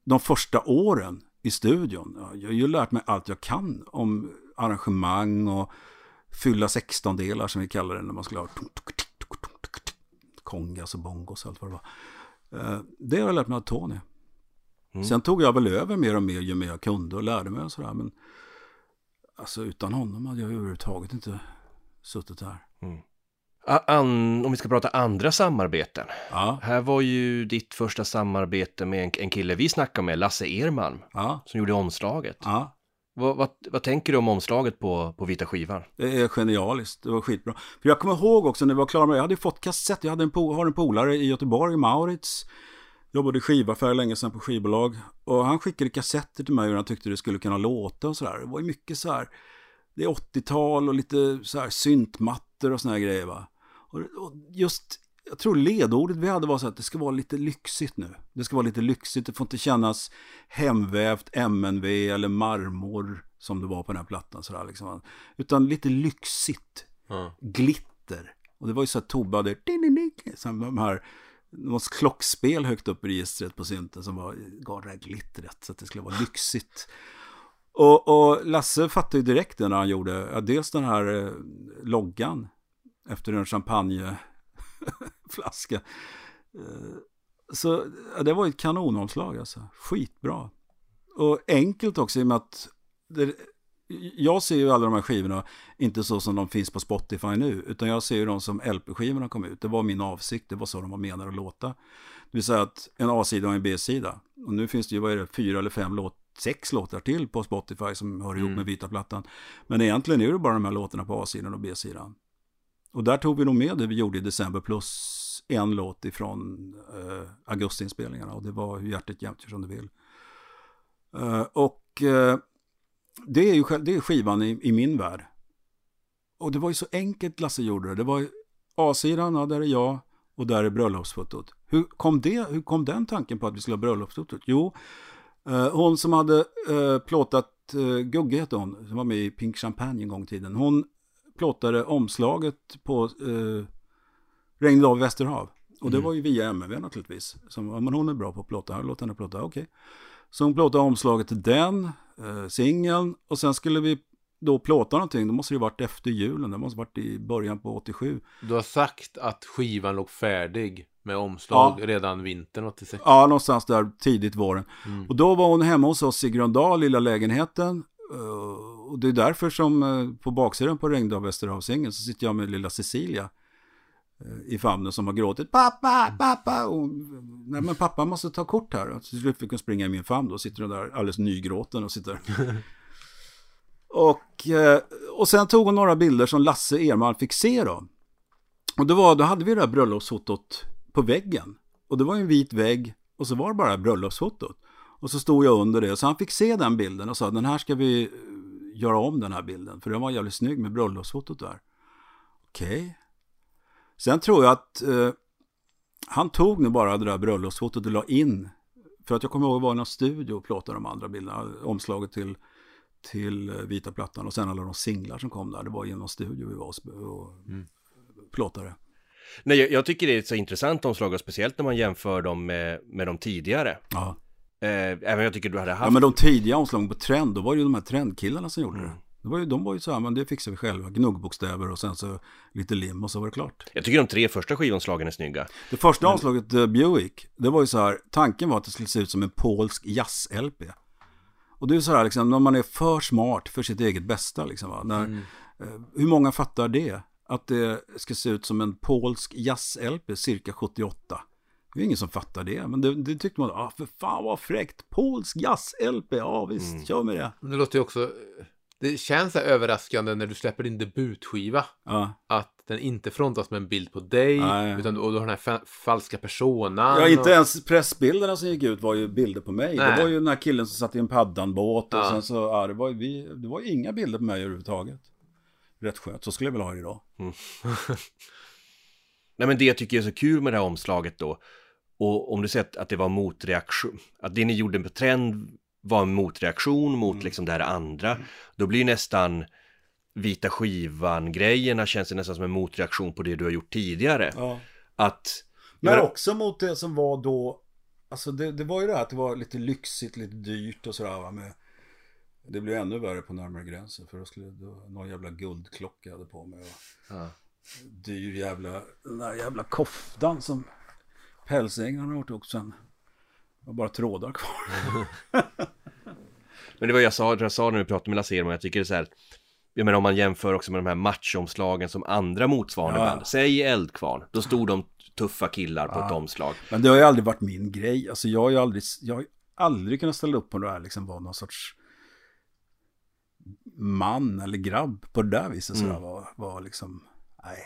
de första åren i studion, jag har ju lärt mig allt jag kan om arrangemang och fylla 16-delar som vi kallar det när man skulle ha kongas och bongos och allt vad det var. Eh, det har jag lärt mig av Tony. Mm. Sen tog jag väl över mer och mer ju mer jag kunde och lärde mig och sådär. Men alltså utan honom hade jag överhuvudtaget inte suttit här. Mm. An, om vi ska prata andra samarbeten. Ja. Här var ju ditt första samarbete med en, en kille vi snackade med, Lasse Erman, ja. som gjorde omslaget. Ja. Vad, vad, vad, tänker du om omslaget på, på vita skivan? Det är genialiskt, det var skitbra. För jag kommer ihåg också när vi var klara med jag hade fått kassett, jag hade en, har en polare i Göteborg, Maurits, jobbade i skivaffär länge sedan på skivbolag. Och han skickade kassetter till mig och han tyckte det skulle kunna låta och sådär. Det var ju mycket så här, det är 80-tal och lite så här syntmattor och såna här grejer va. Och, och just, jag tror ledordet vi hade var så att det ska vara lite lyxigt nu. Det ska vara lite lyxigt, det får inte kännas hemvävt MNV eller marmor som det var på den här plattan. Så där, liksom. Utan lite lyxigt. Ja. Glitter. Och det var ju så här Tobbe hade de här något klockspel högt upp i registret på synten som var, gav det här glittret så att det skulle vara lyxigt. Och, och Lasse fattade ju direkt det när han gjorde, ja, dels den här eh, loggan efter en champagneflaska. Eh, så ja, det var ett kanonomslag alltså, skitbra. Och enkelt också i och med att det, jag ser ju alla de här skivorna inte så som de finns på Spotify nu, utan jag ser ju dem som LP-skivorna kom ut. Det var min avsikt, det var så de var menade att låta. Det vill säga att en A-sida och en B-sida. Och nu finns det ju, vad är det, fyra eller fem låt, sex låtar till på Spotify som hör ihop Mm. med vita plattan. Men egentligen är det bara de här låtarna på A-sidan och B-sidan. Och där tog vi nog med det vi gjorde i december plus en låt ifrån eh, augustiinspelningarna och det var Hur hjärtat jämt gör som du vill. Eh, och eh, det är ju det är skivan i, i min värld. Och det var ju så enkelt Lasse gjorde det. Det var A-sidan, ja, där är jag och där är bröllopsfotot. Hur kom, det, hur kom den tanken på att vi skulle ha bröllopsfotot? Jo, eh, hon som hade eh, plåtat, eh, Gugge hette hon, som var med i Pink Champagne en gång i tiden. Hon plåtade omslaget på eh, Regn av Västerhav. Och det var ju via MV naturligtvis. Som, ja, men hon är bra på att plåta, låt henne plåta, okej. Så hon plåtade omslaget till den, eh, singeln, och sen skulle vi då plåta någonting, då måste det ju varit efter julen, det måste varit i början på 87. Du har sagt att skivan låg färdig med omslag Ja. redan vintern 86. Ja, någonstans där tidigt våren. Och då var hon hemma hos oss i Gröndal, lilla lägenheten. Eh, Och det är därför som eh, på baksidan på Regndal Västerhavsängen så sitter jag med lilla Cecilia i famnen som har gråtit pappa, pappa. Och, nej men pappa måste ta kort här. Och till slut fick hon springa i min famn då sitter hon där alldeles nygråten och sitter. och, eh, och sen tog hon några bilder som Lasse Erman fick se då. Och då, var, då hade vi det här bröllopsfotot på väggen. Och det var en vit vägg och så var det bara bröllopsfotot. Och så stod jag under det. Så han fick se den bilden och sa den här ska vi eh, göra om den här bilden. För den var jävligt snygg med bröllopsfotot där. Okej. Sen tror jag att eh, han tog nu bara det där bröllopsfotot och la in. För att jag kommer ihåg att jag var i någon studio och plåtade de andra bilderna. Omslaget till, till eh, vita plattan och sen alla de singlar som kom där. Det var i någon studio vi var och, och plåtade. Nej, jag, jag tycker det är ett så intressant omslag och speciellt när man jämför dem med, med de tidigare. Ja. Eh, även jag tycker du hade haft... Ja men de tidiga omslagen på trend, då var det ju de här trendkillarna som gjorde Mm. det. Det var ju, de var ju så här, men det fixar vi själva. Gnuggbokstäver och sen så lite lim och så var det klart. Jag tycker de tre första skivomslagen är snygga. Det första omslaget, uh, Buick, det var ju så här, tanken var att det skulle se ut som en polsk jazz-LP. Och det är ju så här, liksom, när man är för smart för sitt eget bästa, liksom, va? När, eh, hur många fattar det? Att det ska se ut som en polsk jazz-LP cirka 78. Det är ingen som fattar det, men det, det tyckte man, ah, för fan vad fräckt, polsk jazz-LP, ja visst, kör med det. Men det låter ju också... Det känns överraskande när du släpper din debutskiva. Ja. Att den inte frontas med en bild på dig. Nej. Utan och du har den här fa- falska personan. Ja, inte och... ens pressbilderna som gick ut var ju bilder på mig. Nej. Det var ju den här killen som satt i en paddanbåt och Ja. sen så, ja, det var ju vi, det var inga bilder på mig överhuvudtaget. Rätt skönt, så skulle jag vilja ha det idag. Nej men det jag tycker är så kul med det här omslaget då, och om du säger att, att det var motreaktion, att det ni gjorde på trend var en motreaktion mot liksom det här andra, då blir nästan vita skivan-grejerna känns det nästan som en motreaktion på det du har gjort tidigare. Ja. Att... Men göra- också mot det som var då, alltså det, det var ju det här att det var lite lyxigt, lite dyrt och sådär va. Med, det blev ännu värre på närmare gränsen för då skulle var någon jävla guldklocka jag hade på mig. Och Ja. dyr jävla, den där jävla koftan som pälsänglarna har gjort också. Det var bara trådar kvar. Men det var jag sa, jag sa när vi pratade med Lasse Edman, jag tycker det är så här, jag menar om man jämför också med de här matchomslagen som andra motsvarande Ja. band, säg Eldkvarn, då stod de tuffa killar på Ja. ett omslag. Men det har ju aldrig varit min grej. Alltså jag har ju aldrig, jag har aldrig kunnat ställa upp på det här, liksom vara någon sorts man eller grabb på det där viset. Mm. Sådär, var, var liksom, nej.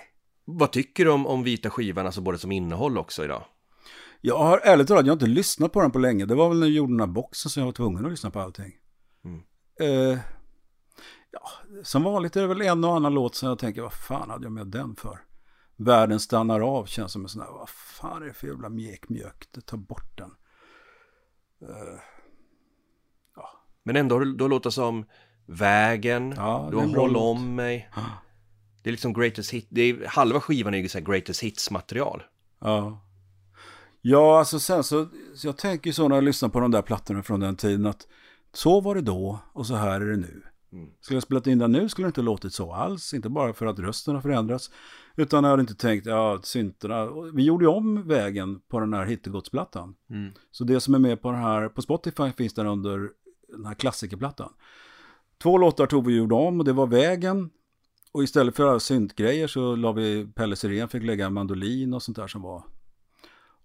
Vad tycker du om, om vita skivan, alltså både som innehåll också idag? Jag har ärligt talat, jag har inte lyssnat på den på länge. Det var väl när jag gjorde den här boxen som jag var tvungen att lyssna på allting. Mm. Eh, ja, som vanligt är det väl en och annan låt som jag tänker, vad fan hade jag med den för? Världen stannar av känns som en sån här, vad fan är det för jävla mjäkmjök? Ta bort den. Eh, Men ändå har du då låter som Vägen, Ja, du har Håll om mig. Det är liksom greatest hit, det är, halva skivan är ju så här greatest hits material. Ja. Ja, alltså sen så, så jag tänker så när jag lyssnar på de där plattorna från den tiden att så var det då och så här är det nu. Skulle jag spelat in den nu skulle det inte låtit så alls, inte bara för att rösten har förändrats, utan jag hade inte tänkt, ja, synterna, vi gjorde ju om vägen på den här Hittegodsplattan. Så det som är med på den här, på Spotify finns den under den här klassikerplattan. Två låtar tog vi och gjorde om och det var vägen, och istället för syntgrejer så la vi, Pelle Sirén fick lägga en mandolin och sånt där som var.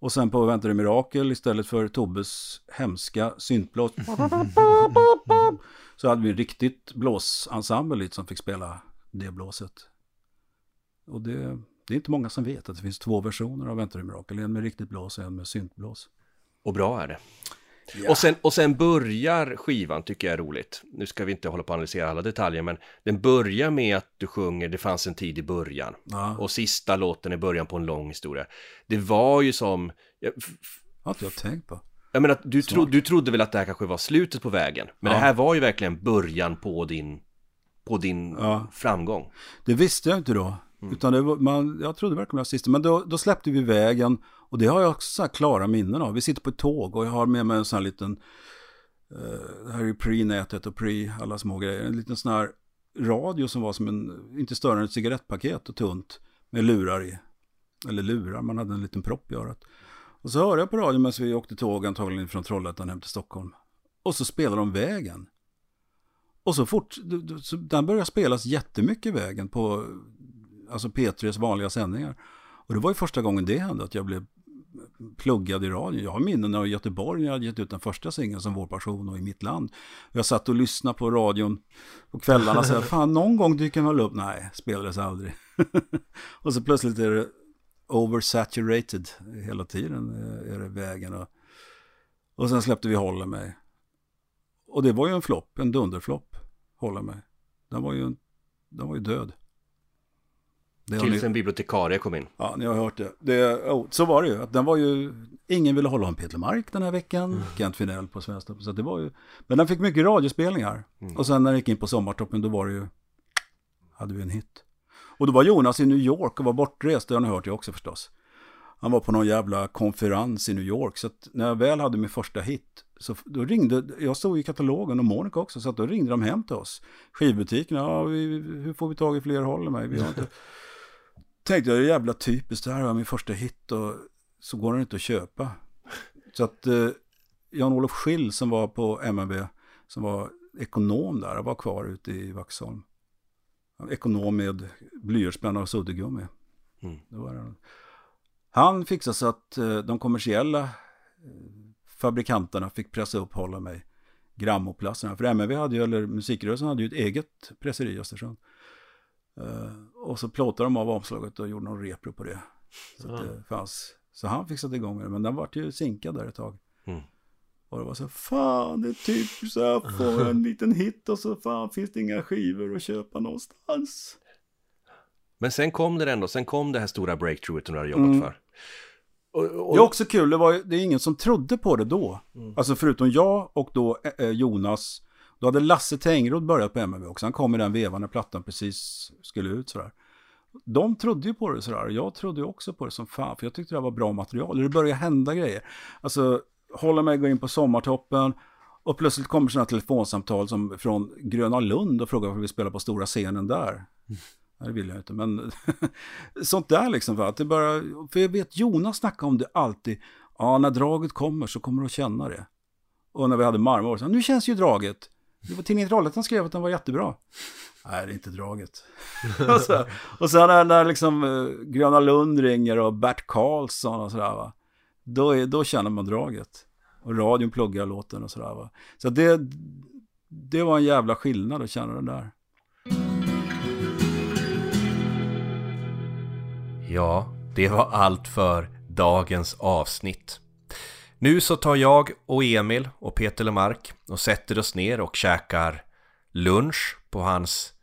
Och sen på Väntar det mirakel istället för Tobbes hemska syntblås. Så hade vi en riktigt blåsensemble som fick spela det blåset. Och det, det är inte många som vet att det finns två versioner av Väntar det mirakel. En med riktigt blås och en med syntblås. Och bra är det. Och, sen, och sen börjar skivan, tycker jag är roligt. Nu ska vi inte hålla på att analysera alla detaljer, men den börjar med att du sjunger Det fanns en tid i början. Ja. Och sista låten är början på en lång historia. Det var ju som... Jag, har inte jag tänkt på. jag menar, du, tro, du trodde väl att det här kanske var slutet på vägen. Men Ja. det här var ju verkligen början på din, på din Ja. framgång. Det visste jag inte då. Mm. Utan det var, man, jag trodde verkligen det var sista. Men då, då släppte vi vägen. Och det har jag också så här klara minnen av. Vi sitter på ett tåg och jag har med mig en sån här liten... eh, det här är ju pre-nätet och pre alla små grejer. En liten sån här radio som var som en, inte större än ett cigarettpaket och tunt. Med lurar i. Eller lurar, man hade en liten propp i örat. Och så hörde jag på radion medan vi åkte tåg antagligen från Trollhättan hem till Stockholm. Och så spelade de vägen. Och så fort, så den började spelas jättemycket vägen på alltså P3s vanliga sändningar. Och det var ju första gången det hände att jag blev pluggad i radion. Jag har minnen av Göteborg när jag hade gett ut den första singeln som Vår passion och I mitt land. Jag satt och lyssnade på radion på kvällarna och sa, fan någon gång dyker den väl upp. Nej, spelades aldrig. och så plötsligt är det oversaturated hela tiden är det vägen. Och, och sen släppte vi Håller mig. Och det var ju en flopp, en dunderflopp, Håller mig. Den var ju, den var ju död. Det Tills ni- en bibliotekarie kom in. Ja, ni har hört det. det oh, så var det ju. Att den var ju... Ingen ville hålla om Peter Mark den här veckan. Kent Finell på Svenska. Så det var ju... Men den fick mycket radiospelningar. Och sen när den gick in på Sommartoppen då var det ju... Hade vi en hit. Och då var Jonas i New York och var bortrest. Det har ni hört jag också förstås. Han var på någon jävla konferens i New York. Så att när jag väl hade min första hit. Så då ringde... Jag stod i katalogen och Monica också. Så att då ringde de hem till oss. Skivbutiken. Ja, vi, hur får vi tag i fler håller mig? Vi har inte tänkte jag, det är jävla typiskt, det här var min första hit och så går den inte att köpa. Så att eh, Jan-Olof Schill som var på MNB, som var ekonom där, var kvar ute i Vaxholm. Ekonom med blyertspenna och suddgummi. Mm. Det var det. Han fixade så att eh, de kommersiella eh, fabrikanterna fick pressa upp Hålla mig grammoplasterna. För MNB hade ju, eller musikrörelsen hade ju ett eget presseri i Östersund. Eh, och så plåtade de av omslaget och gjorde någon repro på det. Så, att det fanns, så han fixade igång det, men den vart ju sinkad där ett tag. Mm. Och det var så, fan det är typ så här, får en liten hit och så fan finns det inga skivor att köpa någonstans. Men sen kom det ändå, sen kom det här stora breakthroughet du hade jobbat Mm. för. Och, och, Det är också kul, det, var, det är ingen som trodde på det då. Alltså förutom jag och då eh, Jonas. Då hade Lasse Tengroth börjat på MMV också. Han kom i den vevan när plattan precis skulle ut sådär. De trodde ju på det sådär. Jag trodde ju också på det som fan. För jag tyckte det var bra material. Det började hända grejer. Alltså, hålla mig gå in på sommartoppen. Och plötsligt kommer sådana telefonsamtal som från Gröna Lund och frågar om vi vill spela på stora scenen där. Nej, det vill jag inte, men sånt där liksom. För, att det bara, för jag vet Jonas snackade om det alltid. Ja, när draget kommer så kommer du att känna det. Och när vi hade marmor, så nu känns ju draget. Det var tidningen Trollhättan skrev att den var jättebra. Nej, det är inte draget. och, så, och sen när, när liksom eh, Gröna Lund ringer och Bert Karlsson och sådär va. Då, är, då känner man draget. Och radion pluggar låten och sådär va. Så det, det var en jävla skillnad att känna den där. Ja, det var allt för dagens avsnitt. Nu så tar jag och Emil och Peter Lemark och sätter oss ner och käkar lunch på hans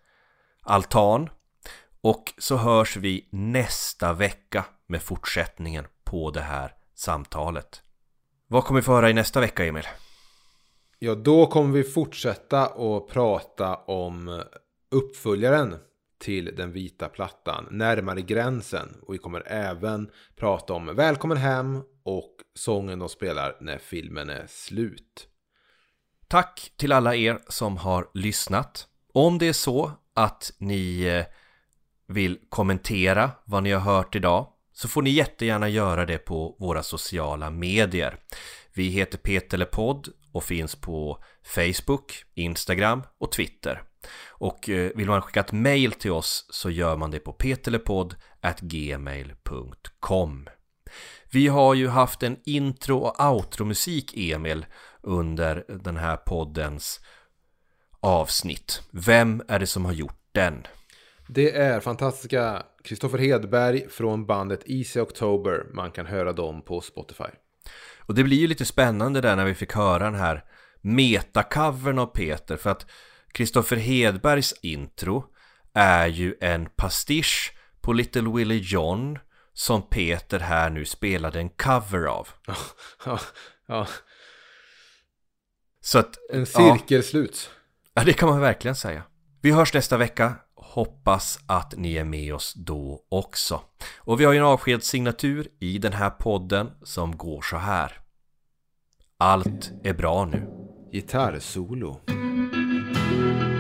altan. Och så hörs vi nästa vecka med fortsättningen på det här samtalet. Vad kommer vi få höra i nästa vecka, Emil? Ja, då kommer vi fortsätta att prata om uppföljaren till den vita plattan, närmare gränsen. Och vi kommer även prata om Välkommen hem och sången de spelar när filmen är slut. Tack till alla er som har lyssnat. Om det är så att ni eh, vill kommentera vad ni har hört idag så får ni jättegärna göra det på våra sociala medier. Vi heter Petelepodd och finns på Facebook, Instagram och Twitter. Och eh, vill man skicka ett mail till oss så gör man det på petelepodd.gmail.com Vi har ju haft en intro och outro-musik, Emil, under den här poddens avsnitt. Vem är det som har gjort den? Det är fantastiska Kristoffer Hedberg från bandet Easy October. Man kan höra dem på Spotify. Och det blir ju lite spännande där när vi fick höra den här metacovern av Peter för att Kristoffer Hedbergs intro är ju en pastisch på Little Willie John som Peter här nu spelade en cover av. Ja, ja. Så att, En cirkel sluts. ja det kan man verkligen säga. Vi hörs nästa vecka. Hoppas att ni är med oss då också. Och vi har ju en avskedssignatur i den här podden som går så här. Allt är bra nu. Gitarrsolo. Allt